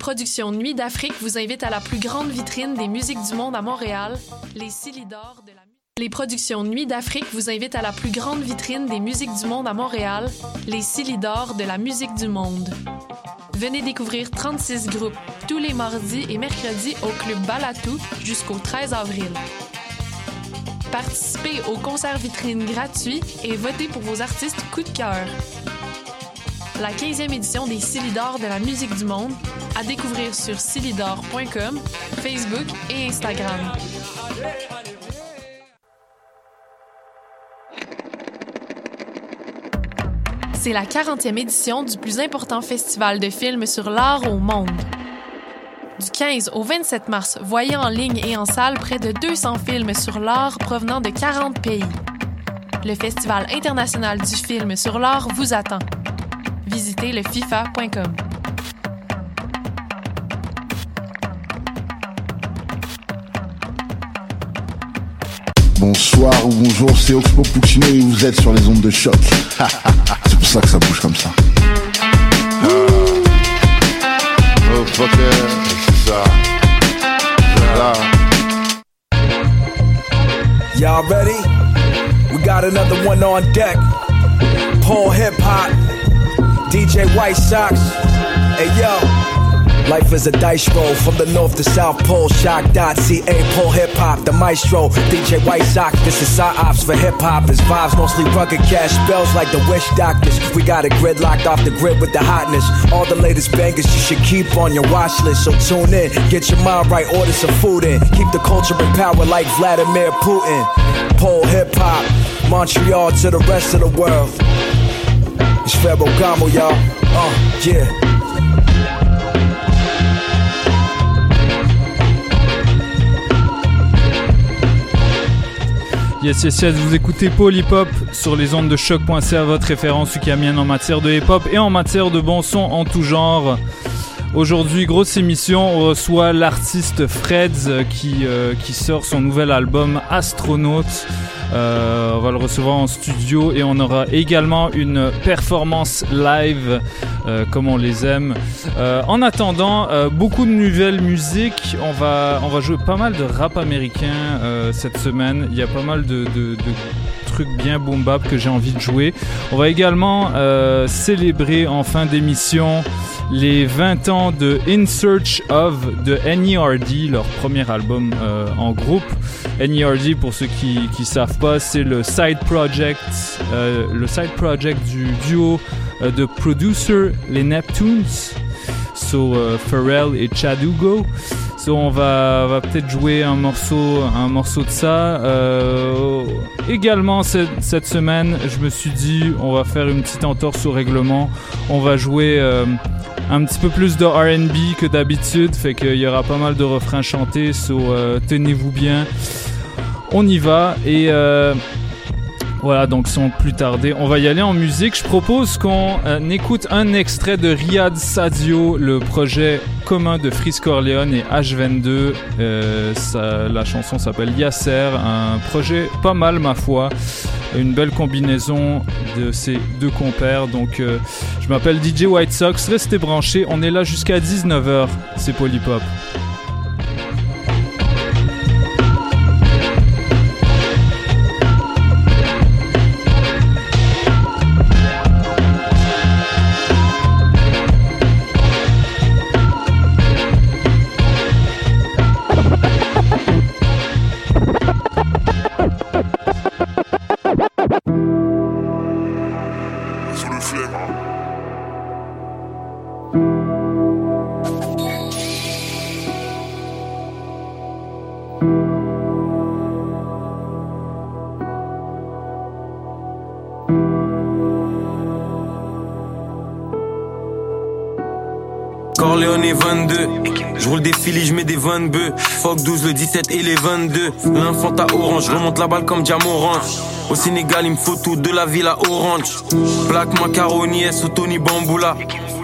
productions Nuit d'Afrique vous à la plus grande vitrine des musiques du monde à Montréal, les les productions Nuit d'Afrique vous invitent à la plus grande vitrine des musiques du monde à Montréal, les Silidor de la musique du monde. Venez découvrir 36 groupes tous les mardis et mercredis au club Balatou jusqu'au 13 avril. Participez au concert vitrine gratuit et votez pour vos artistes coup de cœur. La 15e édition des Silidor de la musique du monde à découvrir sur silidor.com, Facebook et Instagram. C'est la 40e édition du plus important festival de films sur l'art au monde. Du 15 au 27 mars, voyez en ligne et en salle près de 200 films sur l'art provenant de 40 pays. Le Festival international du film sur l'art vous attend. Visitez le FIFA.com. Bonsoir ou bonjour, c'est Oxpo Puccino et vous êtes sur les ondes de choc. c'est pour ça que ça bouge comme ça. Oh fuck c'est ça. Y'all ready? We got another one on deck. Paul Hip Hop, DJ White Sox. Hey yo. Life is a dice roll from the north to south pole. Shock.ca, pole hip hop, the maestro. DJ White Sox, this is our ops for hip hop. It's vibes, mostly rugged cash spells like the wish doctors. We got it gridlocked off the grid with the hotness. All the latest bangers you should keep on your watch list. So tune in, get your mind right, order some food in. Keep the culture in power like Vladimir Putin. Pole hip hop, Montreal to the rest of the world. It's Ferragamo, y'all. Uh, yeah. Yes, yes, yes, vous écoutez Hop sur les ondes de choc.ca, votre référence ukamienne en matière de hip hop et en matière de bon son en tout genre. Aujourd'hui, grosse émission, on reçoit l'artiste Freds euh, qui, euh, qui sort son nouvel album Astronaute. Euh, on va le recevoir en studio et on aura également une performance live euh, comme on les aime. Euh, en attendant, beaucoup de nouvelles musiques. On va, jouer pas mal de rap américain cette semaine. Il y a pas mal de bien boom bap que j'ai envie de jouer. On va également euh, célébrer en fin d'émission les 20 ans de In Search of de NERD, leur premier album euh, en groupe. NERD, pour ceux qui qui savent pas, c'est le side project, euh, le side project du duo de producer les Neptunes, so Pharrell et Chad Hugo. On va, peut-être jouer un morceau, de ça. Euh, également cette, semaine, je me suis dit on va faire une petite entorse au règlement. On va jouer euh, un petit peu plus de R&B que d'habitude, fait qu'il y aura pas mal de refrains chantés. Euh, tenez-vous bien. On y va et voilà, donc sans plus tarder, on va y aller en musique. Je propose qu'on euh, écoute un extrait de Riyad Sadio, le projet commun de Frisk Corleone et H22. Euh, ça, la chanson s'appelle Yasser, un projet pas mal ma foi. Une belle combinaison de ces deux compères. Donc euh, je m'appelle DJ White Sox, restez branchés, on est là jusqu'à 19h, c'est Polypop. Bœufs Fuck 12, le 17 et les 22 L'infant à orange, remonte la balle comme diamant orange. Au Sénégal il me faut tout, de la ville à orange. Black macaroni, S Tony Bamboula.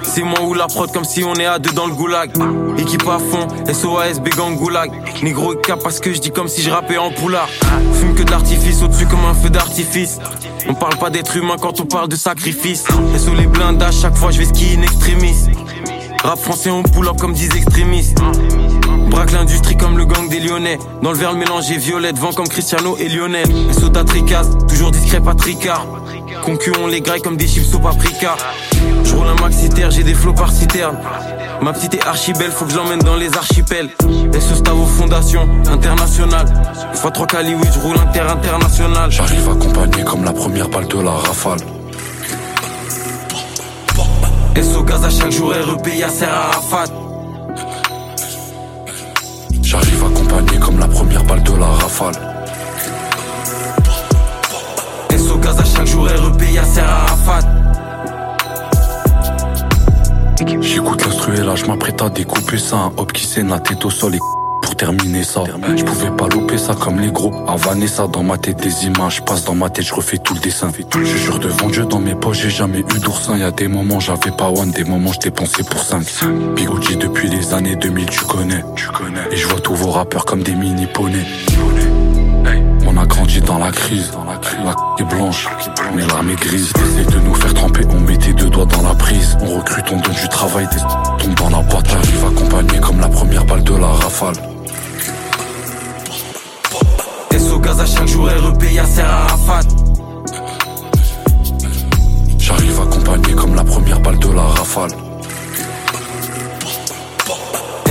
C'est moi ou la prod comme si on est à deux dans le goulag. Équipe à fond, SOAS, Bégang Goulag Négro cap parce que je dis comme si je rappais en poulard Fume que de l'artifice au-dessus comme un feu d'artifice. On parle pas d'être humain quand on parle de sacrifice. Sous les blindages, chaque fois je vais ski in extremis Rap français, on pull comme 10 extrémistes. Braque l'industrie comme le gang des Lyonnais. Dans le verre, le mélange est violette, vent comme Cristiano et Lionel. Et à tricaz, toujours discret, pas tricard. Concu, on les graille comme des chips au paprika. Je roule un maxi j'ai des flots par citerne. Ma petite est archi belle, faut que je l'emmène dans les archipels. Et ce stave aux fondations internationales. Fois 3 Cali, oui, je roule inter international. J'arrive accompagné comme la première balle de la rafale. SO gaz à chaque jour, REP, Yasser Arafat. J'arrive accompagné comme la première balle de la rafale. SO gaz à chaque jour, REP, Yasser Arafat. J'écoute l'instru et là je m'apprête à découper ça Un hop qui la tête au sol et terminer ça. Je pouvais pas louper ça comme les groupes ça dans ma tête des images Passe dans ma tête je refais tout le dessin. Je jure devant Dieu dans mes poches j'ai jamais eu d'oursin. Y'a des moments j'avais pas one Des moments je dépensais pour 5 Bigouji depuis les années 2000 tu connais. Tu connais. Et je vois tous vos rappeurs comme des mini poneys on a grandi dans la crise, dans la crise. La est blanche, mais l'arme est grise. Essaye de nous faire tremper, on met tes deux doigts dans la prise. On recrute, on donne du travail, des tombe dans la boîte. J'arrive accompagné comme la première balle de la rafale. SO gaz à chaque jour, REP, Yasser Arafat. J'arrive accompagné comme la première balle de la rafale.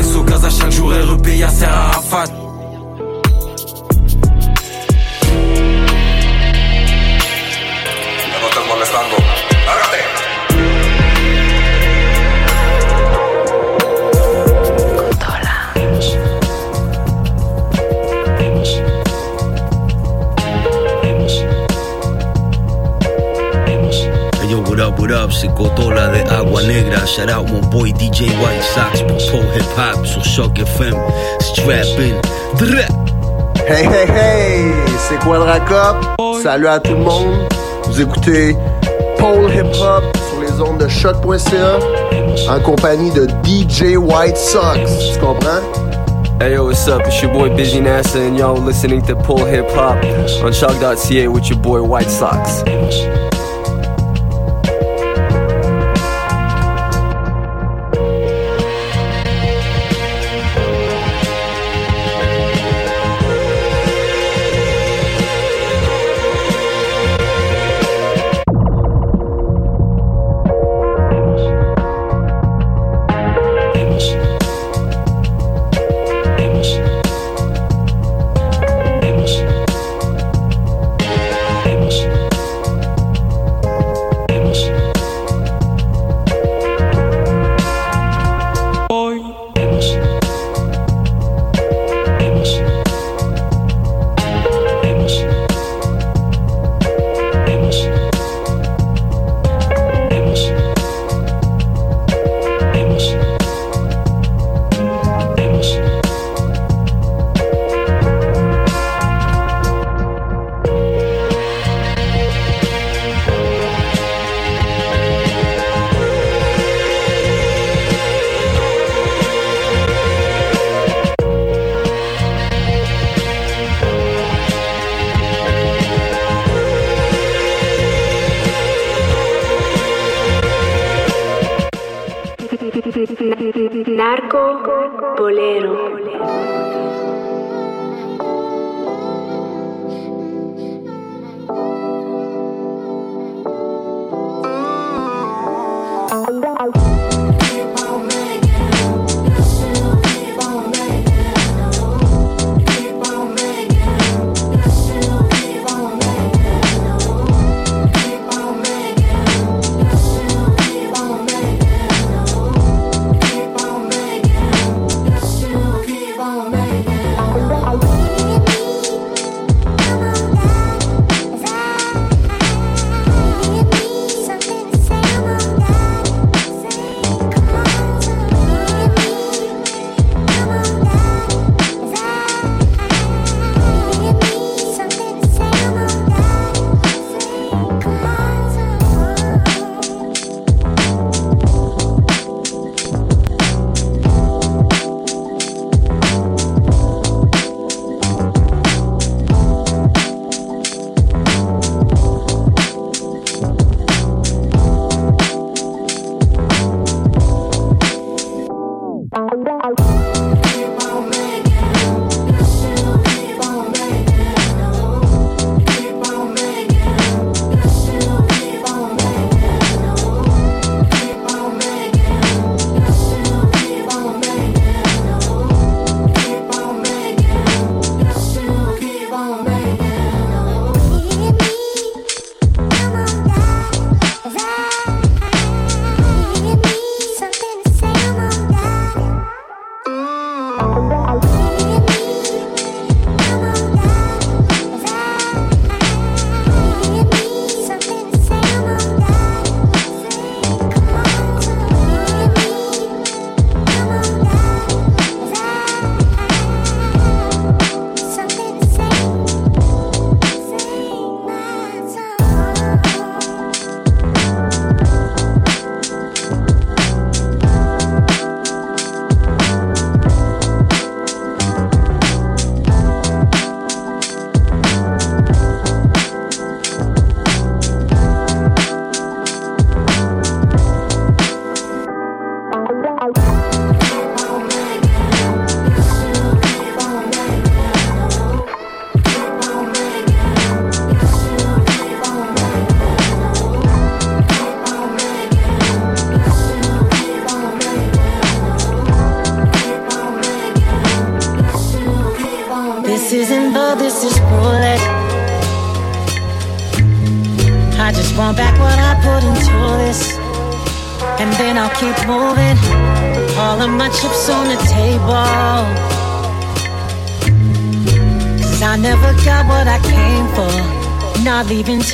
SO gaz à chaque jour, REP, Yasser Arafat. What up, c'est Gotola de Agua Negra. Shout out mon boy DJ White Sox pour Pro Hip Hop sur Shock FM. Strap in. Hey hey hey, c'est Quadra Cop. Salut à tout le monde. Vous écoutez Paul Hip Hop sur les ondes de choc.ca en compagnie de DJ White Sox. Tu comprends? Hey yo, what's up? It's your boy Busy NASA, and y'all listening to Pull Hip Hop on Shock.ca with your boy White Sox.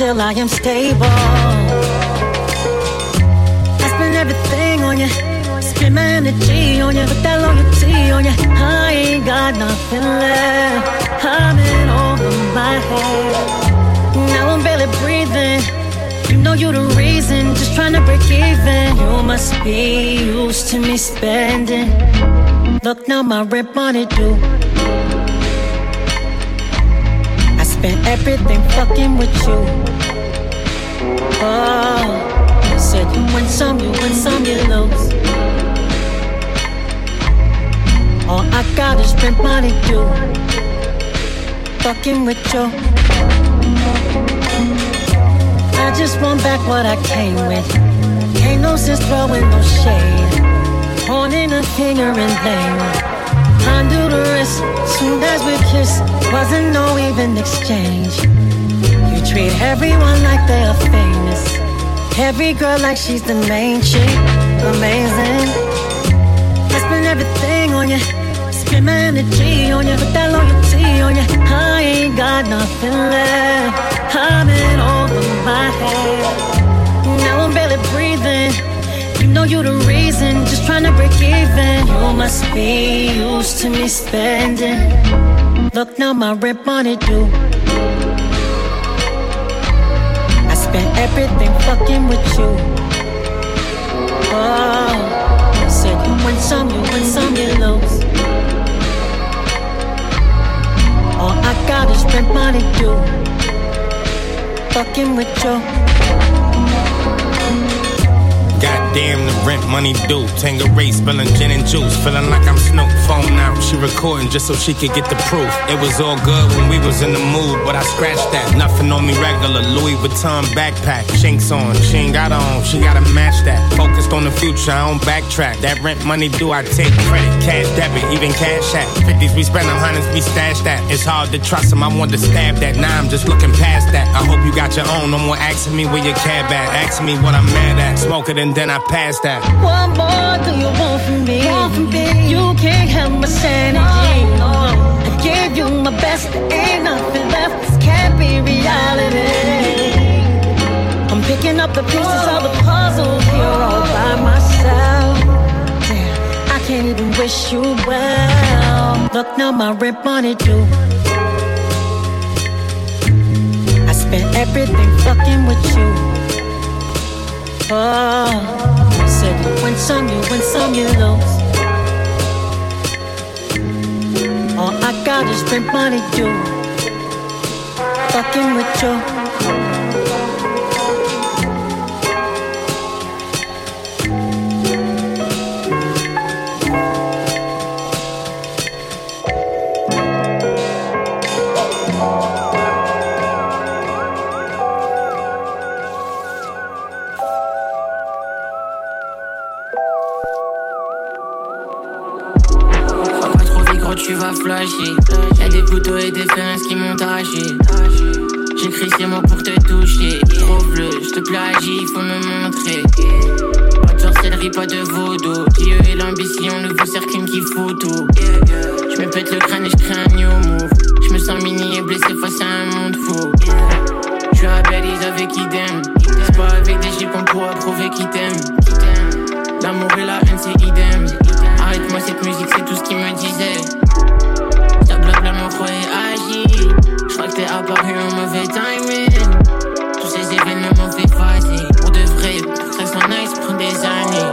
Till I am stable. I spend everything on you. Spend my energy on you. Put that loyalty on you. I ain't got nothing left. I'm in over my head. Now I'm barely breathing. You know you're the reason, just trying to break even. You must be used to me spending. Look now, my rent money due. Spent everything fucking with you. Oh, said you win some, you win some, you lose. All I got is rent money due. Fucking with you. I just want back what I came with. Ain't no sense throwing no shade. Pointing a finger and blame. Undo the wrist, soon as we kiss, wasn't no even exchange. You treat everyone like they are famous. Every girl like she's the main chick. Amazing. I spend everything on you. Spend my energy on you, with that loyalty on you. I ain't got nothing left. I'm in over my head. Now I'm know you the reason, just trying to break even. You must be used to me spending. Look now, my rent money due. I spent everything fucking with you. Oh, said you win some, you win some, you lose. All I got is rent money due. Fucking with you. Goddamn, the rent money due. Tangeray spilling gin and juice. Feeling like I'm Snoop. Phone out. She recording just so she could get the proof. It was all good when we was in the mood, but I scratched that. Nothing on me regular. Louis Vuitton backpack. Chinks on. She ain't got on. She gotta match that. Focused on the future. I don't backtrack. That rent money due. I take credit. Cash debit. Even cash at. 50s we spend hundreds. We stash that. It's hard to trust them. I want to stab that. Now I'm just looking past that. I hope you got your own. No more asking me where your cab at. Asking me what I'm mad at. Smoke it and then I pass that. What more do you want from me? Want from me? You can't have my sanity. I gave you my best, there ain't nothing left. This can't be reality. I'm picking up the pieces of the puzzle here all by myself. Damn, I can't even wish you well. Look now, my rent money due. I spent everything fucking with you. Oh, said you win some, you win some, you lose. All I got is rent money due. Fucking with you. Qui. J'écris ces mots pour te toucher. Trop bleu, je te plagie, faut me montrer. Pas de sorcellerie, pas de vaudou. Dieu et l'ambition, le vous cercle qui fout tout. Je me pète le crâne et je crée un new move. Je me sens mini et blessé face à un monde fou. Je à Belize avec idem. C'est pas avec des chips qu'on pourra prouver qui t'aime. L'amour et la haine, c'est idem. Arrête-moi cette musique, c'est tout ce qu'il me disait. Crois t'es apparu en mauvais timing. Tous ces événements m'ont fait fatiguer. Pour de vrai, ça soit nice, prend des années.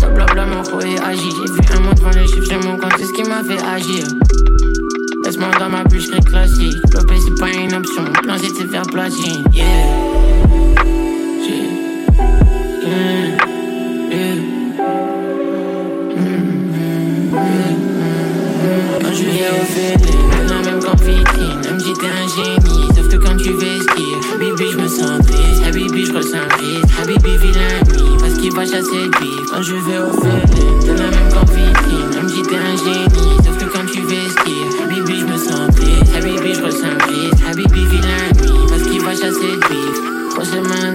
Ta blabla m'en croyait agi. J'ai vu un monde devant les chiffres, j'ai mon compte, c'est ce qui m'a fait agir. Laisse-moi dans ma bûcherie classique. L'OP, c'est pas une option. Mon c'est de faire platine. Yeah. T'es un génie, sauf que quand tu vestis Habibi je me sens triste, Habibi je ressens triste. Habibi vilain nuit, parce qu'il va chasser le bif Quand je vais au feeling, de la même qu'en vitrine Même si t'es un génie, sauf que quand tu vestis Habibi je me sens triste, Habibi je ressens triste. Habibi vilain nuit, parce qu'il va chasser le bif Grosse main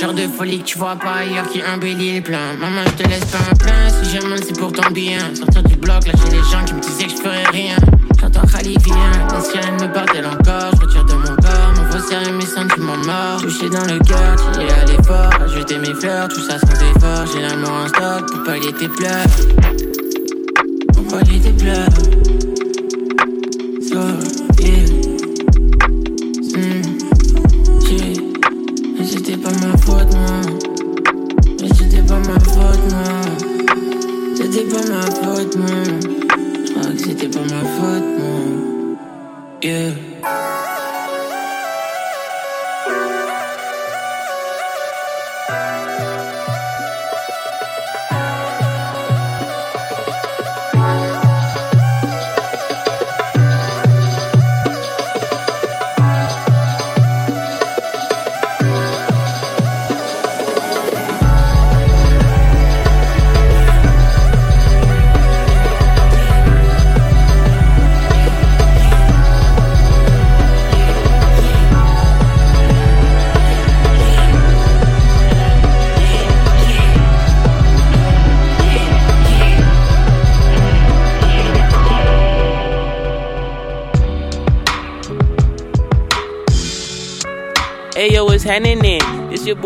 voiture de folie que tu vois pas ailleurs qui embellit les plans. Maman, je te laisse pas un plein, si jamais c'est pour ton bien. Sortir du bloc, lâcher les gens qui me disaient que je ferais rien. Khali vient, la sirène me parle encore. Je retire de mon corps, mon faux serrer mes sentiments morts. Touché dans le cœur, tu es à l'effort. Ajouter mes fleurs, tout ça sans effort. J'ai l'amour en stock pour pallier tes pleurs. Pour pallier tes pleurs.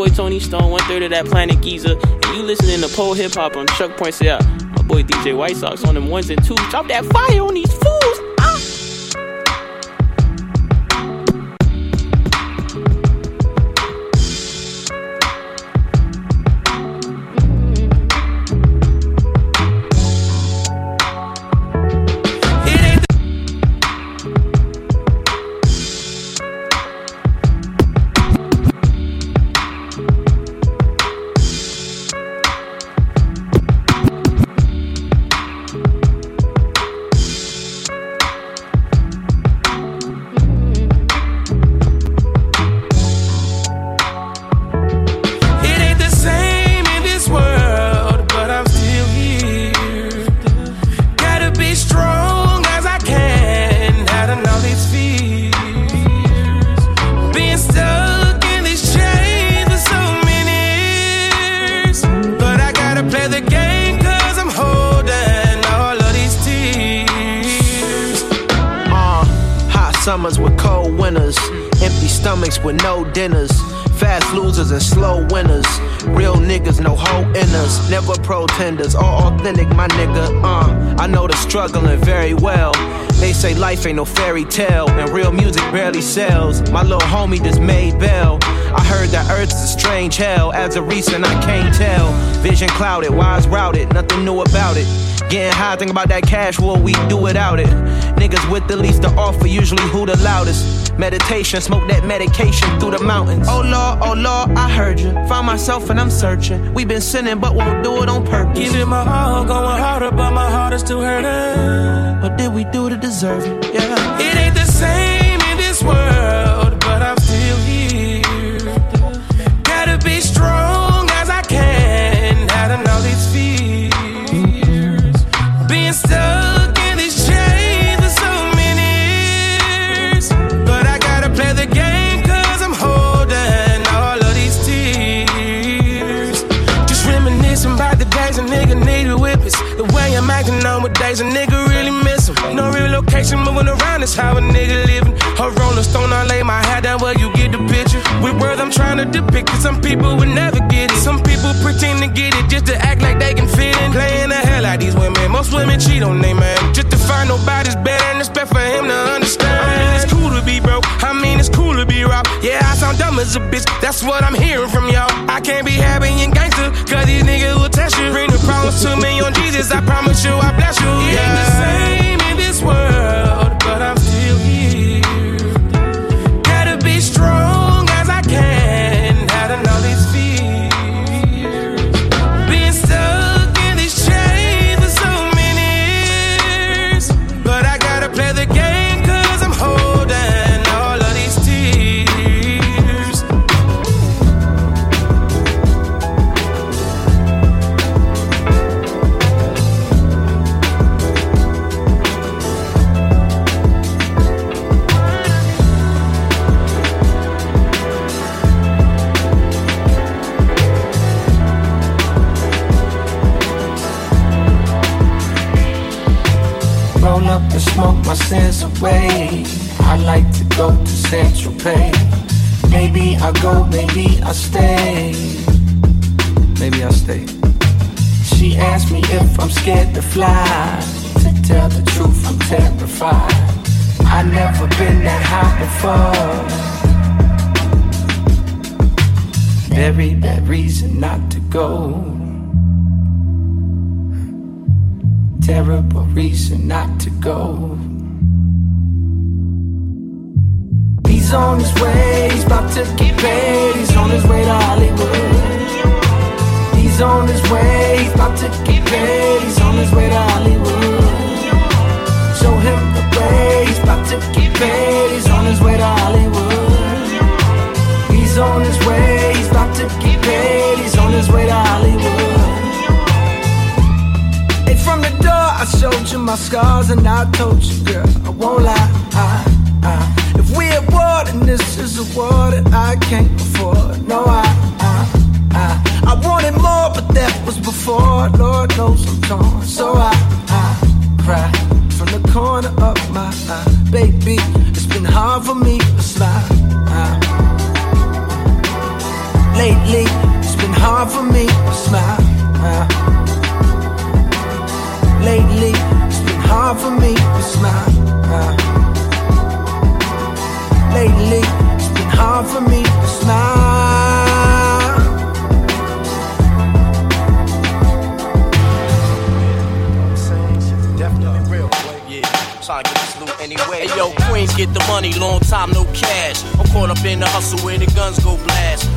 Boy Tony Stone, one third of that Planet Giza, and you listening to Pole Hip Hop on Chuck Points Out. Ah, my boy DJ White Sox on them ones and twos. Drop that fire on these life ain't no fairy tale, and real music barely sells. My little homie just made bail. I heard that Earth's a strange hell. As a recent, I can't tell. Vision clouded, wise routed, nothing new about it. Getting high, think about that cash, what we do without it. Niggas with the least to offer, usually who the loudest. Meditation, smoke that medication through the mountains. Oh Lord, oh Lord, I heard you. Found myself and I'm searching. we been sinning, but won't do it on purpose. Giving my all, going harder, but my heart is still hurting. What did we do to deserve it? Yeah. Real location, moving around is how a nigga living. A rolling stone, I lay my hat down where you get the picture. With words I'm trying to depict it, some people would never get it. Some people pretend to get it just to act like they can fit in. Playing the hell out these women. Most women cheat on they man. Just to find nobody's better and expect for him to understand. I mean, it's cool to be broke. I mean, it's cool to be robbed. Yeah, I sound dumb as a bitch. That's what I'm hearing from y'all. I can't be happy and gangster, cause these niggas will test you. Bring the problems to me on Jesus. I promise you, I bless you. It world, reason not to go. He's on his way, he's about to get paid. He's on his way to Hollywood. He's on his way, he's about to get paid. He's on his way to Hollywood. Show him the way, he's about to get paid. He's on his way to Hollywood. He's on his way, he's about to get paid. He's on his way to Hollywood. From the door, I showed you my scars, and I told you, girl, I won't lie. I, I, if we at war, then this is a war that I can't afford. No, I, I, I, I wanted more, but that was before. Lord knows I'm torn, so I, I cry from the corner of my eye, baby. It's been hard for me to smile. Lately, it's been hard for me to smile. Lately, it's been hard for me to smile. Lately, it's been hard for me to smile. Trying to get this loot anyway. Hey, yo, Queens get the money, long time no cash. I'm caught up in the hustle where the guns go blast.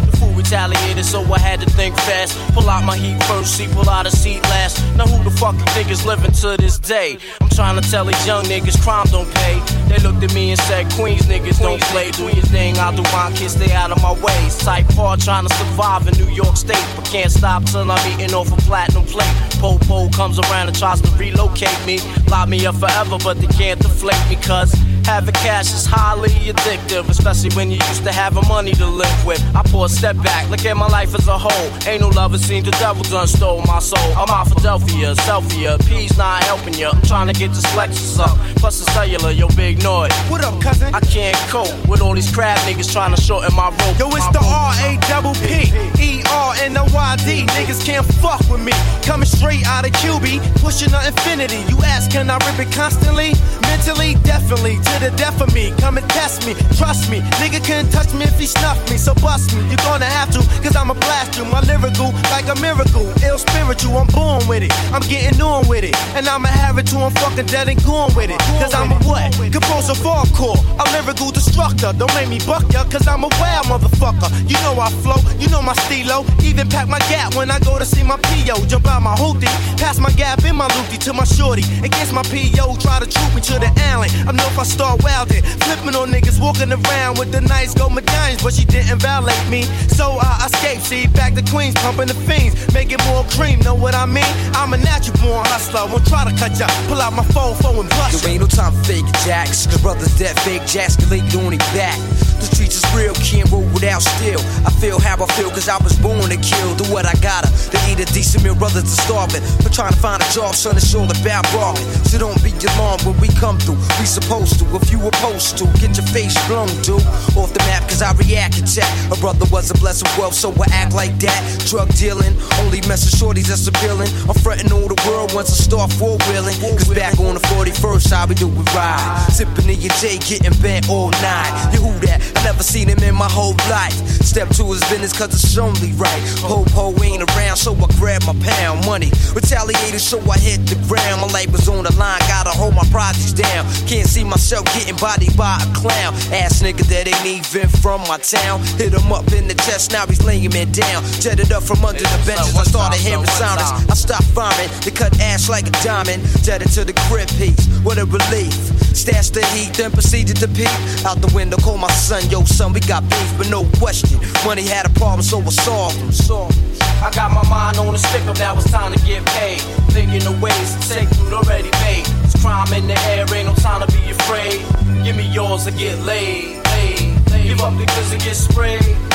Retaliated, so I had to think fast. Pull out my heat first, see, pull out a seat last. Now who the fuck you niggas living to this day? I'm trying to tell these young niggas crime don't pay. They looked at me and said, Queens niggas don't play. Do your thing, I'll do mine, kids stay out of my way. Type hard trying to survive in New York State, but can't stop till I'm eating off a platinum plate. Popo comes around and tries to relocate me. Lock me up forever, but they can't deflate me, cause having cash is highly addictive, especially when you used to having money to live with. I pull a step back, look at my life as a whole. Ain't no love, it seems the devil done stole my soul. I'm out Philadelphia, Selfia, P's not helping ya. I'm trying to get this Lexus up, plus the cellular, yo, big noise. What up, cousin? I can't cope with all these crab niggas trying to shorten my rope. Yo, it's the R A double P E R N O Y D. Niggas can't fuck with me. Coming straight out of QB, pushing the infinity. You ask, can I rip it constantly? Mentally, definitely. To the death of me. Come and test me. Trust me. Nigga can't touch me if he snuff me. So bust me. You're gonna have to, cause I'ma blast you. My lyrical, like a miracle. Ill spiritual, I'm born with it. I'm getting on with it. And I'ma have it till I'm fucking dead and gone with it. Cause I'm a what? Composer hardcore. A lyrical destructor. Don't make me buck ya, cause I'm a wild motherfucker. You know I flow, you know my stilo. Even pack my gap when I go to see my PO. Jump out my hoopty, pass my gap in my loopty to my shorty. Against my PO, try to troop me to the alley. I know if I start wildin', flipping on niggas walking around with the nice gold medallions, but she didn't violate me. So I escaped, see, back to Queens, pumping the fiends, making more cream. Know what I mean? I'm a natural born hustler. Won't try to cut ya, pull out my phone, phone and bust. There ain't no time for fake jacks. Cause brothers dead fake jasculated on their back. The streets is real, can't roll without steel. I feel how I feel cause I was born to kill. Do what I gotta to eat a decent meal, brothers are starving. For trying to find a job, son, it's all about bargain. So don't be alarmed when we come through. We supposed to, if you opposed to, get your face blown, dude. Off the map cause I react and chat. A brother was a blessing wealth, so I act like that. Drug dealing, only messing shorties that's appealing. I'm fretting all the world once I start four wheeling. Cause back on the 41st, how we do we ride. Sipping in your J, getting bent all night. You who that? I never seen him in my whole life. Step to his business cause it's only right. Popo ain't around, so I grab my pound money. Retaliated, so I hit the ground. My life was on the line, gotta hold my projects down. Can't see myself getting bodied by a clown. Ass nigga that ain't even from my town. Hit him up in the chest, now he's laying me down. Jetted up from under the benches, I started hearing sirens. I stopped farming, they cut ash like a diamond. Jetted to the crib piece, what a relief. Stashed the heat, then proceeded to peep. Out the window, call my son, yo son, we got beef, but no question. Money had a problem, so I solved him. Solved him. I got my mind on a stick up, now it's time to get paid. Thinking of ways to take food already made. Crime in the air, ain't no time to be afraid. Give me yours or get laid, laid, laid. Give up because it get sprayed.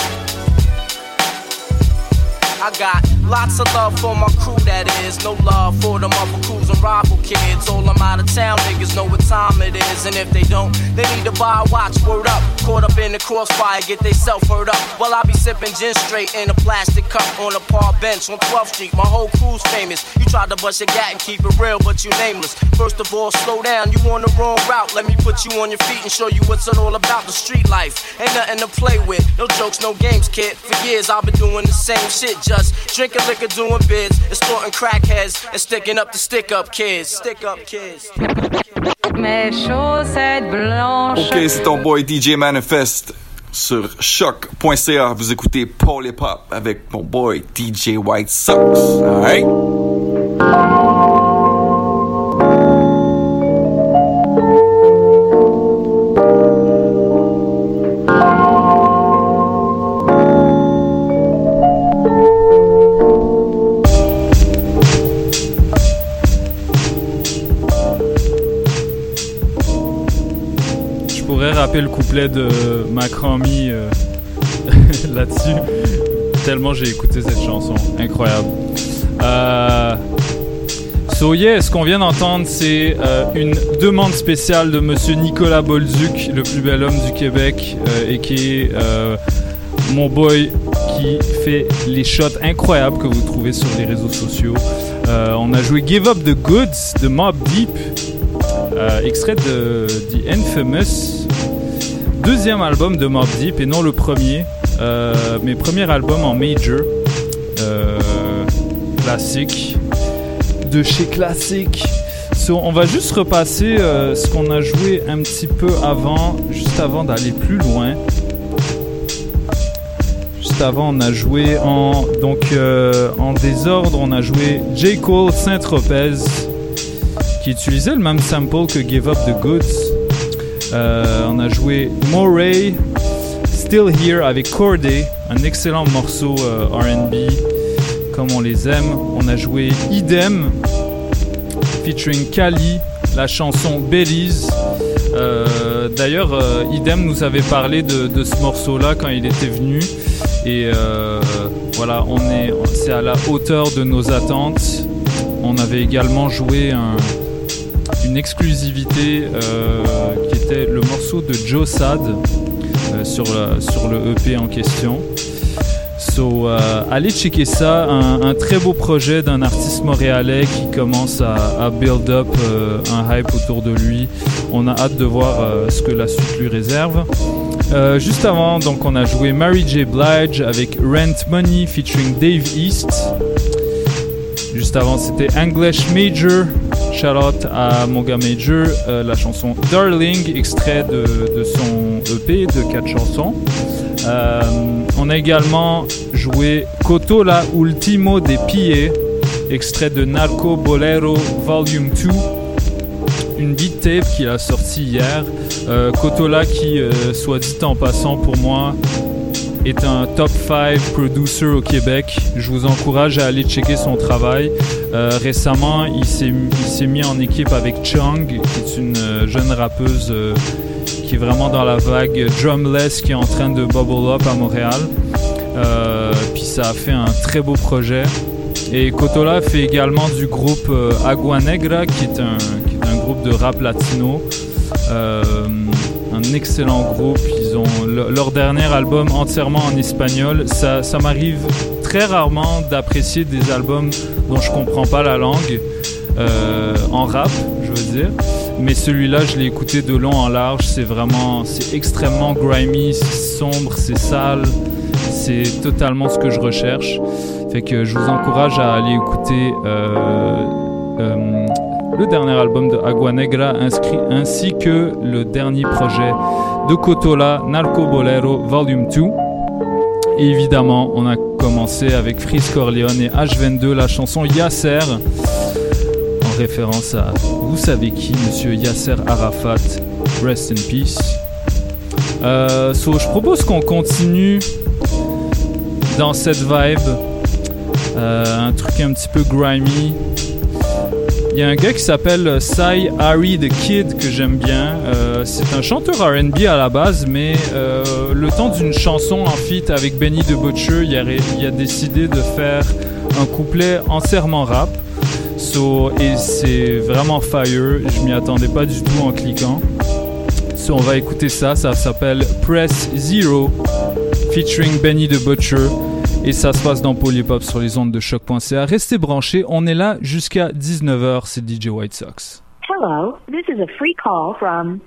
I got Lots of love for my crew, that is. No love for them other crews and rival kids. All them out of town niggas know what time it is. And if they don't, they need to buy a watch. Word up. Caught up in the crossfire, get they self hurt up. While I be sipping gin straight in a plastic cup on a park bench on 12th Street. My whole crew's famous. You tried to bust your gat and keep it real, but you nameless. First of all, slow down. You on the wrong route. Let me put you on your feet and show you what's it all about. The street life ain't nothing to play with. No jokes, no games, kid. For years I've been doing the same shit. Just drinking liquor, doing bids, extorting crackheads, and sticking up the stick up kids. Stick up kids. Mes chaussettes blanches. Ok, c'est ton boy DJ Manifest sur choc.ca. Vous écoutez Paul Hip Hop avec mon boy DJ White Sox. Alright? Le couplet de Macromy euh, là-dessus. Tellement j'ai écouté cette chanson. Incroyable. Euh, so yeah, ce qu'on vient d'entendre, c'est euh, une demande spéciale de monsieur Nicolas Bolduc, le plus bel homme du Québec, euh, et qui est mon boy qui fait les shots incroyables que vous trouvez sur les réseaux sociaux. On a joué Give Up the Goods de Mob Deep, extrait de The Infamous, deuxième album de Mob Deep et non le premier, euh, mais premier album en major, euh, classique, de chez classique. On va juste repasser euh, ce qu'on a joué un petit peu avant, juste avant d'aller plus loin. Juste avant, on a joué en donc euh, en désordre, on a joué J Cole Saint-Tropez qui utilisait le même sample que Give Up the Goods. Euh, on a joué Moray, Still Here avec Corday, un excellent morceau euh, RB comme on les aime. On a joué Idem featuring Kali, la chanson Belize. Euh, D'ailleurs, Idem nous avait parlé de, ce morceau-là quand il était venu. Et voilà, on est, c'est à la hauteur de nos attentes. On avait également joué un, une exclusivité euh, qui était le morceau de Joe Sad euh, sur, la- sur le EP en question. So, euh, allez checker ça, un, très beau projet d'un artiste montréalais qui commence à, build up un hype autour de lui. On a hâte de voir ce que la suite lui réserve. Juste avant, donc on a joué Mary J. Blige avec Rent Money featuring Dave East. Juste avant, c'était English Major. Shout out à mon Major, euh, la chanson Darling, extrait de, son EP de 4 chansons. Euh, on a également joué Coto la Ultimo de Pie, extrait de Narco Bolero Volume 2, une beat tape qu'il a sorti hier. Euh, Kotola qui, euh, soit dit en passant pour moi, est un top 5 producer au Québec. Je vous encourage à aller checker son travail. Euh, récemment, il s'est mis en équipe avec Chung, qui est une euh, jeune rappeuse euh, qui est vraiment dans la vague drumless qui est en train de bubble up à Montréal. Puis ça a fait un très beau projet. Et Kotola fait également du groupe Agua Negra, qui est un, groupe de rap latino. Un excellent groupe. Ils ont le- leur dernier album entièrement en espagnol. Ça, ça m'arrive très rarement d'apprécier des albums dont je comprends pas la langue euh, en rap, je veux dire. Mais celui-là, je l'ai écouté de long en large. C'est vraiment, c'est extrêmement grimy, c'est sombre, c'est sale. C'est totalement ce que je recherche. Fait que je vous encourage à aller écouter euh, euh, le dernier album de Agua Negra inscrit, ainsi que le dernier projet de Kotola, Narco Bolero Volume 2. Et évidemment, on a commencé avec Freeze Corleone et H22, la chanson Yasser, en référence à vous savez qui, monsieur Yasser Arafat, rest in peace. Euh, so, je propose qu'on continue dans cette vibe, Euh, un truc un petit peu grimy. Il y a un gars qui s'appelle Cy Harry the Kid que j'aime bien. Euh, c'est un chanteur RB à la base, mais euh, le temps d'une chanson en feat avec Benny the Butcher, il a, décidé de faire un couplet entièrement rap. So, et c'est vraiment fire. Je m'y attendais pas du tout en cliquant. So, on va écouter ça. Ça s'appelle Press Zero featuring Benny the Butcher. Et ça se passe dans Polypop sur les ondes de choc.ca. Restez branchés. On est là jusqu'à 19h. C'est DJ White Sox. Hello, this is a free call from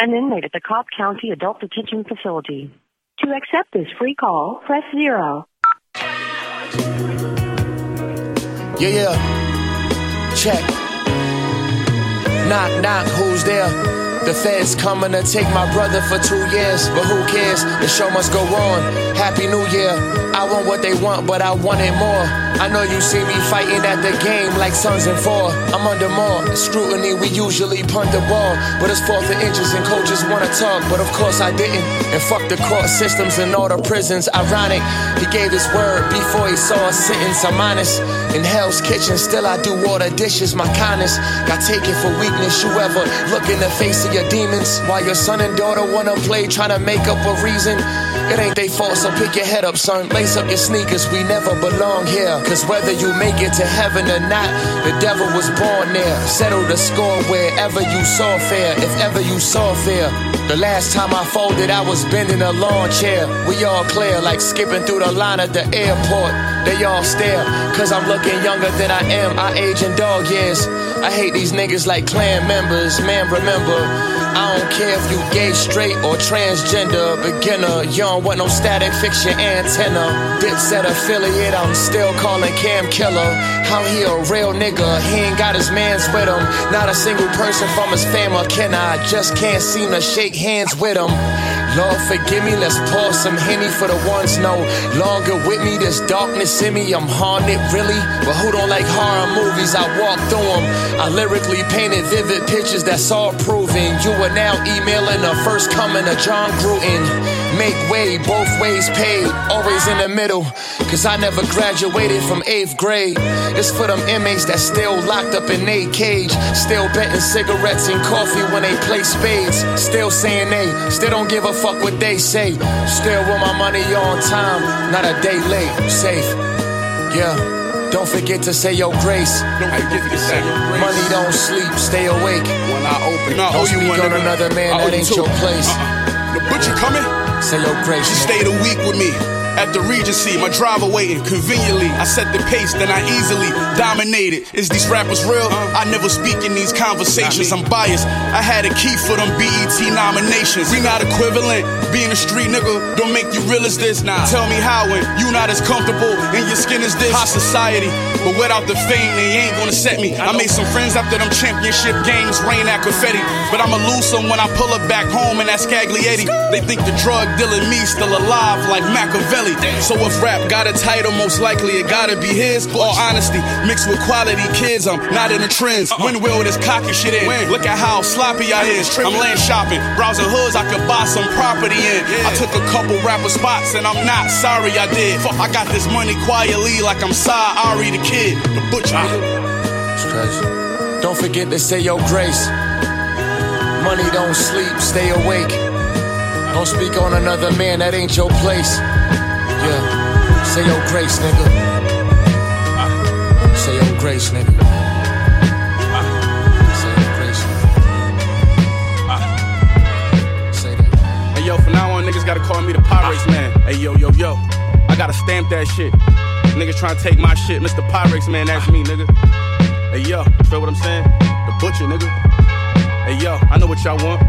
an inmate at the Cobb County Adult Detention Facility. To accept this free call, press zero. Yeah, yeah. Check. Knock, knock, who's there? The feds coming to take my brother for two years, but who cares? The show must go on. Happy New Year. I want what they want, but I want it more. I know you see me fighting at the game like sons and four. I'm under more scrutiny. We usually punt the ball, but it's fourth and inches and coaches wanna talk, but of course I didn't. And fuck the court systems and all the prisons. Ironic, he gave his word before he saw a sentence. I'm honest. In Hell's Kitchen, still I do all the dishes. My kindness got taken for weakness. You ever look in the face of your demons while your son and daughter wanna play, trying to make up a reason? It ain't they fault, so pick your head up, son. Lace up your sneakers, we never belong here. Cause whether you make it to heaven or not, the devil was born there. Settle the score wherever you saw fair, if ever you saw fair. The last time I folded, I was bending a lawn chair. We all clear, like skipping through the line at the airport. They all stare, cause I'm looking younger than I am. I age in dog years. I hate these niggas like clan members. Man, remember, I don't care if you gay, straight, or transgender. Beginner, you don't want no static, fix your antenna. Dipset affiliate, I'm still calling Cam Killer. How he a real nigga? He ain't got his mans with him. Not a single person from his fam or. I just can't seem to shake hands with him. Lord, forgive me, let's pour some Henny for the ones no longer with me. There's darkness in me, I'm haunted, really. But who don't like horror movies? I walk through them. I lyrically painted vivid pictures that's all proven. You are now emailing the first coming of John Gruden. Make way, both ways paid, always in the middle. Cause I never graduated from eighth grade. It's for them inmates that still locked up in a cage. Still betting cigarettes and coffee when they play spades. Still saying they, still don't give a fuck what they say. Still want my money on time, not a day late. Safe, yeah. Don't forget to say your grace. Don't forget to say your grace. Money don't sleep, stay awake. When I open, don't I you speak on another man, that ain't your place. Uh-uh. The butcher coming. Grace. She stayed a week with me. At the Regency, my driver waiting conveniently. I set the pace, then I easily dominated. Is these rappers real? I never speak in these conversations. I'm biased. I had a key for them BET nominations. We not equivalent. Being a street nigga don't make you real as this. Nah. Tell me how when you not as comfortable in your skin as this. High society, but without the fame, they ain't gonna set me. I made some friends after them championship games, rain at confetti. But I'ma lose some when I pull up back home in that Scaglietti. They think the drug dealer me still alive like Machiavelli. So if rap got a title, most likely it gotta be his. All honesty, mixed with quality kids, I'm not in the trends. Uh-uh. When will this cocky shit in? Look at how sloppy I is. I'm land shopping, browsing hoods I could buy some property in. I took a couple rapper spots and I'm not sorry I did. Fuck, I got this money quietly like I'm Cy Ari the kid, the butcher. Ah. It's crazy. Don't forget to say your grace. Money don't sleep, stay awake. Don't speak on another man, that ain't your place. Yeah, say your grace, nigga. Say your grace, nigga. Say your grace, nigga. Say that. Hey yo, from now on, niggas gotta call me the Pyrex man. Hey yo, yo, yo. I gotta stamp that shit. Niggas trying to take my shit. Mr. Pyrex man, that's me, nigga. Hey yo, feel what I'm saying? The butcher, nigga. Hey yo, I know what y'all want.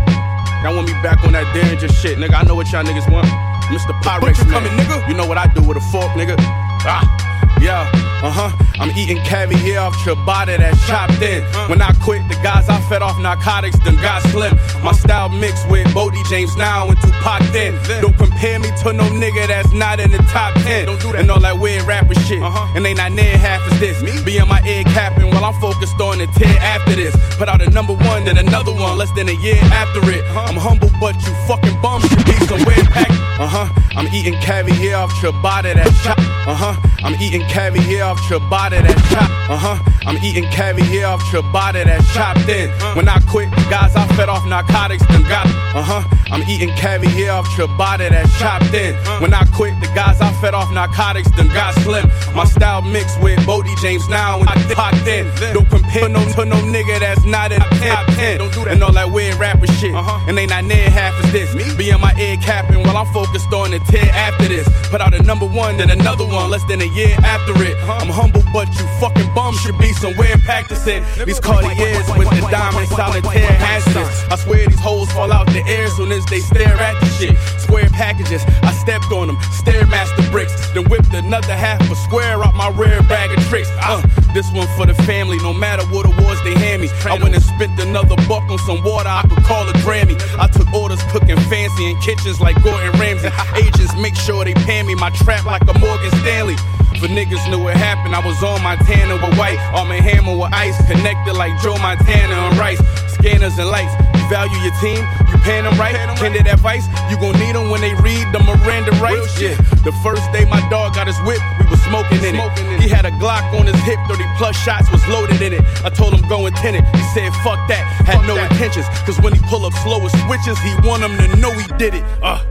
Y'all want me back on that danger shit, nigga. I know what y'all niggas want. Mr. Pyrex man. Coming, nigga. You know what I do with a fork, nigga. Ah. Yeah, uh huh. I'm eating caviar off ciabatta that's chopped in. When I quit, the guys I fed off narcotics done got slim. My style mixed with Bodie James now and Tupac then. Don't compare me to no nigga that's not in the top 10. Don't do that. And all that weird rapper shit. And they not near half as this. Be in my ear capping while I'm focused on the tear after this. Put out a number one, then another one less than a year after it. I'm humble, but you fucking bums should be somewhere packed. Uh huh. I'm eating caviar off ciabatta that's chopped. Uh huh. I'm eating caviar off ciabatta that chop. Uh huh. I'm eating caviar off ciabatta that chopped in. When I quit, the guys, I fed off narcotics, then got. Uh huh. I'm eating caviar off ciabatta that chopped in. When I quit, the guys I fed off narcotics, then got slim. My style mixed with Bodie James now when I popped in. Don't compare no to no nigga that's not in the top 10. Don't do that. And all that weird rapper shit. And they not near half as this. Be in my ear capping while I'm focused on the tear after this. Put out a number one, then another one less than a year after it. I'm humble, but you fucking bums should be somewhere practicing. These Cartiers with the diamond solitaire hazardous. I swear these hoes fall out the air soon as they stare at the shit. Square packages, I stepped on them. Stairmaster bricks, then whipped another half a square out my rear bag of tricks. Uh, this one for the family, no matter what awards they hand me. I went and spent another buck on some water I could call a Grammy. I took orders cooking fancy in kitchens like Gordon Ramsay. Agents make sure they pay me my trap like a Morgan Stanley. For niggas knew what happened, I was on Montana with white, on my hammer with ice, connected like Joe Montana and Rice. Scanners and lights, you value your team, you paying them right. Candid advice, you gon' need them when they read the Miranda rights. Yeah, the first day my dog got his whip, we was smoking in it. He had a Glock on his hip, 30 plus shots was loaded in it. I told him go and tin it. He said fuck that, had no intentions. Cause when he pull up slow with switches, he want them to know he did it. Uh.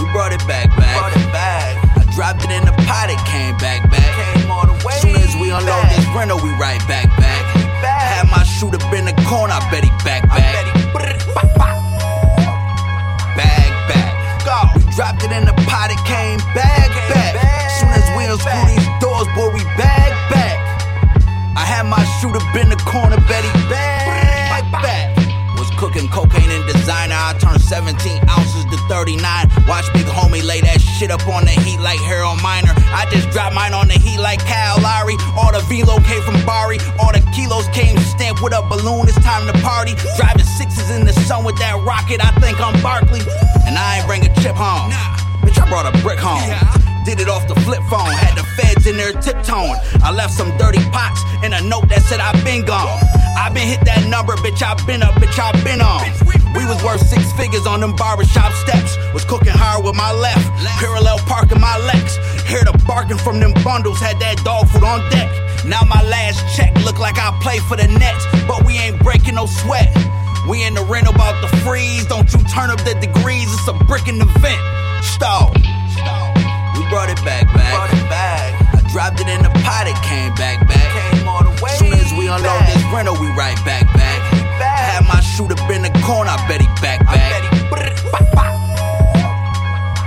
We brought it back, back. Brought it back. I dropped it in the pot, it came back, back. Came all the way. Soon as we unload this rental, we right back, back. My shooter been the corner, I bet he back, back. Bag, back. We dropped it in the pot, it came back, back. Soon as we unscrew these doors, boy, we bag, back. I had my shooter been the corner, bet he back. Cooking cocaine and designer. I turned 17 ounces to 39. Watch big homie lay that shit up on the heat like Harold Miner. I just dropped mine on the heat like Kyle Lowry. All the velo came from Bari. All the kilos came stamped with a balloon. It's time to party. Driving sixes in the sun with that rocket. I think I'm Barkley. And I ain't bring a chip home. Bitch, I brought a brick home. Did it off the flip phone, had the feds in there tiptoeing. I left some dirty pots and a note that said I've been gone. i been hit that number, bitch, i been up, bitch, i been on. We was worth six figures on them barbershop steps. Was cooking hard with my left, parallel parking my legs. Hear the barking from them bundles, had that dog food on deck. Now my last check look like I play for the Nets, but we ain't breaking no sweat. We in the rent about the freeze, don't you turn up the degrees, it's a brick in the vent. Stall. Brought it back, back. Brought it back. I dropped it in the pot, it came back, back. Came all the way. Soon as we unload this rental, we right back, back. Had my shooter been the corner, I bet he back, back.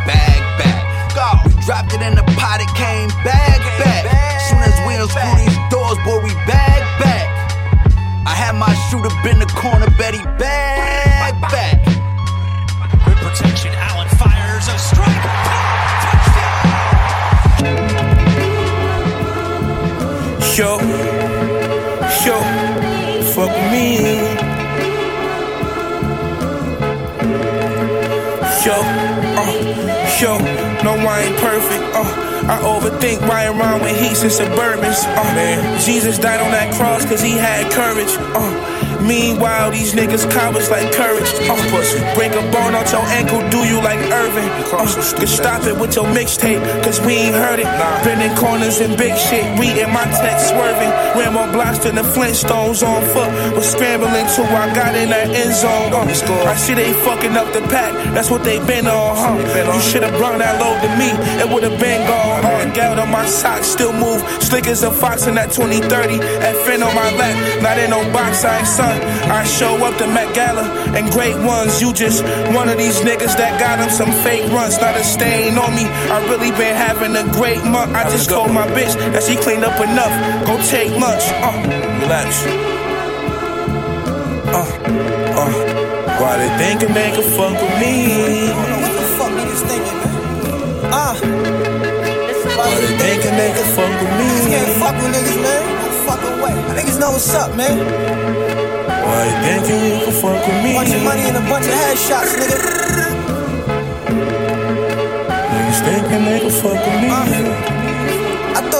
Bag, back. We dropped it in the pot, it came back, back. Soon as we unscrew these doors, boy, we bag, back. I had my shooter been the corner, bet he bag, back. Yo, yo, fuck me. Yo, uh, yo, no, I ain't perfect. Uh, I overthink riding around with heats and suburbans. Uh, man, Jesus died on that cross cause he had courage. Uh, meanwhile, these niggas cowards like courage. Uh, break a bone on your ankle, do you like Irvin? Uh, can stop it with your mixtape, cause we ain't heard it. Bending corners and big shit, reading my text swerving. Ran more blocks than the Flintstones on foot. Was scrambling till I got in that end zone. Uh, I see they fucking up the pack, that's what they been on, huh? You should've brought that load to me, it would've been gone. Uh, gout on my socks, still move. Slick as a fox in that 2030. FN on my lap, not in no box, I ain't son. I show up to Met Gala and great ones. You just one of these niggas that got them some fake runs, not a stain on me. I really been having a great month. I just told my bitch that she cleaned up enough. Go take lunch. Uh, relax. Uh, uh. Why they thinking they can fuck with me? What the fuck niggas thinking, man? Ah. Why they thinking they can fuck with me? Niggas can't fuck with niggas, man. No fucking way. Niggas know what's up, man. Why they thinking you can fuck with me? Bunch of money and a bunch of headshots, nigga. Niggas thinking they can fuck with me. Throw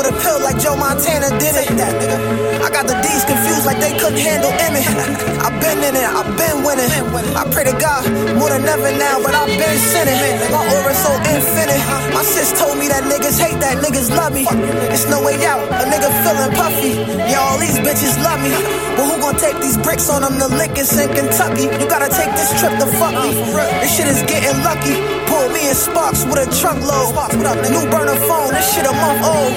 the pill like Joe Montana did it. That, nigga. I got the D's confused like they couldn't handle Emmett. I've been in it, I've been winning. I pray to God more than ever now, but I've been sinning. My aura is so infinite. My sis told me that niggas hate that niggas love me. It's no way out, a nigga feeling puffy. Yeah, all these bitches love me. But who gon' take these bricks on them to Lickens in Kentucky? You gotta take this trip to fuck me. This shit is getting lucky. Pull me in sparks with a trunk load. New burner phone, this shit a month old.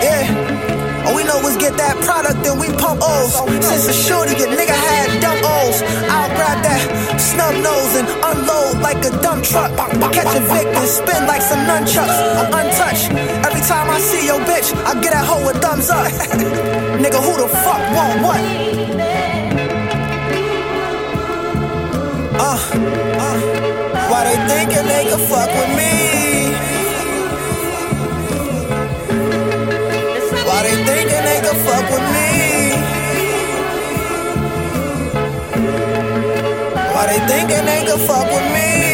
Yeah. All we know is get that product and we pump O's. Since a shorty, your nigga had dumb O's. I'll grab that snub nose and unload like a dump truck. Catch a victim, spin like some nunchucks. I'm untouched. Every time I see your bitch, I get that hoe a thumbs up. nigga, who the fuck want what? Uh, uh, why they thinking they can fuck with me? Why they thinking they can fuck with me? Why they thinking they can fuck with me?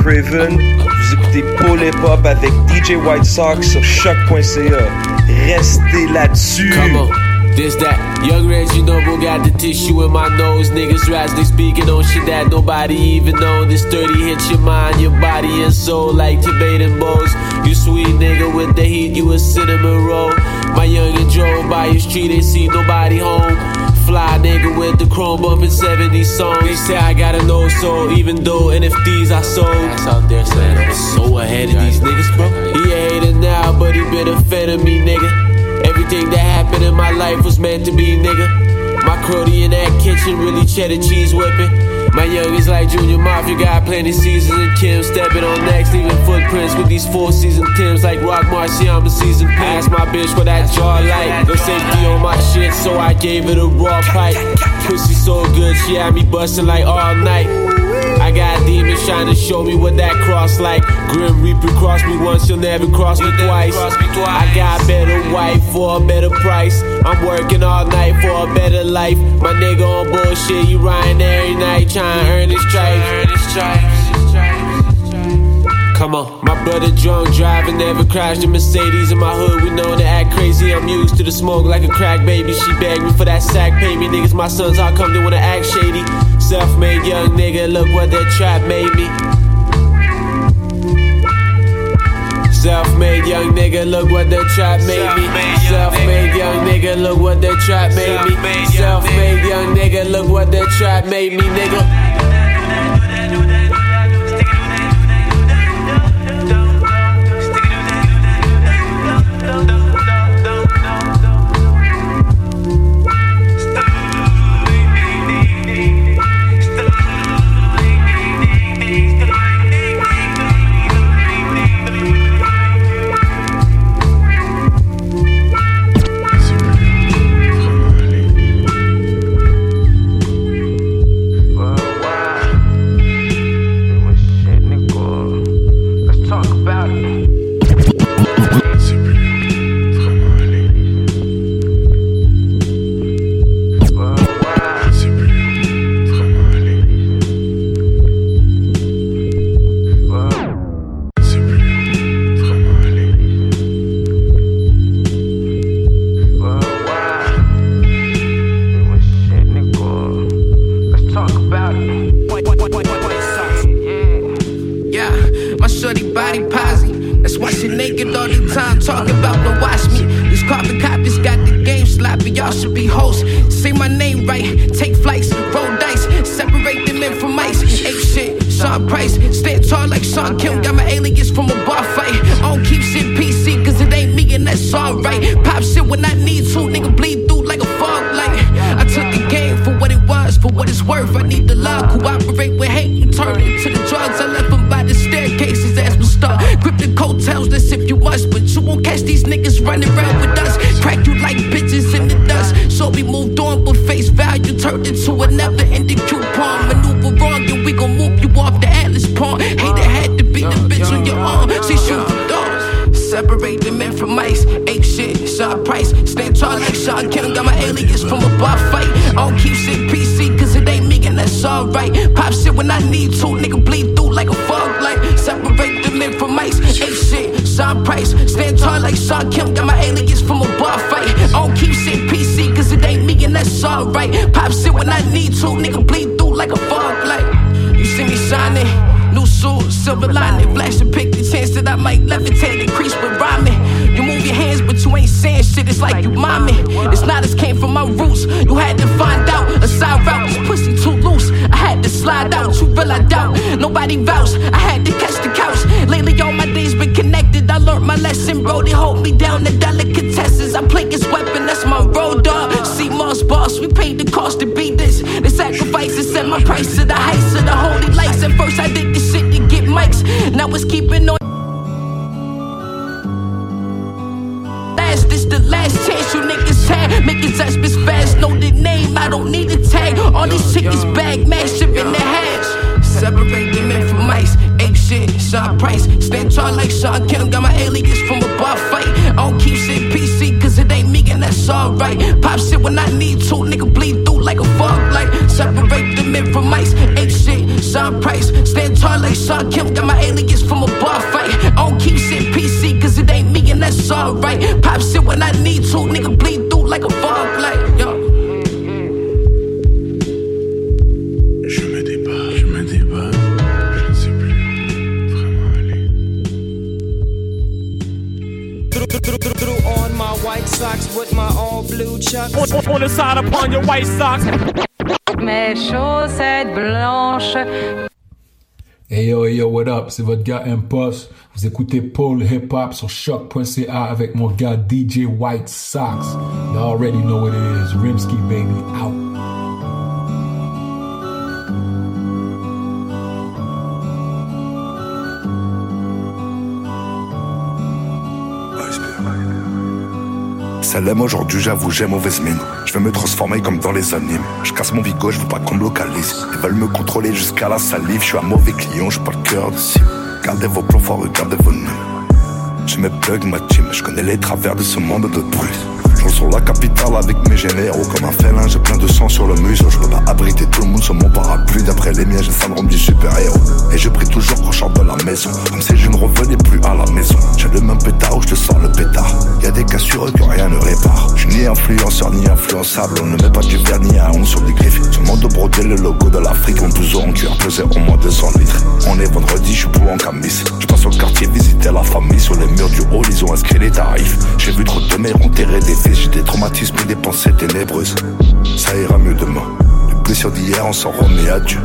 Craven. Vous écoutez Paul Hip Hop avec DJ White Sox sur choc.ca. Restez là-dessus. This that young Reggie Noble got the tissue in my nose. Niggas razzly speaking on shit that nobody even know. This 30 hits your mind, your body and soul like Tibetan bows. You sweet nigga with the heat, you a cinnamon roll. My youngin' drove by your street, ain't see nobody home. Fly nigga with the chrome bumpin' 70 songs. They say I got a no soul, even though NFTs I sold. That's out there saying I'm so ahead of these niggas, bro. He a hater now, but he been a fan of me, nigga. Everything that happened in my life was meant to be, nigga. My cruddy in that kitchen really cheddar cheese whipping. My youngest like Junior Mafia got plenty seasons and Kim stepping on next, leaving footprints with these four season Tims like Rock Marciano season pin. I asked my bitch what that jaw like. No safety on my shit, so I gave it a raw pipe. Pussy so good, she had me busting like all night. I got demons trying to show me what that cross like. Grim Reaper cross me once, you'll never cross me twice. I got better wife for a better price. I'm working all night for a better life. My nigga on bullshit, you riding every night trying to earn his stripes. Come on, my brother drunk driving, never crashed a Mercedes in my hood. We know to act crazy. I'm used to the smoke like a crack baby. She begged me for that sack, pay me niggas. My sons, how come they wanna act shady? Self-made young nigga, look what that trap made me. Self-made young nigga, look what that trap made me. Self-made young nigga, look what that trap made me. Self-made young nigga, look what that trap made me, nigga. Socks with my all blue chucks. On, on the side upon your white socks. Mes chaussettes blanches. Hey yo, hey yo, what up? C'est votre gars Impost. Vous écoutez Paul Hip Hop sur choc.ca avec mon gars DJ White Sox. You already know what it is. Rimsky baby out. Celle-là, aujourd'hui, j'avoue, j'ai mauvaise mine. Je vais me transformer comme dans les animes. Je casse mon bigot, je veux pas qu'on me localise. Ils veulent me contrôler jusqu'à la salive. Je suis un mauvais client, j'ai pas le cœur de cible. Gardez vos plans forts, regardez vos nœuds. Je me plug ma team, je connais les travers de ce monde de brut. Je roule sur la capitale avec mes généraux comme un félin, j'ai plein de sang sur le museau. Je peux pas abriter tout le monde sur mon parapluie. D'après les miens, j'ai le syndrome du super-héros. Et je prie toujours quand je sors de la maison, comme si je ne revenais plus à la maison. J'ai le même pétard où je te sors le pétard. Y a des cas sur eux que rien ne répare. Je ni influenceur ni influençable, on ne met pas du vernis à ondes sur des griffes. Sur mon dos brodé, le logo de l'Afrique, mon blouson en cuir pesait au moins 200 litres. On est vendredi, je suis pour en camis. Je passe au quartier visiter la famille, sur les murs du hall, ils ont inscrit les tarifs. J'ai vu trop de mères enterrer des j'ai des traumatismes et des pensées ténébreuses. Ça ira mieux demain. Les blessures d'hier, on s'en remet à Dieu.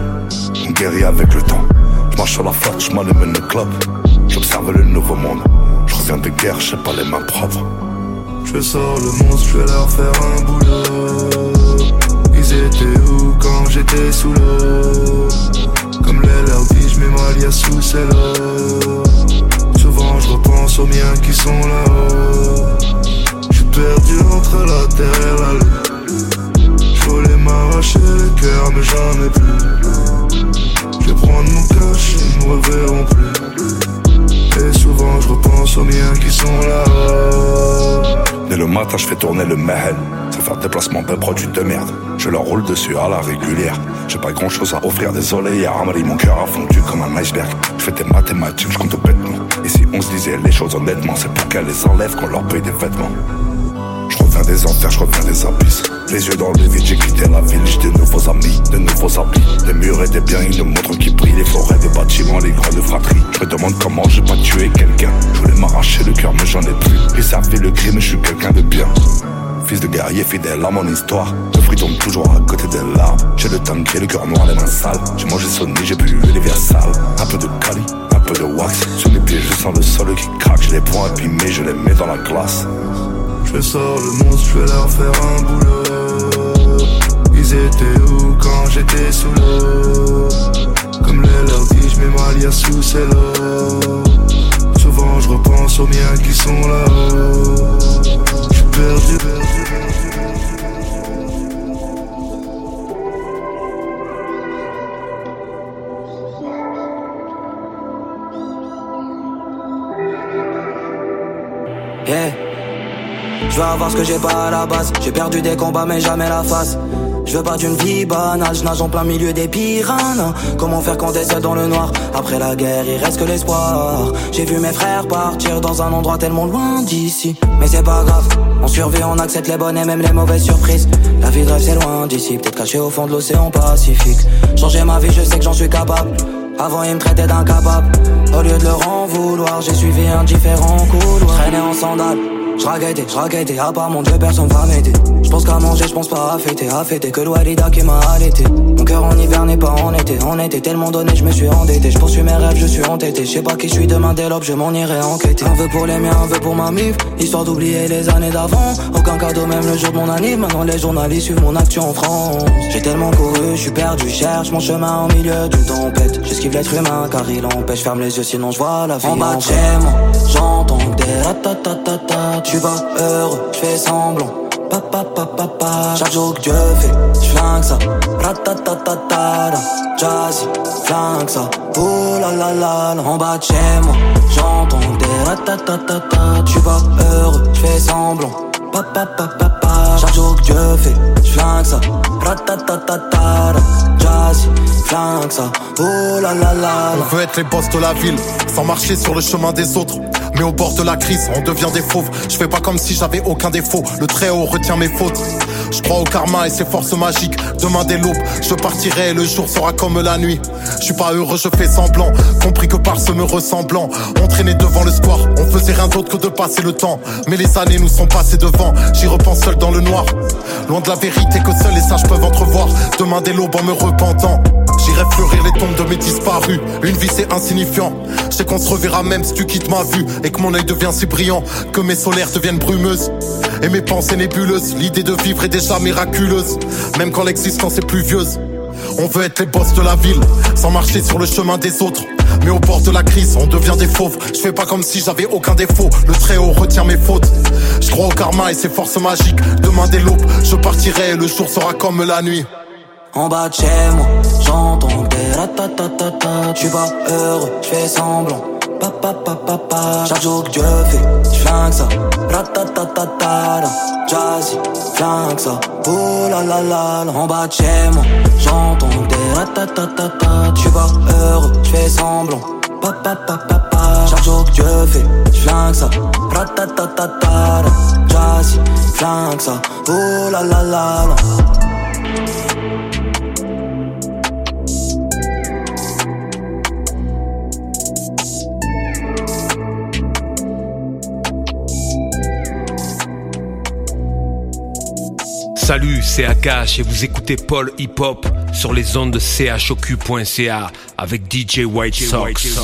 On guérit avec le temps. Je marche sur la flotte, je m'allume le club. J'observe le nouveau monde. Je reviens de guerre, j'ai pas les mains propres. Je sors le monstre, je vais leur faire un boulot. Ils étaient où quand j'étais sous l'eau? Comme les leur dit, je mets ma liasse sous celle-là. Souvent je repense aux miens qui sont là-haut. Perdu entre la terre et la lune. Je voulais m'arracher le cœur, mais j'en ai plus. Je prendre mon cash, ils me reverront plus. Et souvent je repense aux miens qui sont là-haut. Dès le matin, je fais tourner le mahel. Fait un déplacement de produits de merde. Je leur roule dessus à la régulière. J'ai pas grand chose à offrir, désolé. À Amari, mon cœur a fondu comme un iceberg. Je fais des mathématiques, je compte bêtement. Et si on se disait les choses honnêtement, c'est pour qu'elles les enlèvent qu'on leur paye des vêtements. Des enfers, je reviens des abysses. Les yeux dans le vide, j'ai quitté la ville, j'ai de nouveaux amis, de nouveaux habits. Des murs et des biens, une montre qui brille, les forêts, des bâtiments, les grandes fratries. Je me demande comment j'ai pas tué quelqu'un. Je voulais m'arracher le cœur, mais j'en ai plus. J'ai servi le crime, je suis quelqu'un de bien. Fils de guerrier fidèle à mon histoire. Le fruit tombe toujours à côté des larmes. J'ai le tank et le cœur noir, les mains sales. J'ai mangé sonné, j'ai bu sales. Un peu de cali, un peu de wax. Sur mes pieds, je sens le sol qui craque. Je les prends abîmés, je les mets dans la glace. Je sors le monstre, je vais leur faire un boulot. Ils étaient où quand j'étais sous l'eau? Comme les leur dit, je mets ma liasse sous celle-là. Souvent je repense aux miens qui sont là-haut. J'suis perdu, perdu. Je veux avoir ce que j'ai pas à la base. J'ai perdu des combats, mais jamais la face. Je veux pas d'une vie banale, je nage en plein milieu des piranhas. Comment faire quand t'es seul dans le noir? Après la guerre, il reste que l'espoir. J'ai vu mes frères partir dans un endroit tellement loin d'ici. Mais c'est pas grave, on survit, on accepte les bonnes et même les mauvaises surprises. La vie de loin d'ici, peut-être caché au fond de l'océan Pacifique. Changer ma vie, je sais que j'en suis capable. Avant, ils me traitaient d'incapable. Au lieu de leur en vouloir, j'ai suivi un différent couloir. Traîner en sandales. J'raguettais, j'raguettais, à part mon dieu, personne va m'aider. J'pense qu'à manger, j'pense pas à fêter, à fêter que l'Oualida qui m'a allaité. Mon cœur en hiver n'est pas en été, en été tellement donné, je me suis endetté. J'poursuis mes rêves, je suis entêté. J'sais pas qui je suis demain dès l'aube, je m'en irai enquêter. Un vœu pour les miens, un vœu pour ma mif, histoire d'oublier les années d'avant. Aucun cadeau, même le jour de mon anniv. Maintenant les journalistes suivent mon action en France. J'ai tellement couru, je suis perdu, cherche mon chemin au milieu d'une tempête. J'esquive l'être humain car il empêche, ferme les yeux sinon je vois la vie. En bas de chez moi, des ratatatata. Tu vas heureux, je fais semblant. Papa, papa, papa. Chaque jour que Dieu fait, j'flingue ça. Ratatatata. Jazzy, flingue ça. Oh la la la. En bas de chez moi, j'entends des ratatatata. Tu vas heureux, je fais semblant. Papa, papa, papa. Chaque jour que Dieu fait, j'flingue ça. Ratatatata. Jazzy, flingue ça. Oh la la la. On veut être les boss de la ville, sans marcher sur le chemin des autres. Mais au bord de la crise, on devient des fauves. Je fais pas comme si j'avais aucun défaut. Le très haut retient mes fautes. Je crois au karma et ses forces magiques. Demain dès l'aube, je partirai le jour sera comme la nuit. Je suis pas heureux, je fais semblant. Compris que par ce me ressemblant, on traînait devant le square. On faisait rien d'autre que de passer le temps. Mais les années nous sont passées devant. J'y repense seul dans le noir. Loin de la vérité que seuls les sages peuvent entrevoir. Demain dès l'aube en me repentant. Fleurir les tombes de mes disparus. Une vie c'est insignifiant. Je sais qu'on se reverra même si tu quittes ma vue. Et que mon œil devient si brillant. Que mes solaires deviennent brumeuses. Et mes pensées nébuleuses. L'idée de vivre est déjà miraculeuse. Même quand l'existence est pluvieuse. On veut être les boss de la ville, sans marcher sur le chemin des autres. Mais au bord de la crise, on devient des fauves. Je fais pas comme si j'avais aucun défaut. Le très haut retient mes fautes. Je crois au karma et ses forces magiques. Demain dès l'aube, je partirai et le jour sera comme la nuit. En bas de chez moi, j'entends des ratatatata. Tu vas heureux, je fais semblant. Papa, papa, papa. Chaque jour que Dieu fait, j'flingue ça. Ratatatata. Jazzy, flingue ça. Oh la la la. En bas de chez moi, j'entends des ratatatata. Tu vas heureux, je fais semblant. Papa, papa, papa. Chaque jour que Dieu fait, j'flingue ça. Ratatatata. Jazzy, flingue ça. Oh la la la Salut, c'est Akash et vous écoutez Paul Hip Hop sur les ondes de chocu.ca avec DJ White Sox.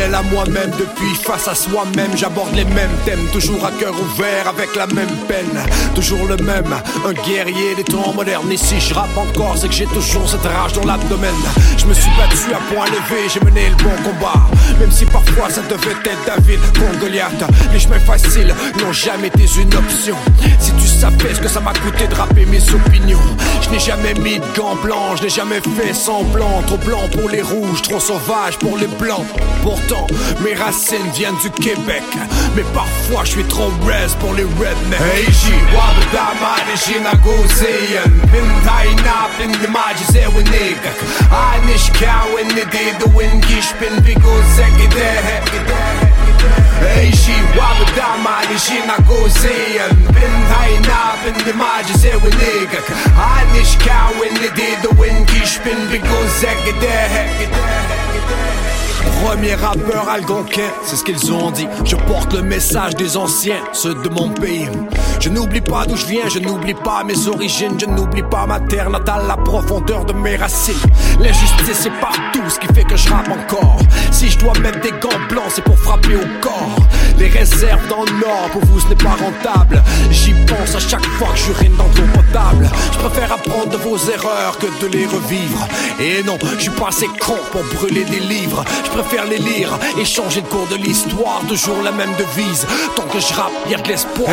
À moi-même. Depuis face à soi-même J'aborde les mêmes thèmes. Toujours à cœur ouvert avec la même peine. Toujours le même Un guerrier des temps modernes. Et si je rappe encore c'est que j'ai toujours cette rage dans l'abdomen. Je me suis battu à point levé J'ai mené le bon combat. Même si parfois ça devait être David contre Les chemins faciles n'ont jamais été une option. Si tu savais ce que ça m'a coûté de rapper mes opinions. Je n'ai jamais mis de gants blancs Je n'ai jamais fait semblant. Trop blanc pour les rouges Trop sauvage pour les blancs mes racines viennent du Québec. Mais parfois, je suis trop res pour les rednecks. Hey, G, wabba da mari jina gozeyan. Bin taina, bin de maji zewe negak. Anish kawin ni de de win gish bin bigo zegide. Hey, G, wabba da mari jina gozeyan. Bin taina, Premier rappeur algonquin, c'est ce qu'ils ont dit. Je porte le message des anciens, ceux de mon pays. Je n'oublie pas d'où je viens, je n'oublie pas mes origines, je n'oublie pas ma terre natale, la profondeur de mes racines. L'injustice est partout, ce qui fait que je rappe encore. Si je dois mettre des gants blancs, c'est pour frapper au corps. Les réserves dans le nord, pour vous ce n'est pas rentable. J'y pense à chaque fois que j'urine dans l'eau potable. Je préfère apprendre de vos erreurs que de les revivre. Et non, je suis pas assez con pour brûler des livres. Je préfère les lire et changer de cours de l'histoire. Toujours la même devise. Tant que je rappe, y'a de l'espoir.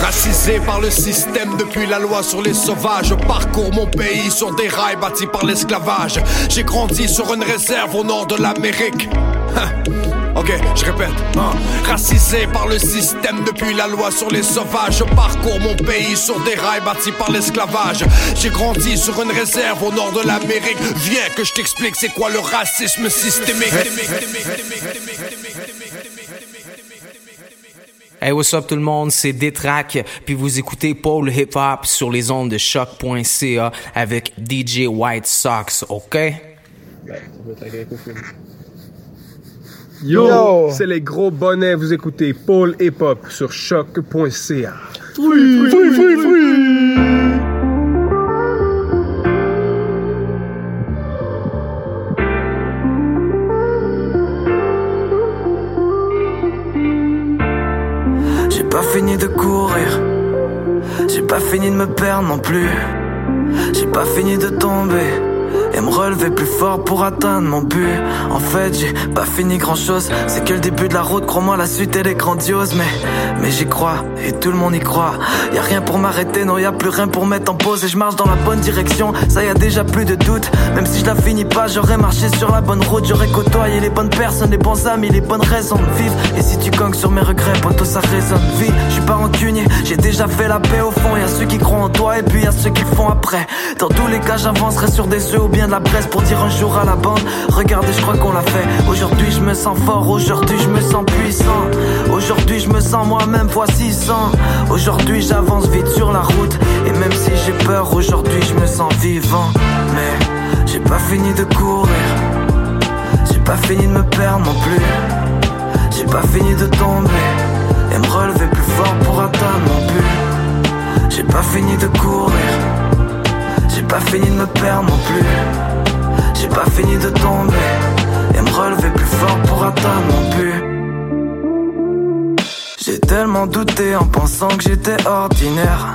Racisé par le système depuis la loi sur les sauvages, parcours mon pays sur des rails bâtis par l'esclavage. J'ai grandi sur une réserve au nord de l'Amérique. Ok, je répète. Hein. Racisé par le système depuis la loi sur les sauvages. Je parcours mon pays sur des rails bâtis par l'esclavage. J'ai grandi sur une réserve au nord de l'Amérique. Viens que je t'explique c'est quoi le racisme systémique? Hey, what's up tout le monde, c'est Détrac, puis vous écoutez Paul Hip Hop sur les ondes de choc.ca avec DJ White Sox, ok? Yo, c'est les gros bonnets, vous écoutez Paul Hip Hop sur choc.ca. Free, free. J'ai pas fini de courir, j'ai pas fini de me perdre non plus. J'ai pas fini de tomber et me relever plus fort pour atteindre mon but. En fait, j'ai pas fini grand chose, c'est que le début de la route. Crois-moi, la suite elle est grandiose, mais mais j'y crois et tout le monde y croit. Y a rien pour m'arrêter, non y a plus rien pour mettre en pause et je marche dans la bonne direction. Ça y a déjà plus de doute, même si je la finis pas, j'aurais marché sur la bonne route, j'aurais côtoyé les bonnes personnes, les bons amis, les bonnes raisons de vivre. Et si tu cognes sur mes regrets, poto ça résonne. Vie, je suis pas rancunier, j'ai déjà fait la paix au fond. Y a ceux qui croient en toi et puis y a ceux qui le font après. Dans tous les cas, j'avancerai sur des œufs bien de la presse pour dire un jour à la bande Regardez, je crois qu'on l'a fait. Aujourd'hui, je me sens fort, aujourd'hui, je me sens puissant. Aujourd'hui, je me sens moi-même fois 600. Aujourd'hui, j'avance vite sur la route. Et même si j'ai peur, aujourd'hui, je me sens vivant. Mais j'ai pas fini de courir. J'ai pas fini de me perdre non plus. J'ai pas fini de tomber. Et me relever plus fort pour atteindre mon but. J'ai pas fini de courir. J'ai pas fini de me perdre non plus. J'ai pas fini de tomber et me relever plus fort pour atteindre mon but. J'ai tellement douté en pensant que j'étais ordinaire.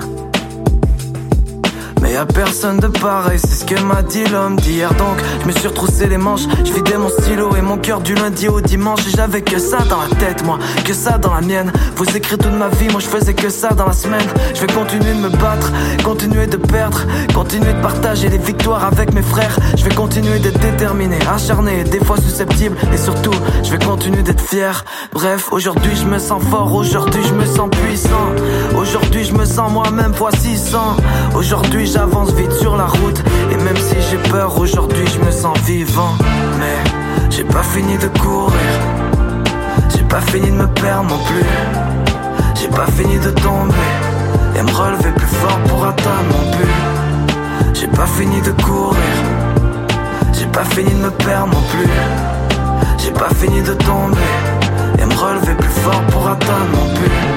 Mais y'a personne de pareil, c'est ce que m'a dit l'homme d'hier. Donc, je me suis retroussé les manches, je vidais mon stylo et mon cœur du lundi au dimanche. Et j'avais que ça dans la tête, moi, que ça dans la mienne. Vous écrivez toute ma vie, moi je faisais que ça dans la semaine. Je vais continuer de me battre, continuer de perdre, continuer de partager les victoires avec mes frères. Je vais continuer d'être déterminé, acharné, des fois susceptible. Et surtout, je vais continuer d'être fier. Bref, aujourd'hui je me sens fort, aujourd'hui je me sens puissant. Aujourd'hui je me sens moi-même fois 600. Aujourd'hui j'avance vite sur la route. Et même si j'ai peur aujourd'hui je me sens vivant. Mais j'ai pas fini de courir. J'ai pas fini de me perdre non plus. J'ai pas fini de tomber Et me relever plus fort pour atteindre mon but. J'ai pas fini de courir. J'ai pas fini de me perdre non plus. J'ai pas fini de tomber Et me relever plus fort pour atteindre mon but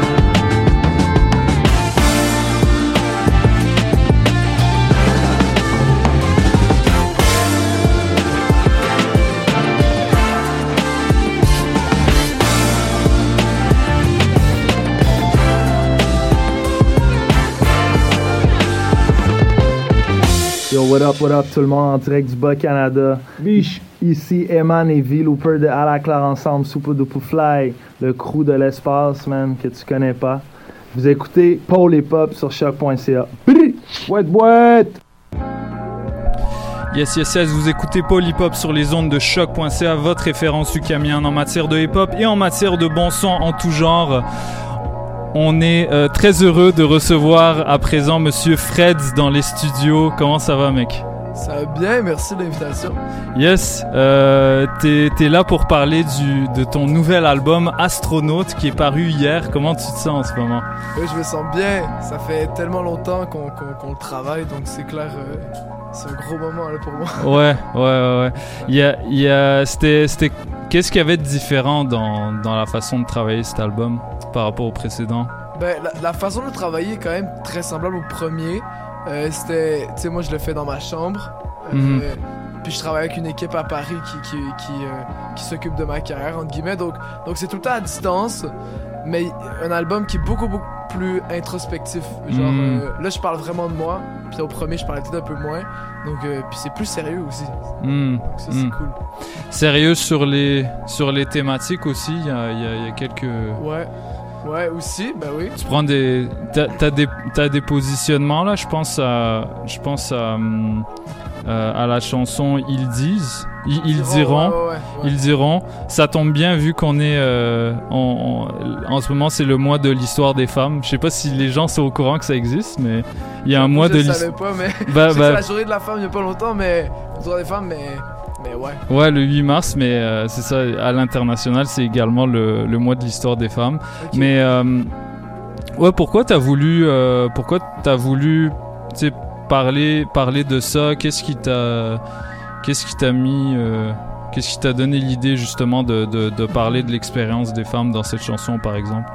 Yo, what up, what up tout le monde en direct du Bas-Canada. Biche. Ici Eman et V, Looper de À la Claire Ensemble, Fly, le crew de l'espace, man, que tu connais pas. Vous écoutez Paul et Pop sur choc.ca. Boîte, boîte! Yes, yes, yes, vous écoutez Paul Hip Hop sur les ondes de choc.ca, votre référence ukamienne en matière de hip hop et en matière de bon son en tout genre. On est euh, très heureux de recevoir à présent Monsieur Freds dans les studios. Comment ça va, mec? Ça va bien, merci de l'invitation. Yes, euh, t'es es là pour parler du, de ton nouvel album Astronaute qui est paru hier. Comment tu te sens en ce moment? Oui, je me sens bien. Ça fait tellement longtemps qu'on le travaille, donc c'est clair, euh, c'est un gros moment là, pour moi. Ouais, ouais, ouais. ouais. Il y a, il y a, c'était, c'était, qu'est-ce qu'il y avait de différent dans, dans la façon de travailler cet album par rapport au précédent? Ben, la, la façon de travailler est quand même très semblable au premier. Euh, C'était, tu sais, moi je le fais dans ma chambre. Euh, Mhm. Puis je travaille avec une équipe à Paris qui, qui, qui, euh, qui s'occupe de ma carrière, entre guillemets. Donc, donc c'est tout le temps à distance, mais un album qui est beaucoup, beaucoup plus introspectif. Genre, Mhm. euh, là je parle vraiment de moi. Puis au premier, je parlais peut-être un peu moins. Donc, euh, puis c'est plus sérieux aussi. Hmm, ça, c'est hmm. cool. Sérieux sur les, sur les thématiques aussi. Il y a, y a- y a quelques. Ouais. Ouais, aussi, ben oui. Tu prends des. T'as, t'as des, t'as des positionnements là? Je pense à. Je pense à. hum, à la chanson Ils disent. Ils, ils diront. ouais, ouais, ouais. Ils diront. Ça tombe bien vu qu'on est. euh, en, ce moment, c'est le mois de l'histoire des femmes. Je sais pas si les gens sont au courant que ça existe, mais il y a un mois de Je l'histoire. savais pas, mais. Bah, bah. c'est la journée de la femme il y a pas longtemps, mais. Le droit des femmes, mais. Mais ouais. Ouais, le 8 mars, mais euh, c'est ça, à l'international, c'est également le, le mois de l'histoire des femmes. Mais, euh, ouais, pourquoi t'as voulu, euh, pourquoi t'as voulu, tu sais, parler, parler de ça. Qu'est-ce qui t'a, qu'est-ce qui t'a mis, euh, qu'est-ce qui t'a donné l'idée justement de, de, parler de l'expérience des femmes dans cette chanson, par exemple?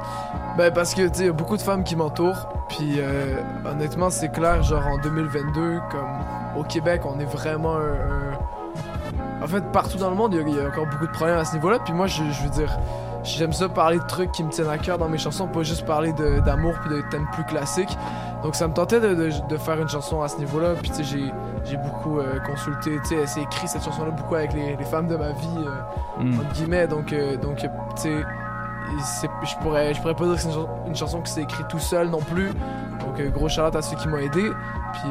Ben parce que tu sais, beaucoup de femmes qui m'entourent, puis euh, honnêtement c'est clair, genre en 2022, comme au Québec, on est vraiment un, En fait, partout dans le monde, il y, a- encore beaucoup de problèmes à ce niveau-là, puis moi je veux dire, j'aime ça parler de trucs qui me tiennent à cœur dans mes chansons, pas juste parler d'amour puis de thèmes plus classiques. Donc ça me tentait de, de- de faire une chanson à ce niveau-là, puis tu sais, j'ai, beaucoup euh, consulté, tu sais, c'est écrit cette chanson-là beaucoup avec les, les femmes de ma vie, euh, Mm. entre guillemets, donc, euh, donc tu sais, je pourrais, je pourrais pas dire que c'est une, chan- une chanson qui s'est écrite tout seul non plus. Donc, gros shout à ceux qui m'ont aidé. Puis,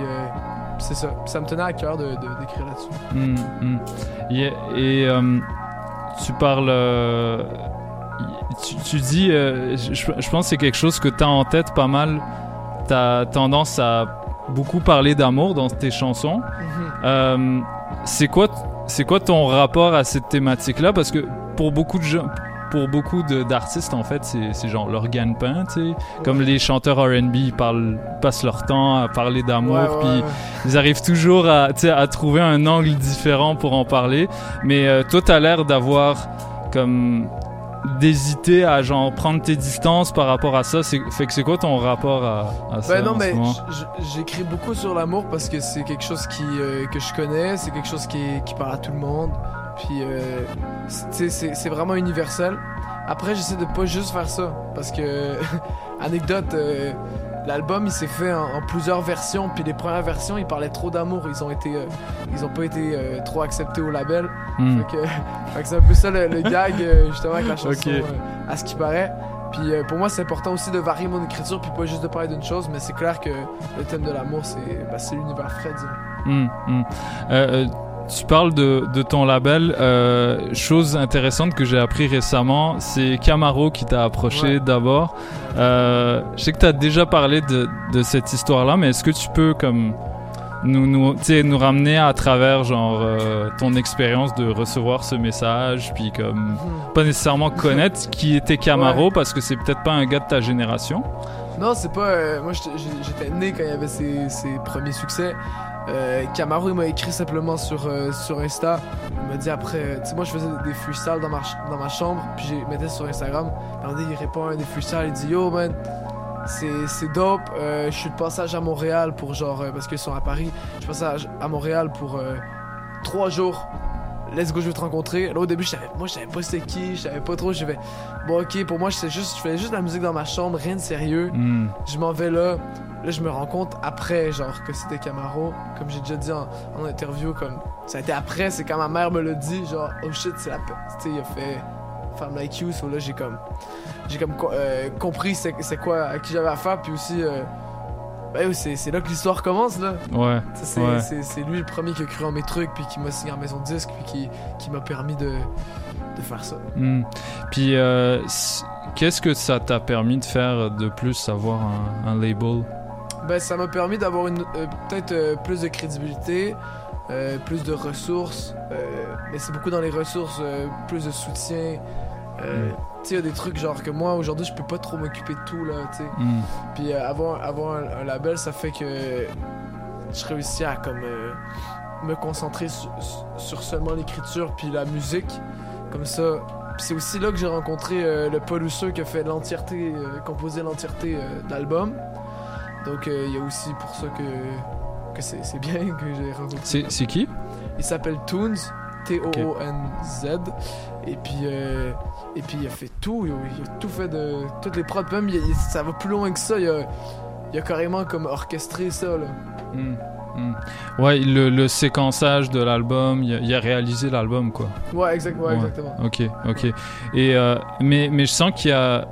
c'est ça. Ça me tenait à cœur de- d'écrire là-dessus. Hmm, hmm. Yeah, Et tu parles. Tu, tu dis. euh, je, je pense que c'est quelque chose que tu as en tête pas mal. Tu as tendance à beaucoup parler d'amour dans tes chansons. Euh, c'est quoi, c'est quoi ton rapport à cette thématique-là? Parce que pour beaucoup de gens. Pour beaucoup d'artistes, en fait, c'est genre leur gagne-pain, tu sais. Comme les chanteurs R&B, ils parlent, passent leur temps à parler d'amour, puis ouais. ils arrivent toujours à trouver un angle différent pour en parler. Mais euh, toi, t'as l'air d'avoir comme d'hésiter à genre prendre tes distances par rapport à ça. C'est- Fait que c'est quoi ton rapport à, à ça Ben non, mais j'écris beaucoup sur l'amour parce que c'est quelque chose qui, euh, que je connais, c'est quelque chose qui, qui parle à tout le monde. Puis, euh, c'est vraiment universel. Après, j'essaie de pas juste faire ça parce que, anecdote, euh, l'album il s'est fait en, en plusieurs versions. Puis les premières versions, ils parlaient trop d'amour. Ils ont été, euh, ils ont pas été euh, trop acceptés au label. Hmm. Fait que, fait que c'est un peu ça le, le gag euh, justement avec la chanson, à ce qui paraît. Puis pour moi, c'est important aussi de varier mon écriture, puis pas juste de parler d'une chose, mais c'est clair que le thème de l'amour, c'est bah, c'est l'univers Fred. Euh, euh, tu parles de, de ton label. Euh, chose intéressante que j'ai appris récemment, c'est Camaro qui t'a approché d'abord. Euh, je sais que tu as déjà parlé de, de cette histoire-là, mais est-ce que tu peux comme nous, nous, nous ramener à travers genre euh, ton expérience de recevoir ce message, puis comme pas nécessairement connaître qui était Camaro parce que c'est peut-être pas un gars de ta génération? Non, c'est pas. moi, j'étais- né quand il y avait ses, ses premiers succès. Euh, Camaro, il m'a écrit simplement sur, euh, sur Insta. Il m'a dit après. euh, Tu sais, moi, je faisais des freestyles dans ma, dans ma chambre, puis je mettais sur Instagram. Donné, il répond à un des freestyles, il dit Yo, man, c'est c'est dope. euh, je suis de passage à Montréal pour genre. parce qu'ils sont à Paris. Je suis de passage à Montréal pour trois jours. Let's go, je vais te rencontrer. Là, au début, je savais, moi, je savais pas c'était qui, je savais pas trop. Je vais, bon, ok, pour moi, je juste, je faisais juste de la musique dans ma chambre, rien de sérieux. Hmm. Je m'en vais là. Là, je me rends compte après, genre, que c'était Camaro. Comme j'ai déjà dit en, en interview, comme ça a été après, c'est quand ma mère me l'a dit, genre, oh shit, c'est la. Tu sais, il a fait Femme Like You, so là, j'ai comme. J'ai comme co- euh, compris c'est c'est quoi, à qui j'avais affaire, puis aussi. euh, ben c'est c'est là que l'histoire commence, là. Ouais, C'est ouais. c'est- c'est lui le premier qui a cru en mes trucs, puis qui m'a signé en maison de disque, puis qui, qui m'a permis de, de faire ça. Hmm. Puis, euh, qu'est-ce que ça t'a permis de faire de plus, avoir un, un label? Ben, ça m'a permis d'avoir une euh, peut-être euh, plus de crédibilité, euh, plus de ressources. mais c'est beaucoup dans les ressources, plus de soutien. Mm. Tu sais, il y a des trucs genre que moi aujourd'hui je peux pas trop m'occuper de tout là, tu sais. Mm. Puis avoir, avoir un, un label, ça fait que je réussis à comme me concentrer sur, sur seulement l'écriture puis la musique. Comme ça. C'est aussi là que j'ai rencontré euh, le Paul Housseux qui a fait l'entièreté, euh, composé l'entièreté euh, de l'album. Donc euh, il y a aussi pour ça que, que c'est c'est bien que j'ai rencontré. C'est c'est qui? Il s'appelle Toons, T-O-O-N-Z. Et puis, euh, et puis il a fait tout, il a, tout fait de. Toutes les prods, même il- ça va plus loin que ça. Il a, il a carrément comme orchestré ça là. Mm, mm. Ouais, le, le séquençage de l'album, il a, il a réalisé l'album, quoi. Ouais, exact, ouais, exactement. Ok, ok. Et euh, mais mais je sens qu'il y a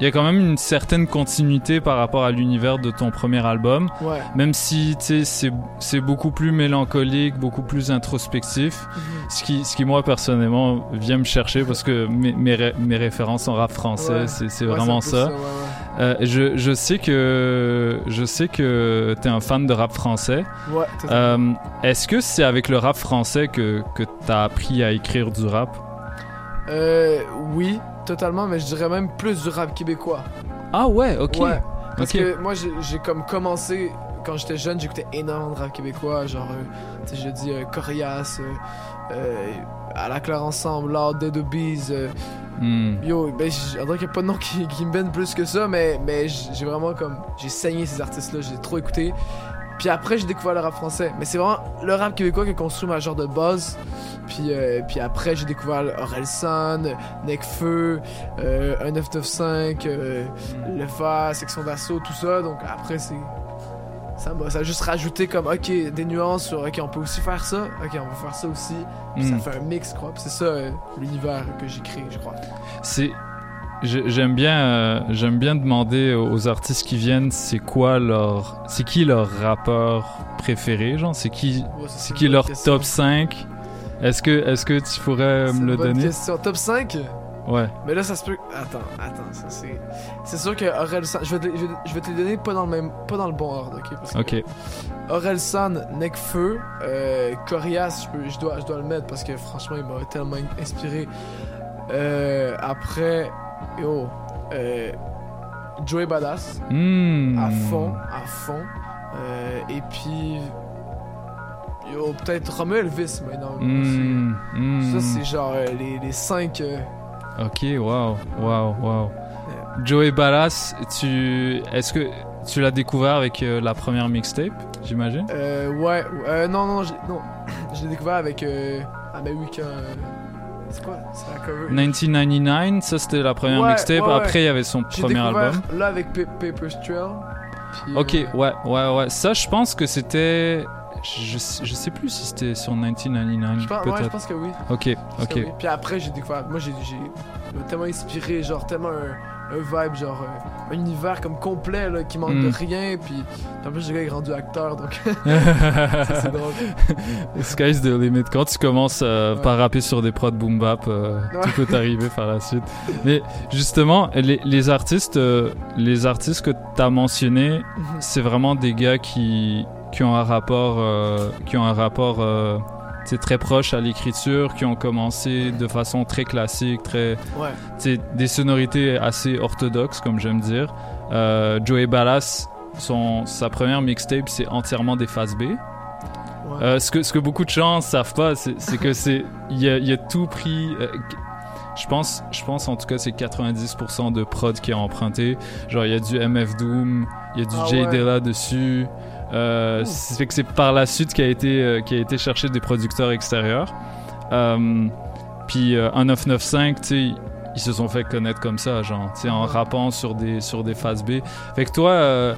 il y a quand même une certaine continuité par rapport à l'univers de ton premier album. Ouais. Même si c'est beaucoup plus mélancolique, beaucoup plus introspectif. Ce qui ce qui moi personnellement vient me chercher parce que mes mes, ré- mes références en rap français, Ouais. c'est Ouais, vraiment ça. Euh, je, je sais que je sais que t'es un fan de rap français. Euh, Est-ce que c'est avec le rap français que que t'as appris à écrire du rap? Euh, oui, totalement, mais je dirais même plus du rap québécois. Ah ouais, ok. Ouais. Parce que moi, j'ai comme commencé, quand j'étais jeune, j'écoutais énormément de rap québécois, genre, euh, tu sais, je dis euh, Corias, euh, euh, À la claire ensemble, Lord Dead Obies. euh, Hmm. Yo, ben, on dirait qu'il n'y a pas de nom qui, qui me baigne plus que ça, mais, mais j'ai vraiment comme. J'ai saigné ces artistes-là, j'ai trop écouté. Puis après, j'ai découvert le rap français. Mais c'est vraiment le rap québécois qui a construit ma genre de base. Puis, euh, puis après, j'ai découvert Orelsan, Necfeu, euh, 1995, euh, Le Fa, Section d'Assaut, tout ça. Donc après, c'est. Ça ça a juste rajouté comme, ok, des nuances sur, ok, on peut aussi faire ça, ok, on va faire ça aussi. Puis Mm. ça fait un mix, quoi. Puis c'est ça euh, l'univers que j'ai créé, je crois. C'est j'aime bien euh, j'aime bien demander aux artistes qui viennent c'est quoi leur c'est qui leur rappeur préféré genre c'est qui c'est c'est qui leur question. top 5 Est-ce que est-ce que tu pourrais C'est me le donner? question. Top 5 Ouais. Mais là, ça se peut. Attends, attends, ça c'est. C'est sûr que Aurel San. Je vais, te, je, vais, je vais te les donner pas dans le même. Pas dans le bon ordre, ok? Parce que OK. Aurel San, Necfeu, euh, Corias, je, peux- je, dois, je dois le mettre parce que franchement, il m'a tellement inspiré. Euh, après, yo, euh, Joey Badass, Hmm. à fond, à fond. Euh, et puis, yo, peut-être Romeo Elvis maintenant. hmm. Ça, c'est genre euh, les, les 5. OK, wow, wow, wow. Joey Ballas, tu est-ce que tu l'as découvert avec la première mixtape, j'imagine? Euh, ouais, non, non, non. je l'ai découvert avec à ma week C'est quoi C'est la cover? 1999, ça c'était la première Ouais, mixtape. ouais, ouais. Après, il y avait son J'ai premier découvert album. Là avec Pa- Paper's Trail. puis, Ok, euh, ouais, ouais, ouais. Ça, je pense que c'était. Je, je sais plus si c'était sur 1999. Je pense, peut-être. ouais, je pense que oui. Ok, ok. oui. Puis après, j'ai découvert. Moi, j'ai tellement inspiré, genre tellement un, un vibe, genre euh, un univers comme complet là, qui manque Mm. de rien. Puis en plus, le gars est rendu acteur, donc c'est drôle. Sky's the limit. Quand tu commences euh, Ouais. par rapper sur des prods boom bap, euh, Ouais. tout peut arriver par la suite. Mais justement, les, les artistes, euh, les artistes que tu as mentionnés, Mhm. c'est vraiment des gars qui, qui ont un rapport, euh, qui ont un rapport très proche à l'écriture, qui ont commencé de façon très classique, très, Ouais. des sonorités assez orthodoxes, comme j'aime dire. Euh, Joey Ballas, son, sa première mixtape, c'est entièrement des phases B. Euh, ce, que, ce que beaucoup de gens savent pas, c'est c'est que c'est il a, a tout pris. euh, je pense, je pense en tout cas c'est 90% de prod qui est emprunté. Genre il y a du MF Doom, il y a du Ah Jay ouais. Dilla dessus. Euh, ça fait que c'est par la suite qui a été euh, qui a été chercher des producteurs extérieurs. Euh, puis euh, 1995, tu ils se sont fait connaître comme ça, genre, tu en rappant sur des sur des phases B. Fait que toi.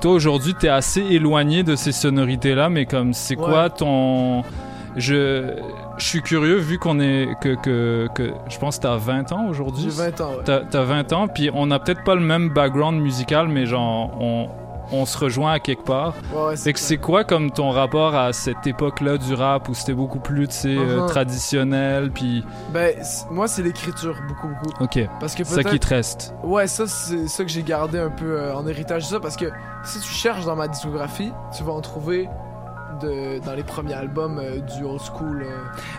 toi aujourd'hui t'es assez éloigné de ces sonorités là mais comme c'est Ouais. quoi ton je je suis curieux vu qu'on est que, que, que je pense que t'as 20 ans aujourd'hui J'ai 20 ans, ouais. t'as, t'as 20 ans puis on a peut-être pas le même background musical mais genre on on se rejoint à quelque part. Ouais, c'est c'est quoi comme ton rapport à cette époque-là du rap où c'était beaucoup plus, tu sais, euh, Mhm. traditionnel, puis... Ben, moi, c'est l'écriture, beaucoup, beaucoup. Ok. Parce que Ça qui te reste. Ouais, ça, c'est ça que j'ai gardé un peu euh, en héritage de ça. Parce que si tu cherches dans ma discographie, tu vas en trouver de, dans les premiers albums euh, du old school. euh,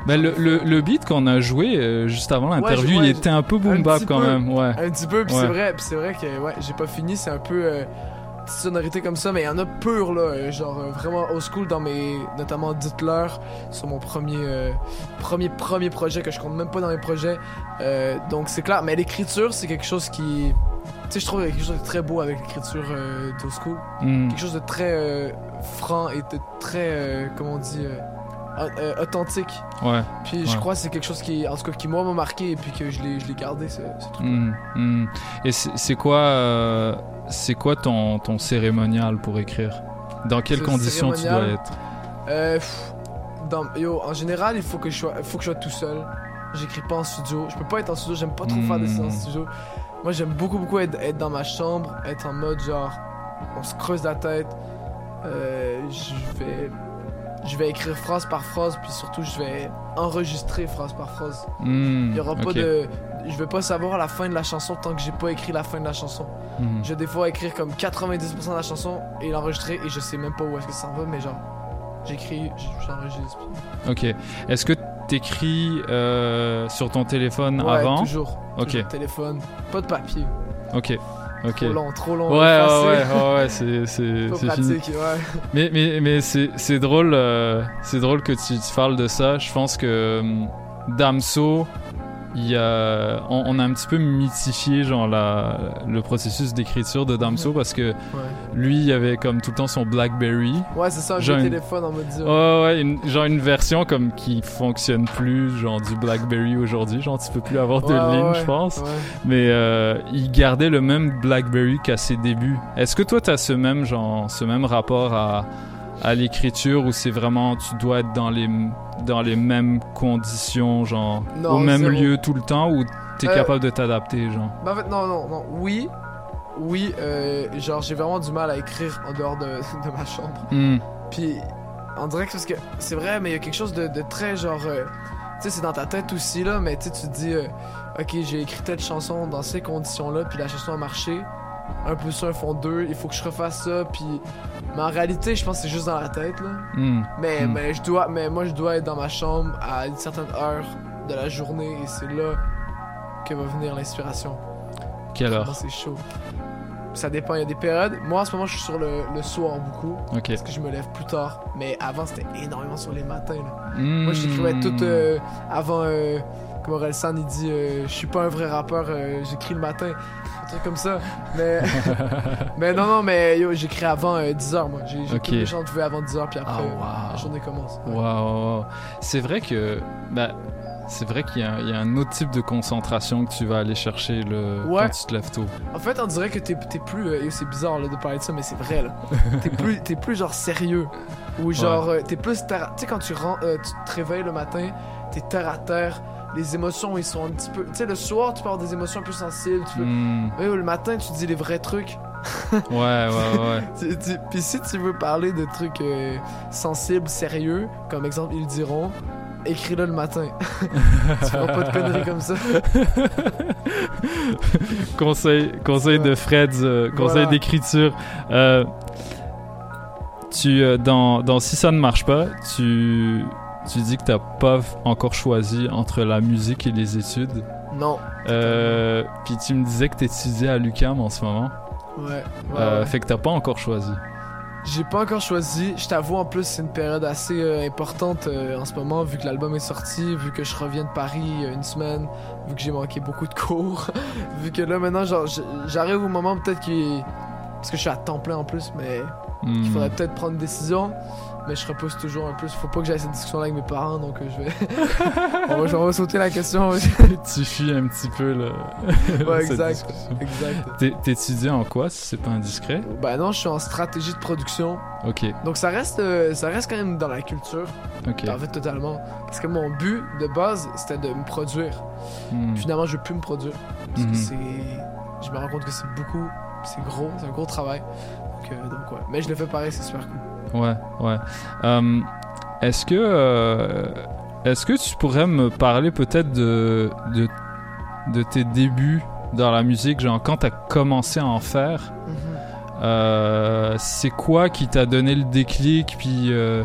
Ben, le, le, le beat qu'on a joué euh, juste avant l'interview, ouais, il était un peu boom bap quand peu, même, ouais. Un petit peu, puis Ouais. c'est vrai, c'est vrai que ouais, j'ai pas fini, c'est un peu euh, petite sonorité comme ça, mais il y en a pur là, euh, genre euh, vraiment old school dans mes, notamment Dites-leur, sur mon premier, euh, premier, premier projet que je compte même pas dans mes projets. Euh, donc c'est clair, mais l'écriture c'est quelque chose qui, tu sais, je trouve quelque chose de très beau avec l'écriture euh, d'old school, Mm. quelque chose de très franc et de très, comment on dit. Euh, au- authentique. Ouais. Puis je crois que c'est quelque chose qui, en tout cas, qui moi m'a marqué et puis que je l'ai, gardé, ce, ce truc. Mm, mm. Et c'est quoi, euh, c'est quoi ton, ton cérémonial pour écrire? Dans quelles Ce conditions tu dois être? Euh, pff, dans, yo, en général, il faut que je sois, faut que je sois tout seul. J'écris pas en studio. Je peux pas être en studio. J'aime pas trop faire des Hmm. séances en studio. Moi, j'aime beaucoup, beaucoup être, être dans ma chambre, être en mode genre, on se creuse la tête. Euh, je vais, je vais écrire phrase par phrase, puis surtout, je vais enregistrer phrase par phrase. Hmm, Il y aura pas de, je vais pas savoir la fin de la chanson tant que j'ai pas écrit la fin de la chanson. Mhm. Je vais des fois écrire comme 90% de la chanson et l'enregistrer et je sais même pas où est-ce que ça en va, mais genre, j'écris, j'enregistre. Ok. Est-ce que t'écris euh, sur ton téléphone Ouais, avant? toujours. Ok. toujours téléphone, pas de papier. Ok. Trop long, trop long. Ouais, ouais, ouais, c'est, c'est, Pas c'est fini. ouais. Mais, mais, mais c'est, c'est drôle, euh, c'est drôle que tu, tu parles de ça. Je pense que hum, Damso, il y a, on, on a un petit peu mythifié genre la, le processus d'écriture de Damso parce que lui, il avait comme tout le temps son BlackBerry. Ouais, c'est ça, un Genre téléphone en mode dire. Ouais, ouais, une- genre une version comme qui fonctionne plus, genre du BlackBerry aujourd'hui. Genre, tu peux plus avoir de Ouais, ligne, je pense. Mais euh, il gardait le même BlackBerry qu'à ses débuts. Est-ce que toi, tu as ce même, genre, ce même rapport à, à l'écriture où c'est vraiment, tu dois être dans les, dans les mêmes conditions, genre, Non, au même zéro. lieu tout le temps ou t'es Euh, capable de t'adapter, genre? Ben, en fait, non, non, non. Oui, oui, euh, genre, j'ai vraiment du mal à écrire en dehors de, de ma chambre. Hmm. Puis, on dirait que parce que c'est vrai, mais il y a quelque chose de, de très genre. euh, tu sais, c'est dans ta tête aussi, là, mais tu te dis, euh, ok, j'ai écrit telle chanson dans ces conditions-là, puis la chanson a marché. Un plus un font deux, il faut que je refasse ça, puis. Mais en réalité, je pense que c'est juste dans la tête, là. Hmm. Mais, Hmm. mais, je dois, mais moi, je dois être dans ma chambre à une certaine heure de la journée, et c'est là que va venir l'inspiration. Quelle heure? C'est chaud. Ça dépend, il y a des périodes. Moi, en ce moment, je suis sur le, le soir beaucoup. Parce que je me lève plus tard. Mais avant, c'était énormément sur les matins. là. Hmm. Moi, j'écrivais tout euh, avant. Euh, comme Orelsan, il dit euh, Je suis pas un vrai rappeur, euh, j'écris le matin. Truc comme ça. Mais, mais non, non, mais yo, j'écris avant 10h, moi. J'ai j'ai Ok. toutes mes chants jouer avant 10h, puis après, Ah, euh, wow. la journée commence. Waouh. C'est vrai que. Bah, c'est vrai qu'il y, a- il y a un autre type de concentration que tu vas aller chercher le, Ouais. quand tu te lèves tôt. En fait, on dirait que t'es t'es plus. euh, c'est bizarre là, de parler de ça, mais c'est vrai. T'es plus, t'es plus genre sérieux. Ou genre, euh, t'es plus Tu sais, quand tu, ren- euh, tu te réveilles le matin, t'es terre à terre. Les émotions, ils sont un petit peu. Tu sais, le soir, tu peux avoir des émotions un peu sensibles. Tu peux... Hmm. Mais le matin, tu dis les vrais trucs. Ouais, ouais, ouais. Puis si tu veux parler de trucs euh, sensibles, sérieux, comme exemple, ils diront, écris-le le matin. tu feras pas de conneries comme ça. conseil conseil de Fred, euh, conseil Voilà. d'écriture. Euh, tu, dans, dans Si ça ne marche pas, tu, tu dis que t'as pas encore choisi entre la musique et les études? Non. Euh, Puis tu me disais que t'étudiais à l'UQAM en ce moment. Ouais. ouais, Euh, ouais. Fait que t'as pas encore choisi. J'ai pas encore choisi. Je t'avoue, en plus, c'est une période assez euh, importante euh, en ce moment, vu que l'album est sorti, vu que je reviens de Paris il y a une semaine, vu que j'ai manqué beaucoup de cours, vu que là, maintenant, genre, j'arrive au moment peut-être qui. Parce que je suis à temps plein en plus, mais Hmm. il faudrait peut-être prendre une décision. Mais je repousse toujours un peu. Faut pas que j'aille cette discussion-là avec mes parents, donc euh, je vais. on, va, on va sauter la question. tu fuis un petit peu le. Ouais, exact. discussion. exact. T'étudies en quoi, si c'est pas indiscret? Bah non, je suis en stratégie de production. Ok. Donc ça reste, euh, ça reste quand même dans la culture. Ok. En fait, totalement. Parce que mon but de base, c'était de me produire. Hmm. Finalement, je veux plus me produire. Parce que c'est. Je me rends compte que c'est beaucoup. C'est gros, c'est un gros travail. Donc, euh, donc ouais. Mais je le fais pareil, c'est super cool. Ouais, ouais. Euh, est-ce que, euh, est-ce que tu pourrais me parler peut-être de, de, de tes débuts dans la musique, genre quand t'as commencé à en faire? Euh, c'est quoi qui t'a donné le déclic puis euh,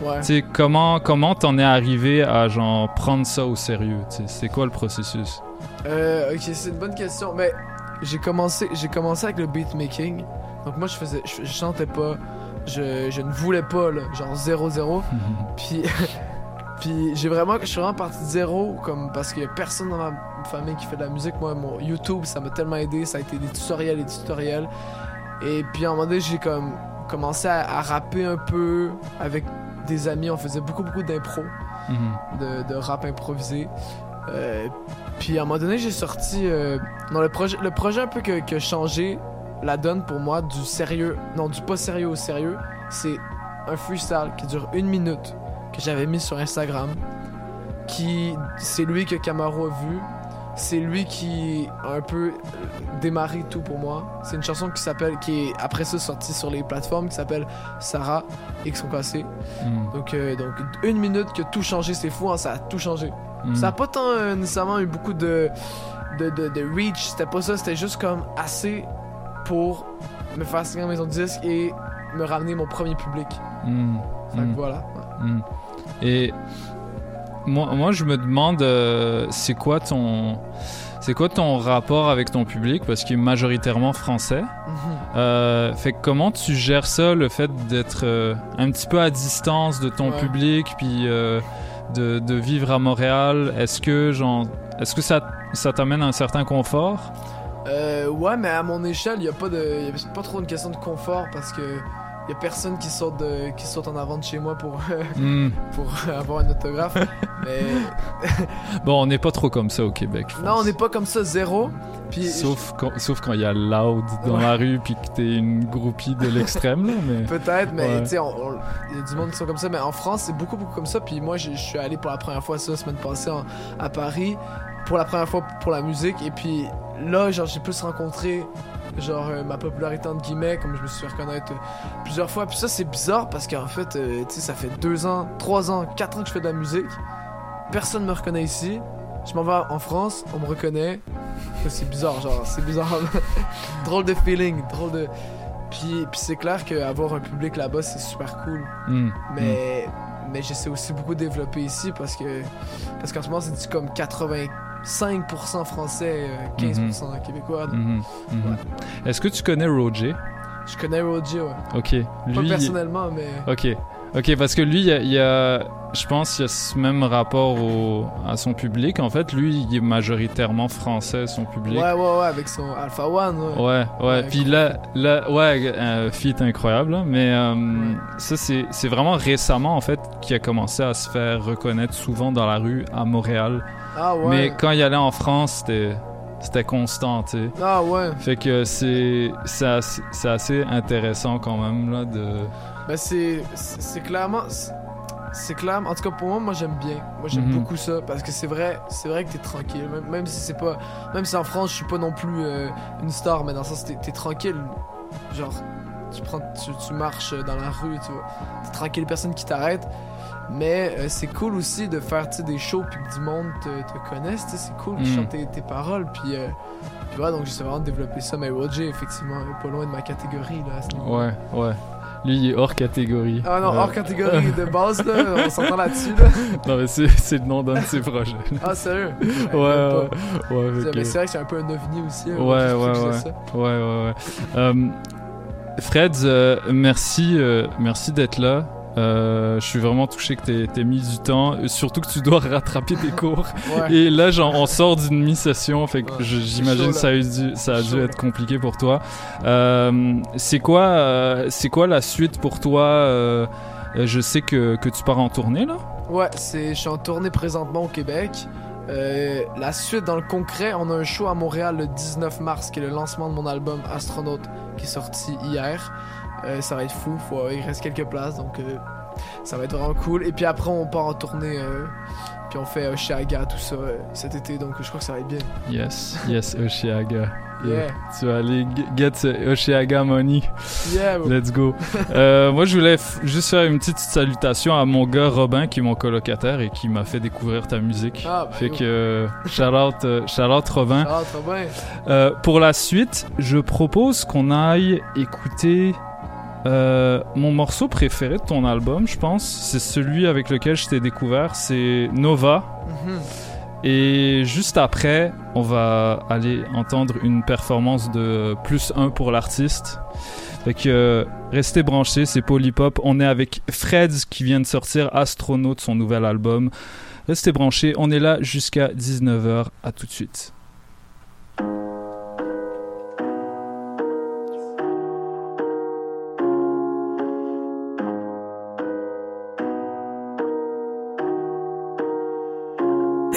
Ouais. tu sais comment comment t'en es arrivé à genre prendre ça au sérieux c'est quoi le processus? Ok, c'est une bonne question. Mais j'ai commencé, j'ai commencé avec le beatmaking. Donc moi, je faisais, je, je chantais pas, je, je ne voulais pas, là, genre 0-0. puis, puis j'ai vraiment, je suis vraiment parti de zéro, comme parce qu'il y a personne dans ma famille qui fait de la musique. Moi, mon YouTube, ça m'a tellement aidé. Ça a été des tutoriels et des tutoriels. Et puis à un moment donné, j'ai comme commencé à, à rapper un peu avec des amis. On faisait beaucoup, beaucoup d'impro de, de rap improvisé. Euh, puis à un moment donné, j'ai sorti. euh, non, le projet, le projet un peu que- qui a changé la donne pour moi du sérieux, non, du pas sérieux au sérieux, c'est un freestyle qui dure une minute que j'avais mis sur Instagram. Qui, c'est lui que Camaro a vu. C'est lui qui a un peu démarré tout pour moi. C'est une chanson qui s'appelle, qui est après ça sortie sur les plateformes, qui s'appelle Sarah X sont cassés. Mm. Donc, euh, donc une minute que tout changé, c'est fou, hein, ça a tout changé. Mm. Ça a pas tant euh, nécessairement eu beaucoup de, de, de, de reach, c'était pas ça, c'était juste comme assez pour me faire signer en maison de disque et me ramener mon premier public. Mm. Fait que Mm. voilà. Mm. Et moi, moi, je me demande, euh, c'est quoi ton, c'est quoi ton rapport avec ton public? Parce qu'il est majoritairement français. Mhm. Euh, fait que comment tu gères ça, le fait d'être euh, un petit peu à distance de ton Ouais. public, puis de, de vivre à Montréal? Est-ce que genre, est-ce que ça, ça t'amène un certain confort? Euh, ouais, mais à mon échelle, il y a pas de, y a pas trop une question de confort parce que y a personne qui sort de, qui saute en avant de chez moi pour, Mm. pour avoir un autographe. mais Bon, on n'est pas trop comme ça au Québec. je non, on n'est pas comme ça zéro. Puis Sauf quand, sauf quand il y a loud dans Ouais. la rue puis que t'es une groupie de l'extrême là, mais Peut-être, mais Ouais. tu sais, il y a du monde qui sont comme ça. Mais en France, c'est beaucoup, beaucoup comme ça. Puis moi, je je suis allé pour la première fois ça, la semaine passée en- à Paris, pour la première fois pour la musique. Et puis là, genre, j'ai plus rencontré, genre, euh, ma popularité entre guillemets, comme je me suis fait reconnaître euh, plusieurs fois. Puis ça, c'est bizarre parce qu'en fait, euh, tu sais, ça fait deux ans, trois ans, quatre ans que je fais de la musique. Personne me reconnaît ici. Je m'en vais en France, on me reconnaît. C'est bizarre, genre, c'est bizarre. drôle de feeling, drôle de. Puis, puis c'est clair qu'avoir un public là-bas, c'est super cool. Mm, Mais, mais j'essaie aussi beaucoup de développer ici parce que parce qu'en ce moment, c'est du comme 85% français, euh, 15% québécois. donc Mhm, mhm. Est-ce que tu connais Roger? Je connais Roger, ouais. Ok. Pas personnellement, mais. Ok. Ok, parce que lui, il y a, il y a- je pense qu'il y a ce même rapport au, à son public. En fait, lui, il est majoritairement français, son public. Ouais, ouais, ouais, avec son Alpha One. Ouais, Ouais, ouais. Puis là, là, ouais, un feat incroyable. là. Mais euh, ça, c'est vraiment récemment, en fait, qu'il a commencé à se faire reconnaître souvent dans la rue à Montréal. Ah ouais. Mais quand il allait en France, c'était c'était constant, tu sais. Ah ouais. Fait que c'est c'est assez, c'est assez intéressant quand même là de. Ben c'est c'est clairement c'est- clairement en tout cas pour moi moi j'aime bien. Moi j'aime Mhm. beaucoup ça parce que c'est vrai c'est vrai que t'es tranquille. Même, même si c'est pas même si en France je suis pas non plus euh, une star mais dans le sens t'es t'es tranquille. Genre tu prends tu, tu marches dans la rue tu vois. T'es tranquille personne qui t'arrête. Mais euh, c'est cool aussi de faire des shows puis que du monde te, te connaisse c'est cool de Mhm. chanter tes paroles puis euh, puis voilà donc j'essaie vraiment de développer ça mais Roger effectivement pas loin de ma catégorie là à ce niveau Ouais, ouais. Lui, il est hors catégorie. ah non, Ouais. hors catégorie de base, là, on s'entend là-dessus, là. non, mais c'est le nom d'un de ses projets. Ah, sérieux? Ouais, Ouais, ouais, ouais. ouais, Mais c'est vrai que c'est un peu un ovni aussi. hein, Ouais, ouais, ouais. Ouais, ouais, ouais. Euh, Fred, euh, merci, euh, merci d'être là. Euh, je suis vraiment touché que t'aies t'aies mis du temps, surtout que tu dois rattraper tes cours. Ouais. Et là, genre, on sort d'une mi-session, fait que Ouais, je- c'est j'imagine ça a, dû, ça a dû être compliqué pour toi. Euh, c'est quoi, euh, c'est quoi la suite pour toi Je sais que, que tu pars en tournée là? Ouais, c'est, je suis en tournée présentement au Québec. La suite, dans le concret, on a un show à Montréal le 19 mars, qui est le lancement de mon album Astronaute, qui est sorti hier. Euh, ça va être fou, faut, il reste quelques places, donc euh, ça va être vraiment cool. Et puis après, on part en tournée euh, Puis on fait Oshiaga, tout ça cet été, donc je crois que ça va être bien. Yes, yes, Oshiaga. Yeah. Tu vas aller get Oshiaga money. Yeah, bro. Let's go. Euh, moi, je voulais juste faire une petite salutation à mon gars Robin, qui est mon colocataire et qui m'a fait découvrir ta musique. Ah, ben fait yo. que shout out, shout out Robin. Euh, pour la suite, je propose qu'on aille écouter euh, mon morceau préféré de ton album, je pense. C'est celui avec lequel je t'ai découvert. C'est Nova. Mhm. Et juste après, on va aller entendre une performance de plus 1 pour l'artiste. Fait que euh, restez branchés, c'est Polypop. On est avec Freds qui vient de sortir Astronaute, son nouvel album. Restez branchés, on est là jusqu'à 19h. À tout de suite.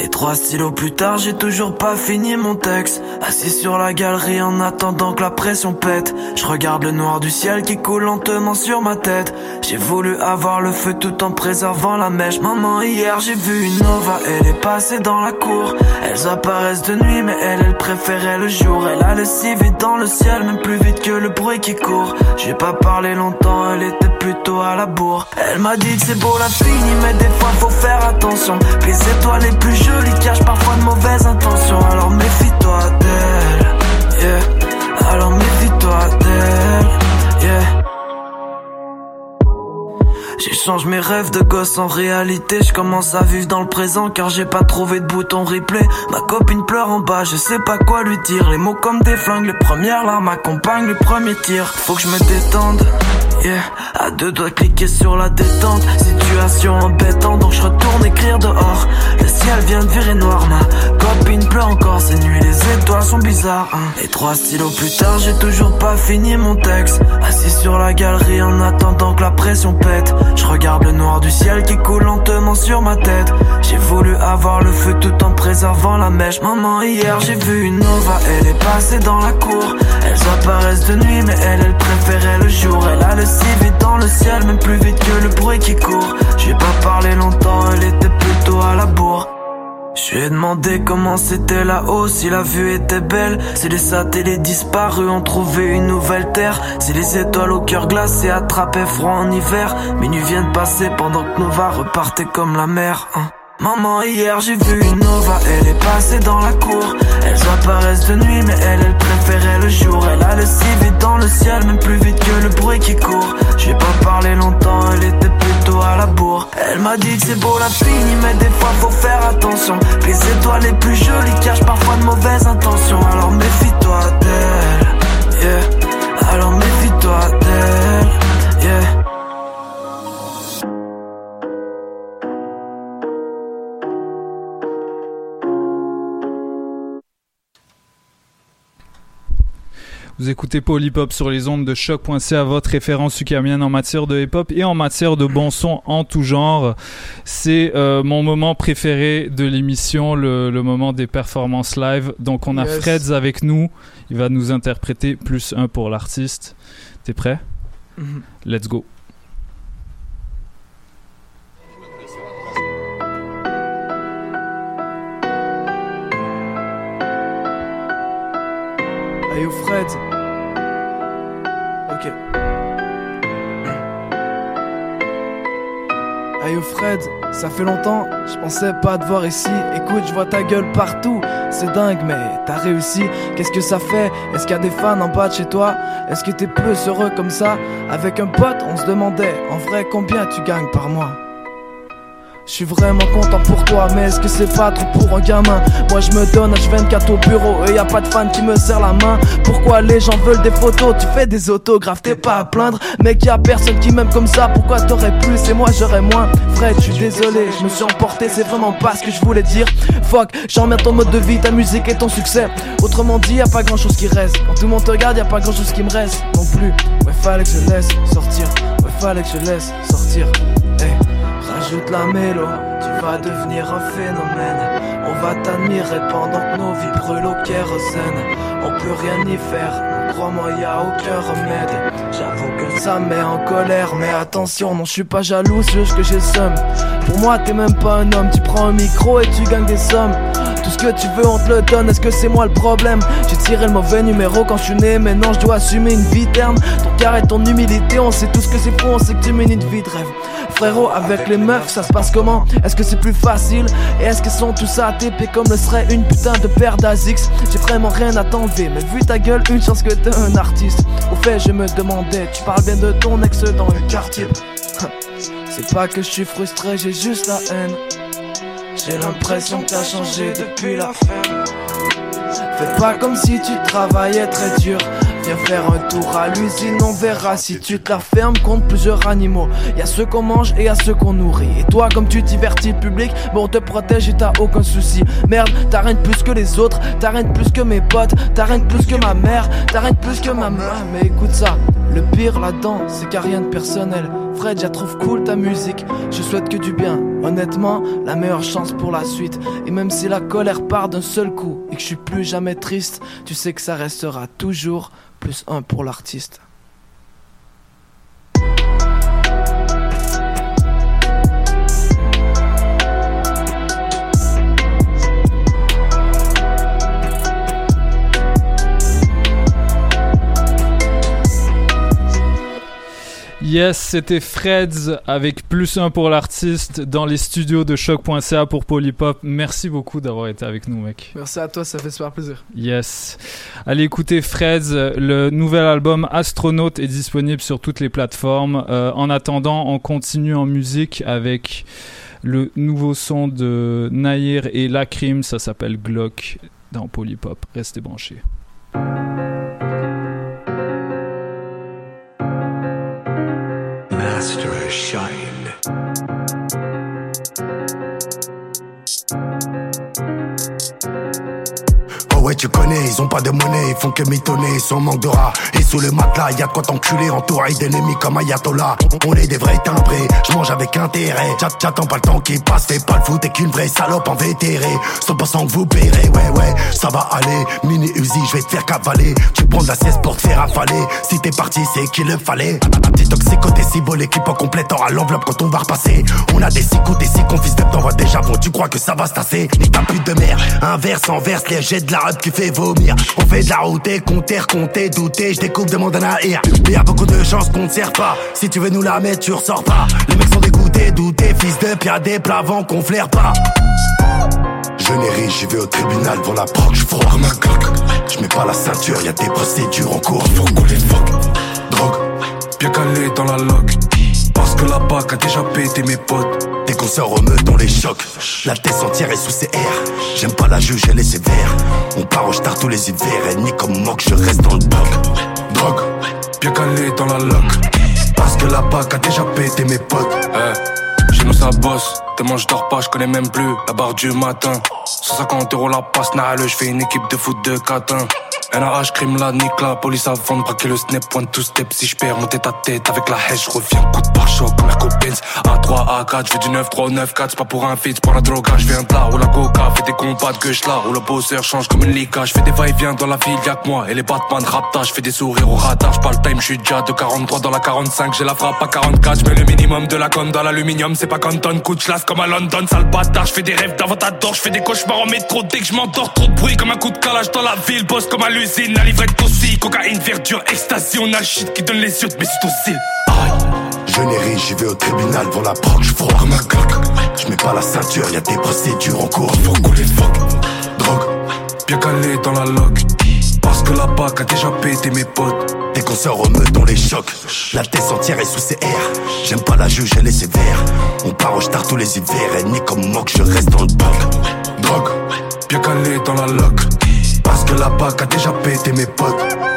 Et trois stylos plus tard, j'ai toujours pas fini mon texte. Assis sur la galerie en attendant que la pression pète. Je regarde le noir du ciel qui coule lentement sur ma tête. J'ai voulu avoir le feu tout en préservant la mèche. Maman, hier j'ai vu une nova, elle est passée dans la cour. Elles apparaissent de nuit, mais elle, elle préférait le jour. Elle a le si vite dans le ciel, même plus vite que le bruit qui court. J'ai pas parlé longtemps, elle était plutôt à la bourre. Elle m'a dit que c'est beau la fini, mais des fois faut faire attention. Les étoiles les plus jolies cachent parfois de mauvaises intentions. Alors méfie-toi d'elle. Alors méfie-toi d'elle. J'échange mes rêves de gosse en réalité Je commence à vivre dans le présent car j'ai pas trouvé de bouton replay Ma copine pleure en bas, je sais pas quoi lui dire Les mots comme des flingues, les premières larmes accompagnent les premiers tirs Faut que je me détende, yeah. À deux doigts cliquer sur la détente. Situation embêtante donc je retourne écrire dehors. Le ciel vient de virer noir, ma copine pleure encore. Ces nuits les étoiles sont bizarres hein. Et trois stylos plus tard j'ai toujours pas fini mon texte. Assis sur la galerie en attendant que la pression pète. Je regarde le noir du ciel qui coule lentement sur ma tête. J'ai voulu avoir le feu tout en préservant la mèche. Maman hier j'ai vu une nova. Elle est passée dans la cour. Elles apparaissent de nuit mais elle elle préférait le jour. Elle a le si vite dans le ciel même plus vite que le bruit qui court J'ai pas parlé longtemps elle était plutôt à la bourre je lui ai demandé comment c'était là-haut, si la vue était belle, si les satellites disparus ont trouvé une nouvelle terre, si les étoiles au cœur glacé attrapaient froid en hiver. Minuit vient de passer pendant que Nova repartait comme la mer. hein. Maman, hier j'ai vu une Nova, elle est passée dans la cour. Apparaissent de nuit, mais elle, elle préférait le jour. Elle a le si vite dans le ciel, même plus vite que le bruit qui court. J'ai pas parlé longtemps, elle était plutôt à la bourre. Elle m'a dit que c'est beau la fini, mais des fois faut faire attention. Les étoiles les plus jolies cachent parfois de mauvaises intentions. Alors méfie-toi d'elle, yeah. Alors méfie-toi d'elle, Vous écoutez Polypop sur les ondes de choc.ca, votre référence ukamienne en matière de hip-hop et en matière de bon son en tout genre. C'est euh, mon moment préféré de l'émission, le, le moment des performances live. Donc on a Yes. Freds avec nous, il va nous interpréter plus un pour l'artiste. T'es prêt? Mhm. Let's go. Hey yo Fred. Ok. Hey Fred, ça fait longtemps, je pensais pas te voir ici. Écoute, je vois ta gueule partout, c'est dingue, mais t'as réussi. Qu'est-ce que ça fait? Est-ce qu'il y a des fans en bas de chez toi? Est-ce que t'es plus heureux comme ça? Avec un pote, on se demandait, en vrai, combien tu gagnes par mois? Je suis vraiment content pour toi, mais est-ce que c'est pas trop pour un gamin? Moi je me donne H24 au bureau et y a pas de fan qui me serre la main. Pourquoi les gens veulent des photos? Tu fais des autographes, t'es pas à plaindre. Mec, y a personne qui m'aime comme ça. Pourquoi t'aurais plus et moi j'aurais moins Fred, je suis désolé, je me suis emporté, c'est vraiment pas ce que je voulais dire. Fuck, j'emmerde ton mode de vie, ta musique et ton succès. Autrement dit, y a pas grand chose qui reste. Quand tout le monde te regarde, y a pas grand chose qui me reste non plus. Ouais, fallait que je laisse sortir. Ouais, fallait que je laisse sortir. Hey. Rajoute la mélo, tu vas devenir un phénomène. On va t'admirer pendant que nos vies brûlent au kérosène. On peut rien y faire, crois-moi, y a aucun remède. J'avoue que ça me met en colère, mais attention, non, je suis pas jaloux, c'est juste que j'ai seum. Pour moi, t'es même pas un homme, tu prends un micro et tu gagnes des sommes. Tout ce que tu veux, on te le donne, est-ce que c'est moi le problème? J'ai tiré le mauvais numéro quand je suis né, maintenant je dois assumer une vie terne. Ton et ton humilité, on sait tout ce que c'est faux, on sait que tu mènes une vie de rêve. Frérot, avec les meufs, ça se passe comment? Est-ce que c'est plus facile? Et est-ce qu'elles sont tous ATP comme le serait une putain de paire d'Azix? J'ai vraiment rien à t'enlever, mais vu ta gueule, une chance que t'es un artiste. Au fait, je me demandais, tu parles bien de ton ex dans le quartier. C'est pas que je suis frustré, j'ai juste la haine. J'ai l'impression que t'as changé depuis la fin. Fais pas comme si tu travaillais très dur. Viens faire un tour à l'usine, on verra si tu te la fermes contre plusieurs animaux. Y a ceux qu'on mange et y a ceux qu'on nourrit. Et toi, comme tu divertis le public, bon, on te protège et t'as aucun souci. Merde, t'as rien de plus que les autres, t'as rien de plus que mes potes, t'as plus que ma mère, t'as plus que ma mère. Mais écoute ça, le pire là-dedans, c'est qu'il rien de personnel. Fred, je trouve cool ta musique, je souhaite que du bien. Honnêtement, la meilleure chance pour la suite. Et même si la colère part d'un seul coup et que je suis plus jamais triste, tu sais que ça restera toujours plus un pour l'artiste. Yes, c'était Freds avec plus un pour l'artiste dans les studios de choc.ca pour Polypop. Merci beaucoup d'avoir été avec nous, mec. Merci à toi, ça fait super plaisir. Yes. Allez écouter Freds, le nouvel album Astronaute est disponible sur toutes les plateformes. Euh, en attendant, on continue en musique avec le nouveau son de Nair et Lacrim, ça s'appelle Glock dans Polypop. Restez branchés. Master Shine. Ouais tu connais, ils ont pas de monnaie, ils font que mitonner, ils sont manque de rats. Et sous le matelas, y'a de quoi t'enculer, entouré d'ennemis comme Ayatollah. On est des vrais timbrés, je mange avec intérêt. J'a- J'attends pas le temps qui passe, fais pas le foot, t'es qu'une vraie salope en vétéré. 100% que vous paierez, ouais ouais, ça va aller. Mini Uzi, je vais te faire cavaler. Tu prends de la sieste pour te faire affaler. Si t'es parti, c'est qu'il le fallait. Petit toxicoté, si beau, l'équipe en complète aura l'enveloppe quand on va repasser. On a des six coups, des six confis t'envoie déjà bon, tu crois que ça va se tasser. Ni ta pute de mer, inverse, enverse, les jets de la qui fait vomir. On fait de la route, compter, compter, douter, je découpe de mon danaïr. Mais y a beaucoup de chances qu'on ne sert pas. Si tu veux nous la mettre, tu ressors pas. Les mecs sont dégoûtés, doutés, fils de pia des plavants qu'on flaire pas. Je n'ai ri, j'y vais au tribunal pour la proc, je froid un. Je mets pas la ceinture, y a des procédures en cours, faut qu'on les fuck. Drogue, bien calé dans la loque. Parce que la BAC a déjà pété mes potes. Dès qu'on au meute, on les choque. La tête entière est sous ses airs. J'aime pas la juge, elle est sévère. On part au star tous les hivers. Et ni comme moque, je reste dans le bloc. Drogue, bien calé dans la loque. Parce que la BAC a déjà pété mes potes. Eh, chez nous ça bosse. Tellement je dors pas, je connais même plus la barre du matin. 150 euros la passe, nale, je fais une équipe de foot de catin. NAH, crime la nique, la police avant de braquer le snap, point tout step. Si je perds monter ta tête avec la hache, je reviens coup de pare-choc comme Benz. A3, A4, je du 9, 3, 9, 4, c'est pas pour un feat, pour la droga, je viens de là, où la coca fait des combats de gueule là, où le bosseur change comme une liga, je fais des va-et-vient dans la ville, y'a que moi, et les Batman rapta, je fais des sourires au radar, je pas le time, je suis déjà de 43 dans la 45, j'ai la frappe à 44, je mets le minimum de la conne dans l'aluminium, c'est pas Canton, coup de comme à London, sale bâtard, je fais des rêves d'avant d'or, je fais des cauchemars en métro dès que je m'endors, trop de bruit comme un coup de calage dans la ville, bosse comme à l'usine, la livrette aussi, cocaïne, verdure, ecstasy, on a le shit qui donne les yeux de mes aussi. Je n'ai ri, j'y vais au tribunal pour la proc, je froid comme un coq. Je mets pas la ceinture, y a des procédures en cours, faut les fuck. Drogue, bien calé dans la loque. Parce que la BAC a déjà pété mes potes. Dès qu'on sort meute, on les choque. La tête entière est sous ses airs. J'aime pas la juge, elle est sévère. On part au star tous les hivers. Et ni comme moque, je reste dans le bloc. Drogue, bien calé dans la loque. Parce que la BAC a déjà pété mes potes.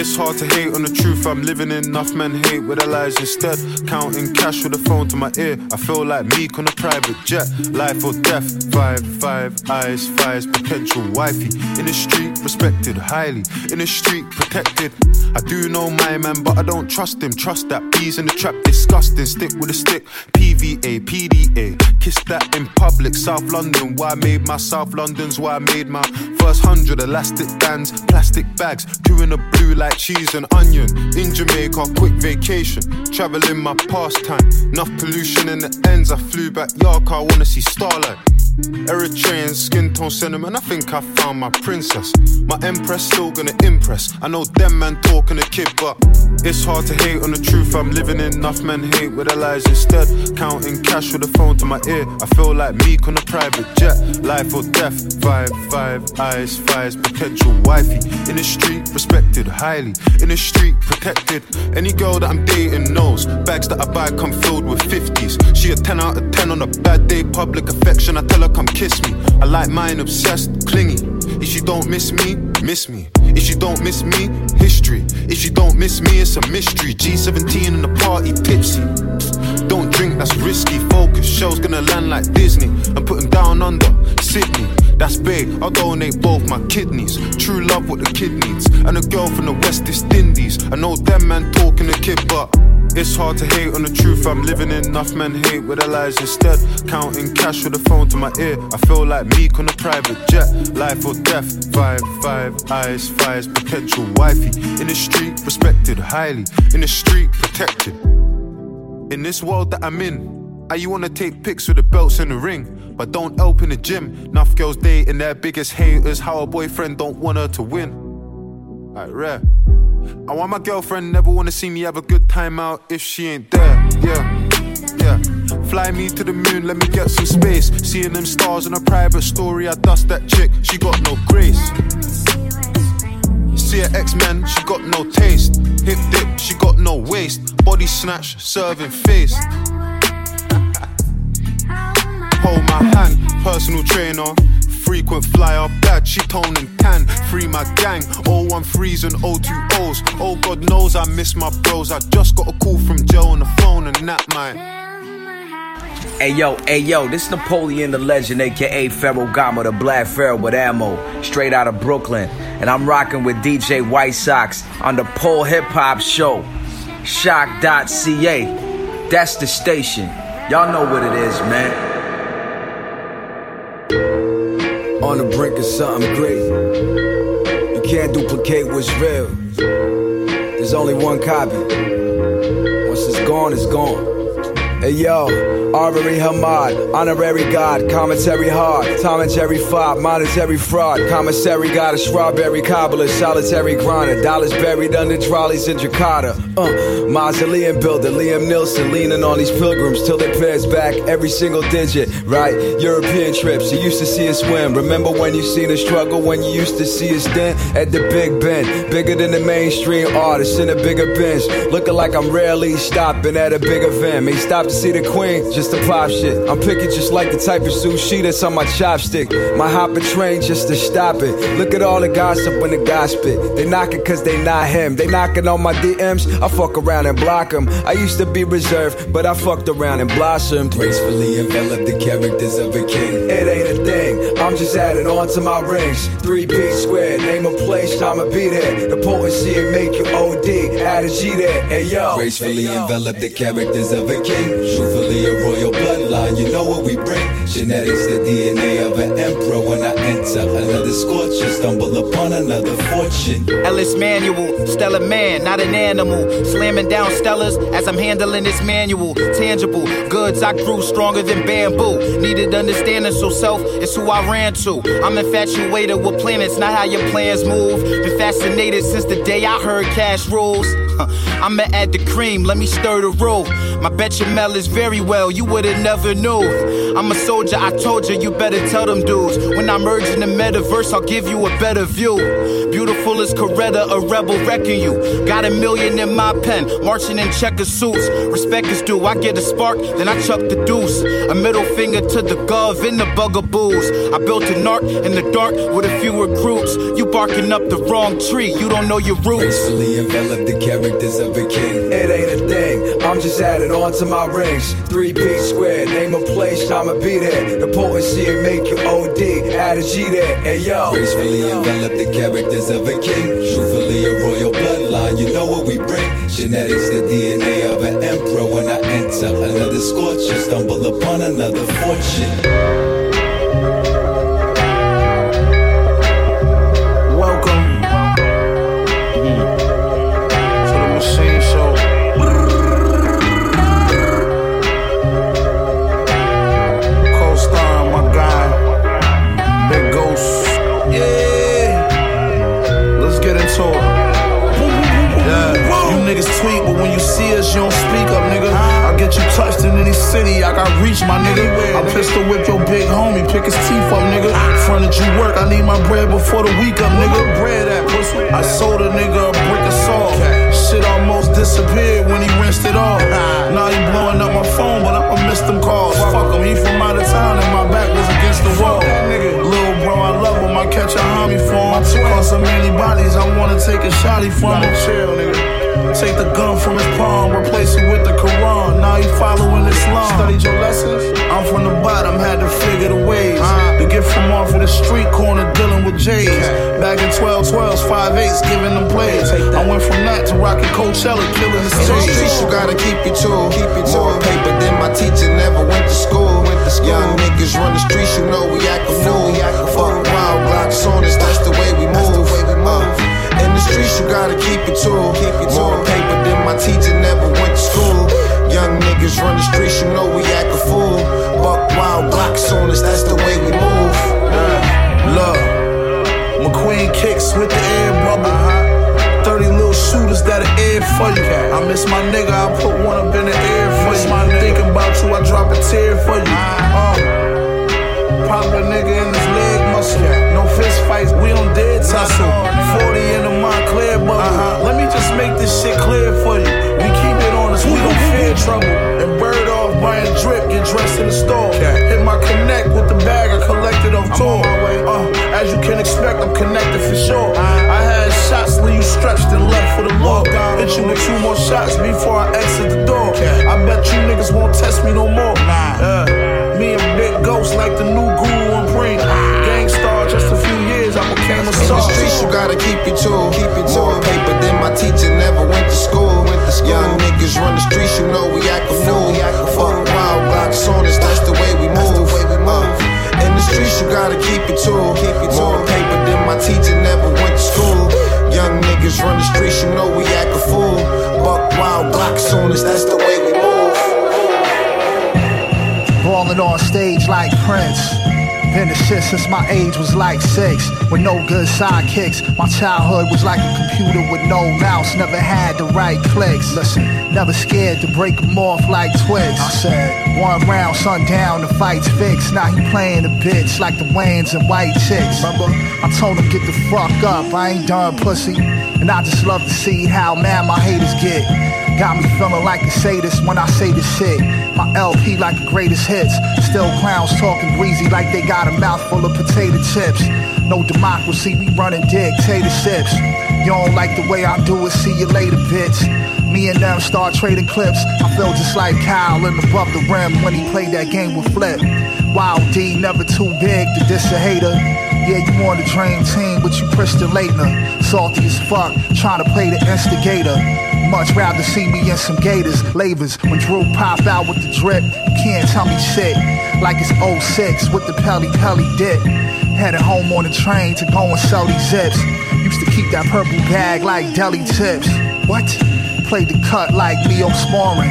It's hard to hate on the truth I'm living in. Enough men hate with their lies instead. Counting cash with a phone to my ear. I feel like Meek on a private jet. Life or death. Five, five, eyes, fires, potential wifey. In the street, respected highly. In the street, protected. I do know my man, but I don't trust him. Trust that bees in the trap, disgusting. Stick with a stick. PVA, PDA. Kiss that in public. South London, why I made my South London's why I made my first hundred elastic bands, plastic bags, in the blue like cheese and onion. In Jamaica, quick vacation, traveling my pastime. Enough pollution in the ends. I flew back yard car, wanna see starlight. Eritrean skin tone cinnamon, I think I found my princess. My empress still gonna impress. I know them man talking a kid, but it's hard to hate on the truth I'm living in. Enough men hate with their lies instead. Counting cash with a phone to my ear. I feel like Meek on a private jet. Life or death. Five, five, eyes, fires, potential wifey. In the street, respected highly. In the street, protected. Any girl that I'm dating knows. Bags that I buy come filled with 50s. She a 10 out of 10 on a bad day. Public affection, I tell her come kiss me. I like mine obsessed, clingy. If you don't miss me, miss me. If you don't miss me, history. If you don't miss me, it's a mystery. G17 in the party, tipsy. Don't drink, that's risky. Focus, show's gonna land like Disney. And put him down under Sydney. That's big, I'll donate both my kidneys. True love, what the kid needs. And a girl from the West Indies. I know them man talking a kid, but it's hard to hate on the truth I'm living in. Enough men hate with their lies instead. Counting cash with a phone to my ear. I feel like Meek on a private jet. Life or death. Five, five, eyes, fires, potential wifey. In the street, respected highly. In the street, protected. In this world that I'm in, I you wanna take pics with the belts in the ring, but don't help in the gym. Enough girls dating their biggest haters. How a boyfriend don't want her to win. I rare. I want my girlfriend never wanna see me have a good time out if she ain't there. Yeah, yeah. Fly me to the moon, let me get some space. Seeing them stars in a private story, I dust that chick. She got no grace. See her X-Men, she got no taste. Hip dip, she got no waist. Body snatch, serving face. Hold my hand, personal trainer. Frequent flyer, bad, she tone and tan. Free my gang, 013s and 020s. Oh, God knows I miss my bros. I just got a call from Joe on the phone, and that might. Hey yo, hey yo, this Napoleon the Legend, aka Pharaoh the Black Pharaoh with ammo, straight out of Brooklyn. And I'm rocking with DJ White Sox on the Pole Hip Hop Show. Shock.ca. That's the station. Y'all know what it is, man. on the brink of something great. You can't duplicate what's real. There's only one copy. Once it's gone, it's gone. Hey yo, Arbery Hamad, honorary god, commentary hard, Tom and Jerry fob, monetary fraud, commissary got a strawberry cobbler, solitary grinder, dollars buried under trolleys in Jakarta. Uh, mausoleum builder, Liam Nilsson, leaning on these pilgrims till they pay us back every single digit, right? European trips, you used to see us swim. Remember when you seen us struggle, when you used to see us dent at the Big Ben, bigger than the mainstream artists in a bigger bench, looking like I'm rarely stopping at a big event. May stop to see the queen, just to pop shit. I'm picking just like the type of sushi that's on my chopstick. My hopping train just to stop it. Look at all the gossip when the gossip. They knocking cause they not him. They knocking on my DMs, I fuck around and block them. I used to be reserved, but I fucked around and blossomed. Gracefully envelop the characters of a king. It ain't a thing, I'm just adding on to my rings. Three P squared, name a place, I'ma be there. The potency and make you OD, add a G there. Hey yo. Gracefully envelop the characters of a king. Truthfully, a royal bloodline, you know what we bring. Genetics, the DNA of an emperor. When I enter another scorcher, stumble upon another fortune. Ellis Manual, stellar man, not an animal. Slamming down stellars as I'm handling this manual. Tangible goods, I grew stronger than bamboo. Needed understanding, so self is who I ran to. I'm infatuated with planets, not how your plans move. Been fascinated since the day I heard cash rules. I'ma add the cream, let me stir the roux. My bechamel is very well, you would've never knew. I'm a soldier, I told you, you better tell them dudes. When I merge in the metaverse, I'll give you a better view. Beautiful as Coretta, a rebel wrecking you. Got a million in my pen, marching in checker suits. Respect is due, I get a spark, then I chuck the deuce. A middle finger to the gov in the bugaboos. I built an ark in the dark with a few recruits. You barking up the wrong tree, you don't know your roots. Gracefully envelop the characters of a king. It ain't a thing, I'm just adding on to my rings. Three P squared, name a place, I'ma be there. The potency and make you OD, add a G there, hey yo. Gracefully envelop the characters of a king. Truthfully, a royal bloodline, you know what we bring. Genetics, the DNA of an emperor. When I enter another scorcher, stumble upon another fortune. Niggas tweet, but when you see us, you don't speak up, nigga. I get you touched in any city, I got reach, my nigga. I pistol whip your big homie, pick his teeth up, nigga. Fronted you work, I need my bread before the week up, nigga. Bread at pussy. I sold a nigga a brick of salt. Shit almost disappeared when he rinsed it off. Now he blowing up my phone, but I'ma miss them calls. Fuck him, he from out of town and my back was against the wall. Little bro, I love him, I catch a homie for him. Cause so many bodies, I wanna take a shotty from him. Chill, nigga. Take the gun from his palm, replace it with the Quran. Now he following Islam. Studied your lessons? I'm from the bottom, had to figure the ways. To get from off of the street corner dealing with J's. Back in 12 12s, 5 8s, giving them plays. I went from that to rocking Coachella, killing the In the streets, you gotta keep it too. Keep it More paper than my teacher never went to school. Went to school. Young niggas run the streets, you know we act a fool. Fuck wild blocks on us, that's the way we move. Uh, in the streets, you gotta keep it too. Keep it More paper than my teacher never went to school. Young niggas run the streets, you know we act a fool. Buck wild blocks on us, that's the way we move. Look, McQueen kicks with the air bubble. 30 little shooters that'll air for you. I miss my nigga, I put one up in the air for you. Thinking about you, I drop a tear for you. Uh, pop a nigga in his leg muscle. No fist fights, we don't dead tussle. 40 in the make this shit clear for you. We keep it on us, we don't fear trouble. And bird off buying drip, get dressed in the store. Hit my connect with the bag I collected off tour. Uh, as you can expect, I'm connected for sure. I had shots, leave you stretched and left for the law. Hit you with two more shots before I exit the door. I bet you niggas won't test me no more. Yeah. Me and Big Ghost like the new guru on Brink. Years, I became a In the streets, you gotta keep it too. Keep it More paper than my teacher never went to school. Went to school. Young niggas run the streets, you know we act a fool. Fuck wild blocks on us, that's the way we move. Uh, in the streets, you gotta keep it too. Keep it More paper than my teacher never went to school. Young niggas run the streets, you know we act a fool. Buck wild blocks on us, that's the way we move. Balling on stage like Prince. Been the shit since my age was like six, with no good sidekicks. My childhood was like a computer with no mouse, never had the right clicks. Listen, never scared to break 'em off like twigs. I said, one round, sundown, the fight's fixed. Now he playing a bitch like the Wayans and white chicks. Remember? I told him, get the fuck up, I ain't done pussy. And I just love to see how mad my haters get. Got me feeling like a sadist when I say this shit. My LP like the greatest hits. Still clowns talking greasy like they got a mouthful of potato chips. No democracy, we running dictatorships. You don't like the way I do it, see you later, bitch. Me and them start trading clips. I feel just like Kyle in above the rim when he played that game with Flip. Wild D, never too big to diss a hater. Yeah, you on the dream team, but you Christian Leitner. Salty as fuck, trying to play the instigator. Much rather see me in some gators, lavers. When Drew pop out with the drip, you can't tell me shit. Like it's 06 with the Pelly Pelly dip. Headed home on the train to go and sell these zips. Used to keep that purple bag like deli tips. What? Played the cut like Leo Sporing.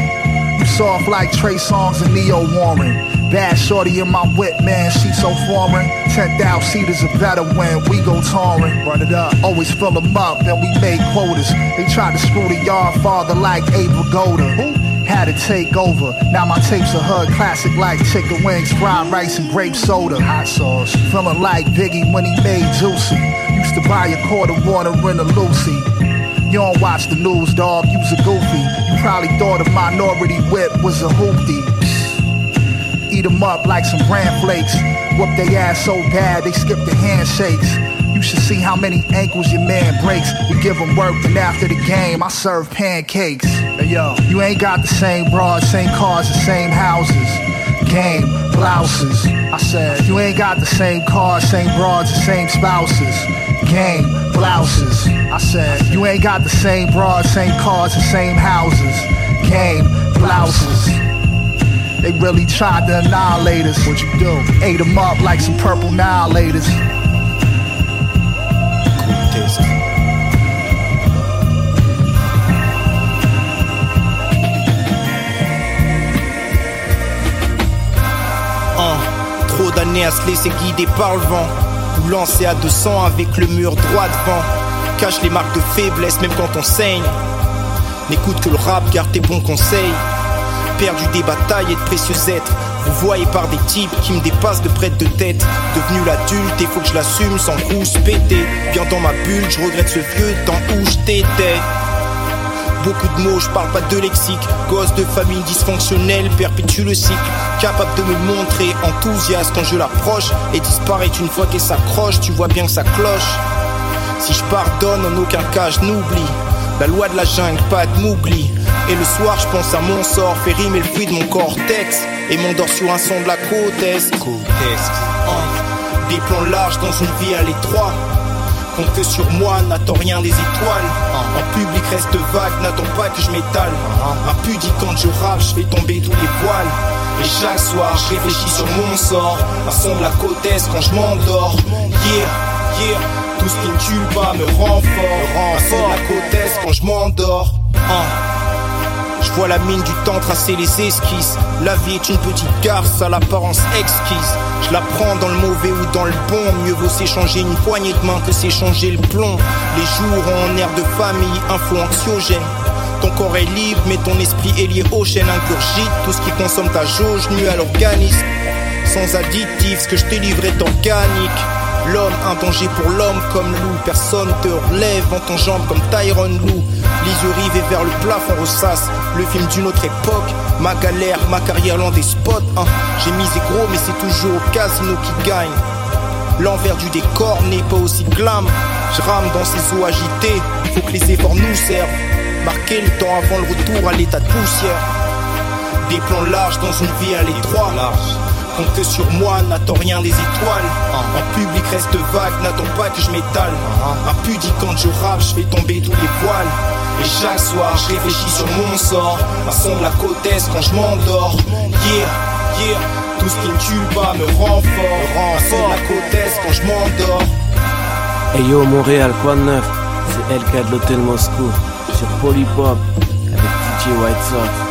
You soft like Trey Songs and Neo Warren. Bad shorty in my whip, man, she so foreign. 10,000 seaters a better when we go touring. Run it up. Always fill them up, then we make quotas. They tried to screw the yard father like Abel Abe Who? had to take over. Now my tapes are hood classic like chicken wings, fried rice, and grape soda. Hot sauce. Feeling like Biggie when he made Juicy. Used to buy a quart of water in a Lucy. You don't watch the news, dog, you's a goofy. You probably thought a minority whip was a hoopty. Eat 'em up like some bran flakes. Whoop they ass so bad they skip the handshakes. You should see how many ankles your man breaks. We give him work, and after the game, I serve pancakes. Hey yo, you ain't got the same bras, same cars, the same houses. Game, blouses. I said, you ain't got the same cars, same broads, the same spouses. Game, blouses. I said, you ain't got the same broads, same cars, the same houses. Game, blouses. They really tried to annihilate us. What you do? Ate them up like some purple annihilators. Hein, trop d'années à se laisser guider par le vent. Ou lancer à 200 avec le mur droit devant. Cache les marques de faiblesse même quand on saigne. N'écoute que le rap, garde tes bons conseils. Perdu des batailles et de précieux êtres. Vous voyez par des types qui me dépassent de près de tête. Devenu l'adulte, il faut que je l'assume sans rousse péter. Bien dans ma bulle, je regrette ce vieux temps où je t'étais. Beaucoup de mots, je parle pas de lexique. Gosse de famille dysfonctionnelle, perpétue le cycle. Capable de me montrer enthousiaste quand je l'approche. Et disparaît une fois qu'elle s'accroche, tu vois bien que ça cloche. Si je pardonne, en aucun cas je n'oublie. La loi de la jungle, pas de m'oublie. Et le soir, je pense à mon sort, fait rimer le bruit de mon cortex. Et m'endors sur un son de la côte est. Des plans larges dans une vie à l'étroit. Compte sur moi, n'attends rien des étoiles. En public, reste vague, n'attends pas que je m'étale. Impudie quand je rappe, je fais tomber tous les voiles. Et chaque soir, je réfléchis sur mon sort. Un son de la côte est quand je m'endors. Yeah, yeah. Tout ce qui ne tue pas me rend fort. Un son de la côte est quand je m'endors. Hein. Je vois la mine du temps tracer les esquisses. La vie est une petite garce à l'apparence exquise. Je la prends dans le mauvais ou dans le bon. Mieux vaut s'échanger une poignée de main que s'échanger le plomb. Les jours ont un air de famille, info anxiogène. Ton corps est libre, mais ton esprit est lié aux chaînes incurgite. Tout ce qui consomme ta jauge nuit à l'organisme. Sans additifs, ce que je t'ai livré est organique. L'homme, un danger pour l'homme comme loup. Personne te relève en ton jambe comme Tyron Lou. Les yeux rivés vers le plafond ressasse. Le film d'une autre époque. Ma galère, ma carrière loin des spots. hein. J'ai misé gros, mais c'est toujours au casino qui gagne. L'envers du décor n'est pas aussi glam. Je rame dans ces eaux agitées. Faut que les efforts nous servent. Marquer le temps avant le retour à l'état de poussière. Des plans larges dans une vie à l'étroit. Compte sur moi, n'attends rien des étoiles. En public, reste vague, n'attends pas que je m'étale. Impudie quand je rappe, je fais tomber tous les voiles. Et chaque soir, je réfléchis sur mon sort. Son de la côte est quand je m'endors. Yeah, yeah. Tout ce qui ne tue pas me rend fort. De la côte est quand je m'endors. Hey yo Montréal, quoi de neuf C'est LK de l'hôtel Moscou sur Polypop avec DJ White Sox.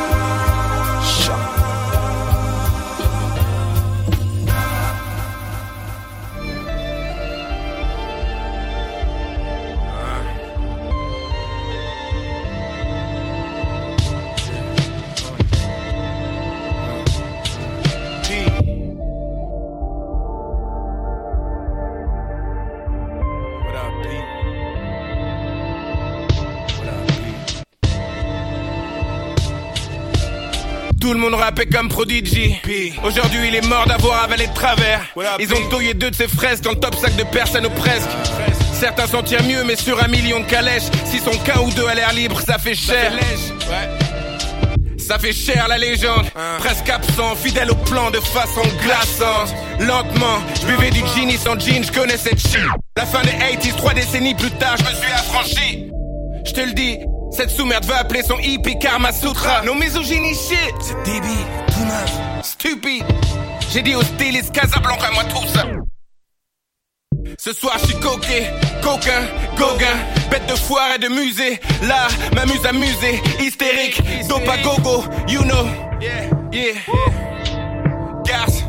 Comme Prodigy. Aujourd'hui, il est mort d'avoir avalé de travers. Ils ont touillé deux de ses dans le top 5 de personne ou presque. Certains s'en tirent mieux, mais sur un million de calèches, s'ils sont qu'un ou deux à l'air libre, ça fait cher. Ça fait cher la légende, presque absent, fidèle au plan de façon glaçante. Lentement, je buvais du genie sans jean, je connais cette shit. La fin des 80s, trois décennies plus tard, je me suis affranchi. Je te le dis, cette sous-merde va appeler son hippie Karma Sutra. Nos misogynies shit, c'est débile, tout neuf, stupide. J'ai dit aux stylistes Casablanca, moi tout ça. Ce soir, je suis coquet, coquin, gauguin, bête de foire et de musée. Là, m'amuse à muser, hystérique, dope à gogo, you know. Yeah, yeah. Garce,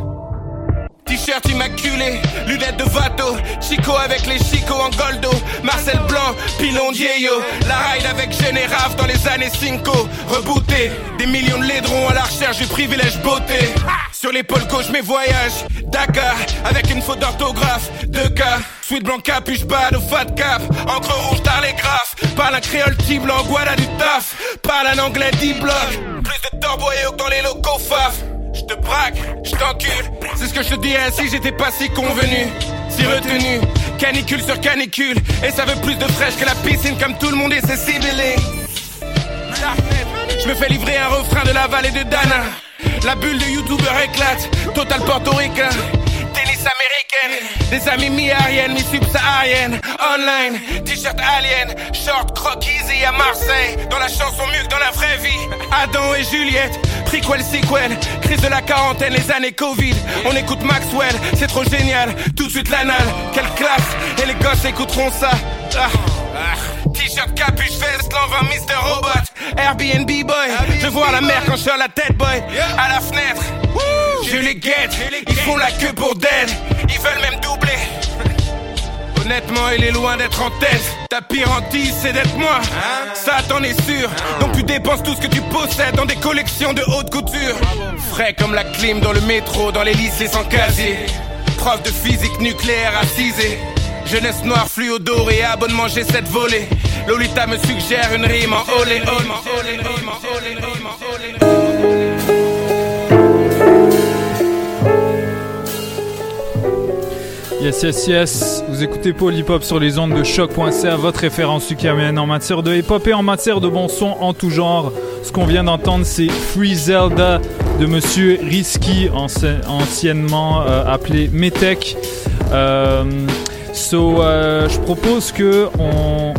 T-shirt immaculé, lunettes de Vato, Chico avec les Chico en goldo, Marcel Blanc, Pilon Diego, la ride avec Généraf dans les années 5, rebooté, des millions de laidrons à la recherche du privilège beauté. Sur l'épaule gauche mes voyages, Dakar, avec une faute d'orthographe, 2K, Sweet blanc capuche bad au fat cap, encre rouge graphe parle un créole petit blanc, Guada du taf, parle un anglais D-block, plus de torboyaux que dans les locaux faf. Je te braque, je t'encule, c'est ce que je te dirais si j'étais pas si convenu, si retenu, canicule sur canicule, et ça veut plus de fraîche que la piscine comme tout le monde c'est ciblé. Je me fais livrer un refrain de la vallée de Dana. La bulle de YouTuber éclate, total portoricain. Tennis américaine, des amis mi-ariennes, mi-subsahariennes. Online, t-shirt alien, short croc easy à Marseille. Dans la chanson mieux que dans la vraie vie. Adam et Juliette, prequel, sequel. Crise de la quarantaine, les années Covid. On écoute Maxwell, c'est trop génial. Tout de suite l'anal, quelle classe. Et les gosses écouteront ça. Ah, ah. T-shirt capuche veste, l'envin Mr. Robot. Airbnb boy, je vois la mer quand je suis à la tête boy. À la fenêtre, je les guette. Ils font la queue pour dead. Ils veulent même doubler. Honnêtement, il est loin d'être en tête. Ta pire hantise, c'est d'être moi. Ça, t'en es sûr. Donc tu dépenses tout ce que tu possèdes dans des collections de haute couture. Frais comme la clim dans le métro, dans les lycées sans casier. Prof de physique nucléaire assisé. Jeunesse noire, fluo doré, abonnement j'ai cette volée. Lolita me suggère une rime en olé, olé, Yes, yes, yes. Vous écoutez Paul Hip Hop sur les ondes de choc.ca, votre référence ukamienne en matière de hip hop et en matière de bon son en tout genre. Ce qu'on vient d'entendre, c'est Free Zelda de Monsieur Risky, anciennement euh, appelé Metech. Euh, So, euh, je propose que on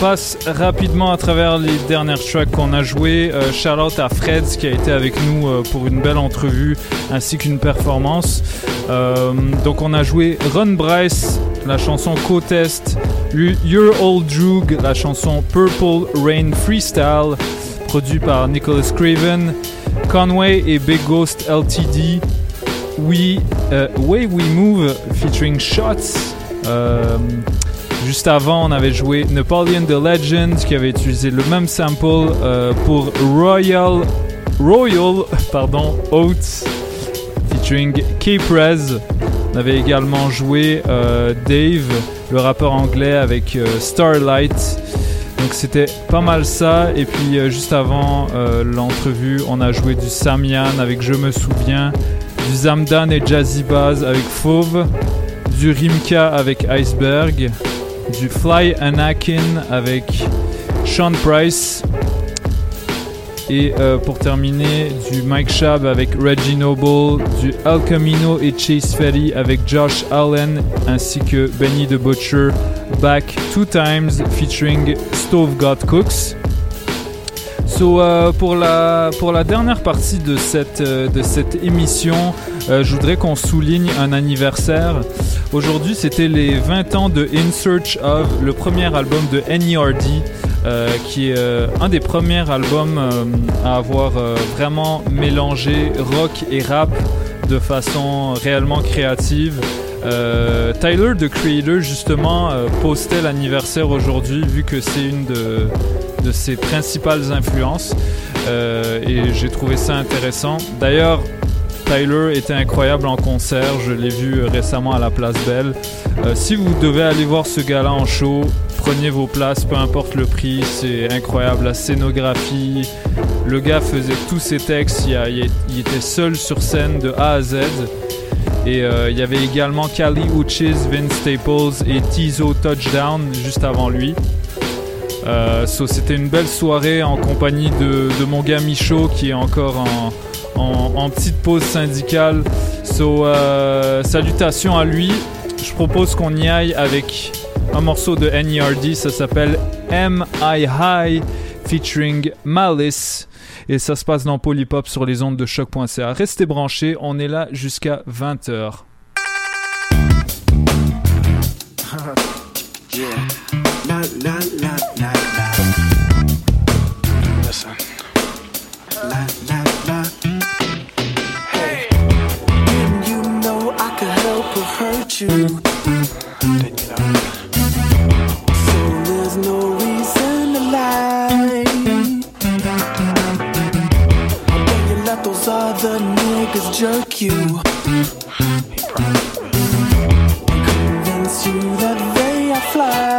passe rapidement à travers les dernières tracks qu'on a jouées. Euh, out à Freds qui a été avec nous euh, pour une belle entrevue ainsi qu'une performance. Euh, donc on a joué Run Bryce, la chanson Co-Test, Your Old Droog, la chanson Purple Rain Freestyle, produit par Nicholas Craven, Conway et Big Ghost LTD, We, Way We Move featuring Shots. Euh, juste avant, on avait joué Napoleon the Legend qui avait utilisé le même sample euh, pour Royal Royal pardon Oats featuring K-Prez. On avait également joué euh, Dave, le rappeur anglais avec Starlight. Donc c'était pas mal ça. Et puis juste avant l'entrevue, on a joué du Samian avec Je me souviens, du Zamdan et Jazzy Baz avec Fauve du Rimka avec Iceberg, du Fly Anakin avec Sean Price et euh, pour terminer du Mike Shab avec Reggie Noble, du Al Camino et Chase Ferry avec Josh Allen ainsi que Benny the Butcher Back Two Times featuring Stove God Cooks. So, euh, pour, la, pour la dernière partie de cette, euh, de cette émission, je voudrais qu'on souligne un anniversaire. Aujourd'hui, c'était les 20 ans de In Search of, le premier album de NERD, euh, qui est euh, un des premiers albums euh, à avoir vraiment mélangé rock et rap de façon réellement créative. Tyler, the Creator, justement, postait l'anniversaire aujourd'hui, vu que c'est une de, de, ses principales influences. et j'ai trouvé ça intéressant. D'ailleurs, Tyler était incroyable en concert. Je l'ai vu euh, récemment à la Place Belle. Euh, si vous devez aller voir ce gars-là en show, prenez vos places, peu importe le prix. C'est incroyable. La scénographie. Le gars faisait tous ses textes. Il, était seul sur scène de A à Z. Et euh, il y avait également Cali Uchis, Vince Staples et Tizo Touchdown juste avant lui. c'était une belle soirée en compagnie de, de mon gars Michaud qui est encore en, en, petite pause syndicale. So, euh, salutations à lui. Je propose qu'on y aille avec un morceau de NERD. Ça s'appelle M I High featuring Malice. Et ça se passe dans Polypop sur les ondes de choc.ca. Restez branchés, on est là jusqu'à 20h. without you, then you know. So there's no reason to lie. I bet you let those other niggas jerk you. Convince you that they are fly.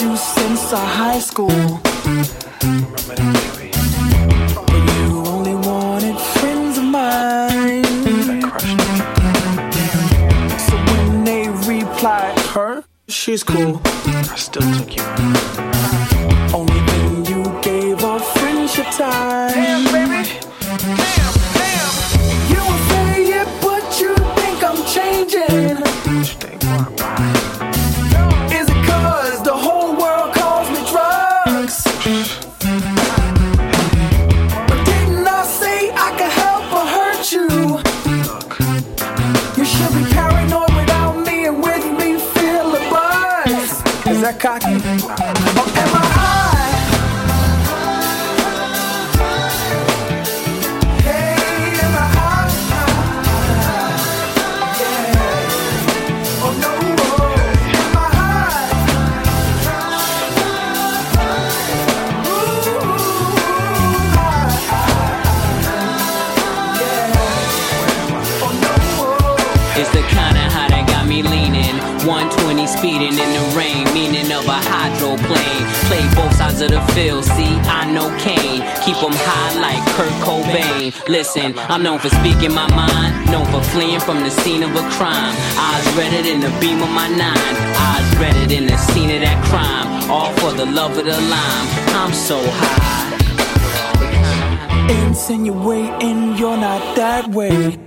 You since our high school. But you only wanted friends of mine. So when they replied, her, she's cool. I still took you. Only when you gave our friendship time. Buzz. Is that cocky? Or 120 speeding in the rain, meaning of a hydroplane. Play both sides of the field, see, I know Kane. Keep Keep 'em high like Kurt Cobain. Listen, I'm known for speaking my mind, known for fleeing from the scene of a crime. Eyes redder than the beam of my nine, eyes redder than the scene of that crime. All for the love of the lime. I'm so high. Insinuating you're not that way.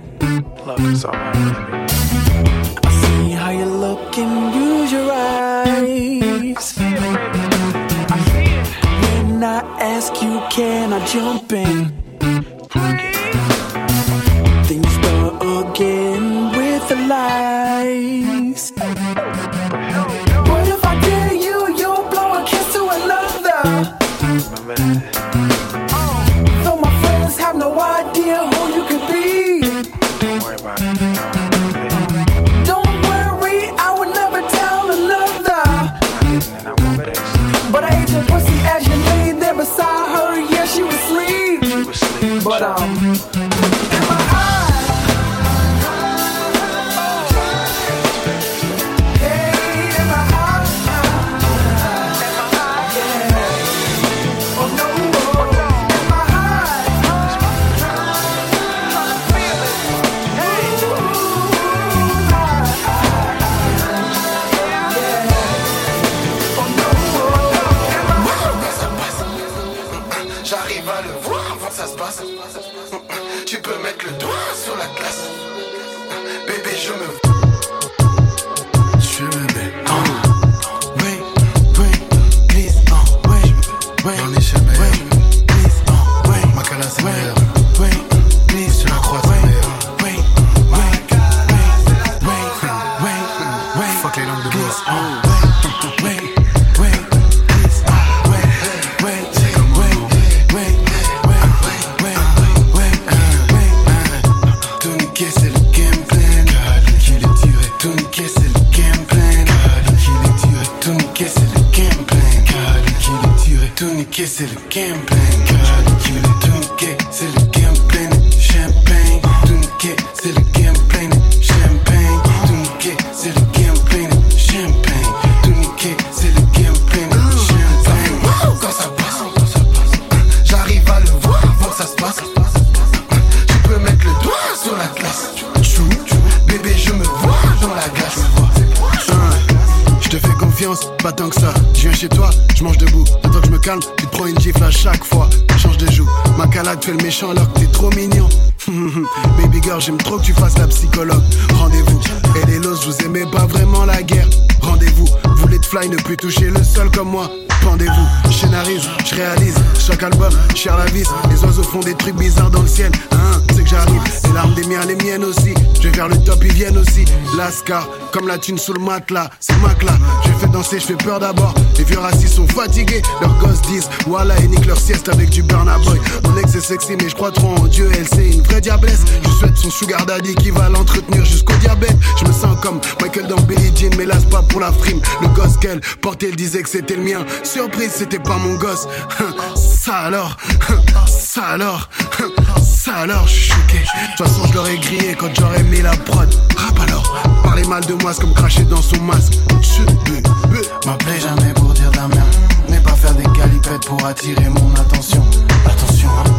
Love is alright. Look and use your eyes. When I ask you, can I jump in? You start again with the lies. some Lascar, comme la thune sous le matelas. C'est Mac là. Je fais danser, je fais peur d'abord. Les vieux racistes sont fatigués. Leurs gosses disent, voilà, et nique leur sieste avec du Burna Boy. Mon ex est sexy, mais je crois trop en Dieu. Elle c'est une vraie diablesse. Je souhaite son sugar daddy qui va l'entretenir jusqu'au diabète. Je me sens comme Michael dans Billie Jean, mais là pas pour la frime. Le gosse qu'elle portait, elle disait que c'était le mien. Surprise, c'était pas mon gosse. Ça alors, ça alors, ça alors, je suis choqué. De toute façon, je l'aurais grillé quand j'aurais mis la prod. Rap alors, parler mal de moi, c'est comme cracher dans son masque. M'appeler jamais pour dire de la merde. Mais pas faire des galipettes pour attirer mon attention. Attention, hein.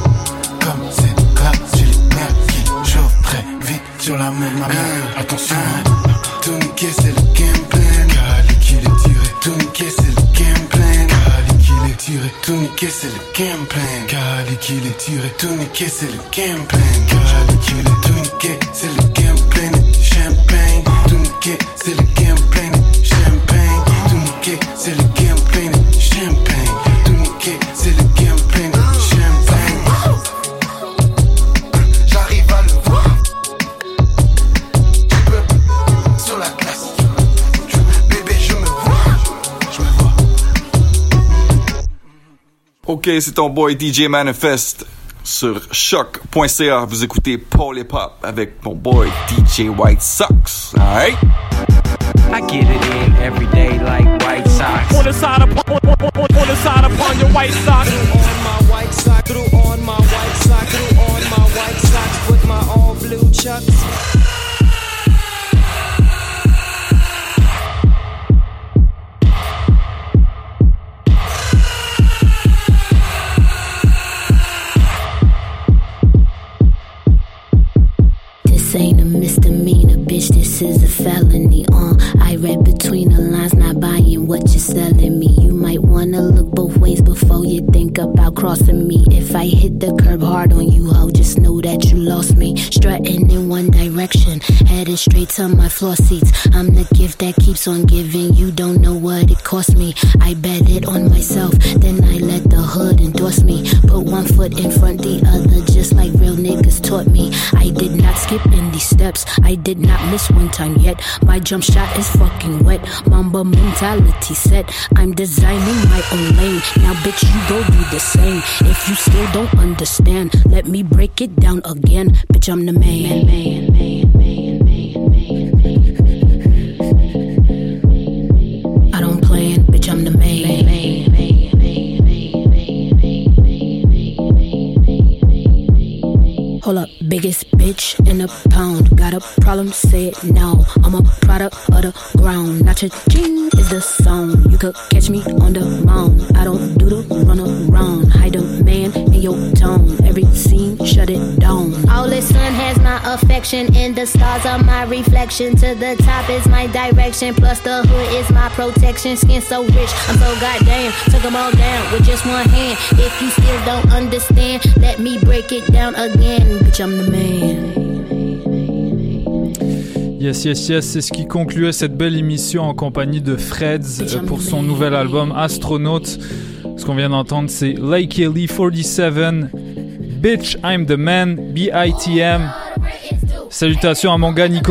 comme c'est clair, j'ai les nerfs qui chauffent très vite sur la même ma mère. Attention, hein. tout niquer c'est le game plan. Cali qui les tiré, tout niquer c'est le tiré, tout c'est le game plan? Qui les tiré, tout c'est le game plan? Cali qui les tout c'est le game. Champagne, tout c'est le game. Champagne, tout c'est le game. Champagne, Ok, c'est ton boy DJ Manifest sur choc.ca. Vous écoutez Paul Hip Hop avec mon boy DJ White Sox. Alright? I get it in every day like White Sox. On the side of on, on, on, on the side upon your white sock. on my white sock, through on my white sock, through on my white socks with my all blue chucks. Ain't a misdemeanor, bitch. This is a felony. Uh, I read between the lines, not buying what you're selling me. You might wanna look both ways before you think about crossing me. If I hit the curb hard on you, ho, just know that you lost me. Strutting in one direction, headed straight to my floor seats. I'm the gift that keeps on giving. You don't know what it cost me. I bet it on myself, then I let the hood endorse me. Put one foot in front the other, just like real niggas taught me. I did not skip any steps. I did not miss one time yet. My jump shot is fucking wet. Mamba mentality set. I'm designing my own lane. Now, bitch, you go do the same. If you still don't understand, let me break it down again. Bitch, I'm the man. man, man, man, Hold up, biggest bitch in a pound. Got a problem, say it now. I'm a product of the ground. Not your ching is the sound. You could catch me on the mound. I don't do the run around. Hide a man your town. Every scene, shut it down. All the sun has my affection, and the stars are my reflection. To the top is my direction, plus the hood is my protection. Skin so rich, I'm so goddamn. Took them all down with just one hand. If you still don't understand, let me break it down again. Bitch, I'm the man. Yes, yes, yes, c'est ce qui concluait cette belle émission en compagnie de Freds euh, pour son nouvel album Astronaut. Ce qu'on vient d'entendre, c'est Lake Ellie 47, Bitch, I'm the man, B-I-T-M. Salutations à mon gars Nicolas.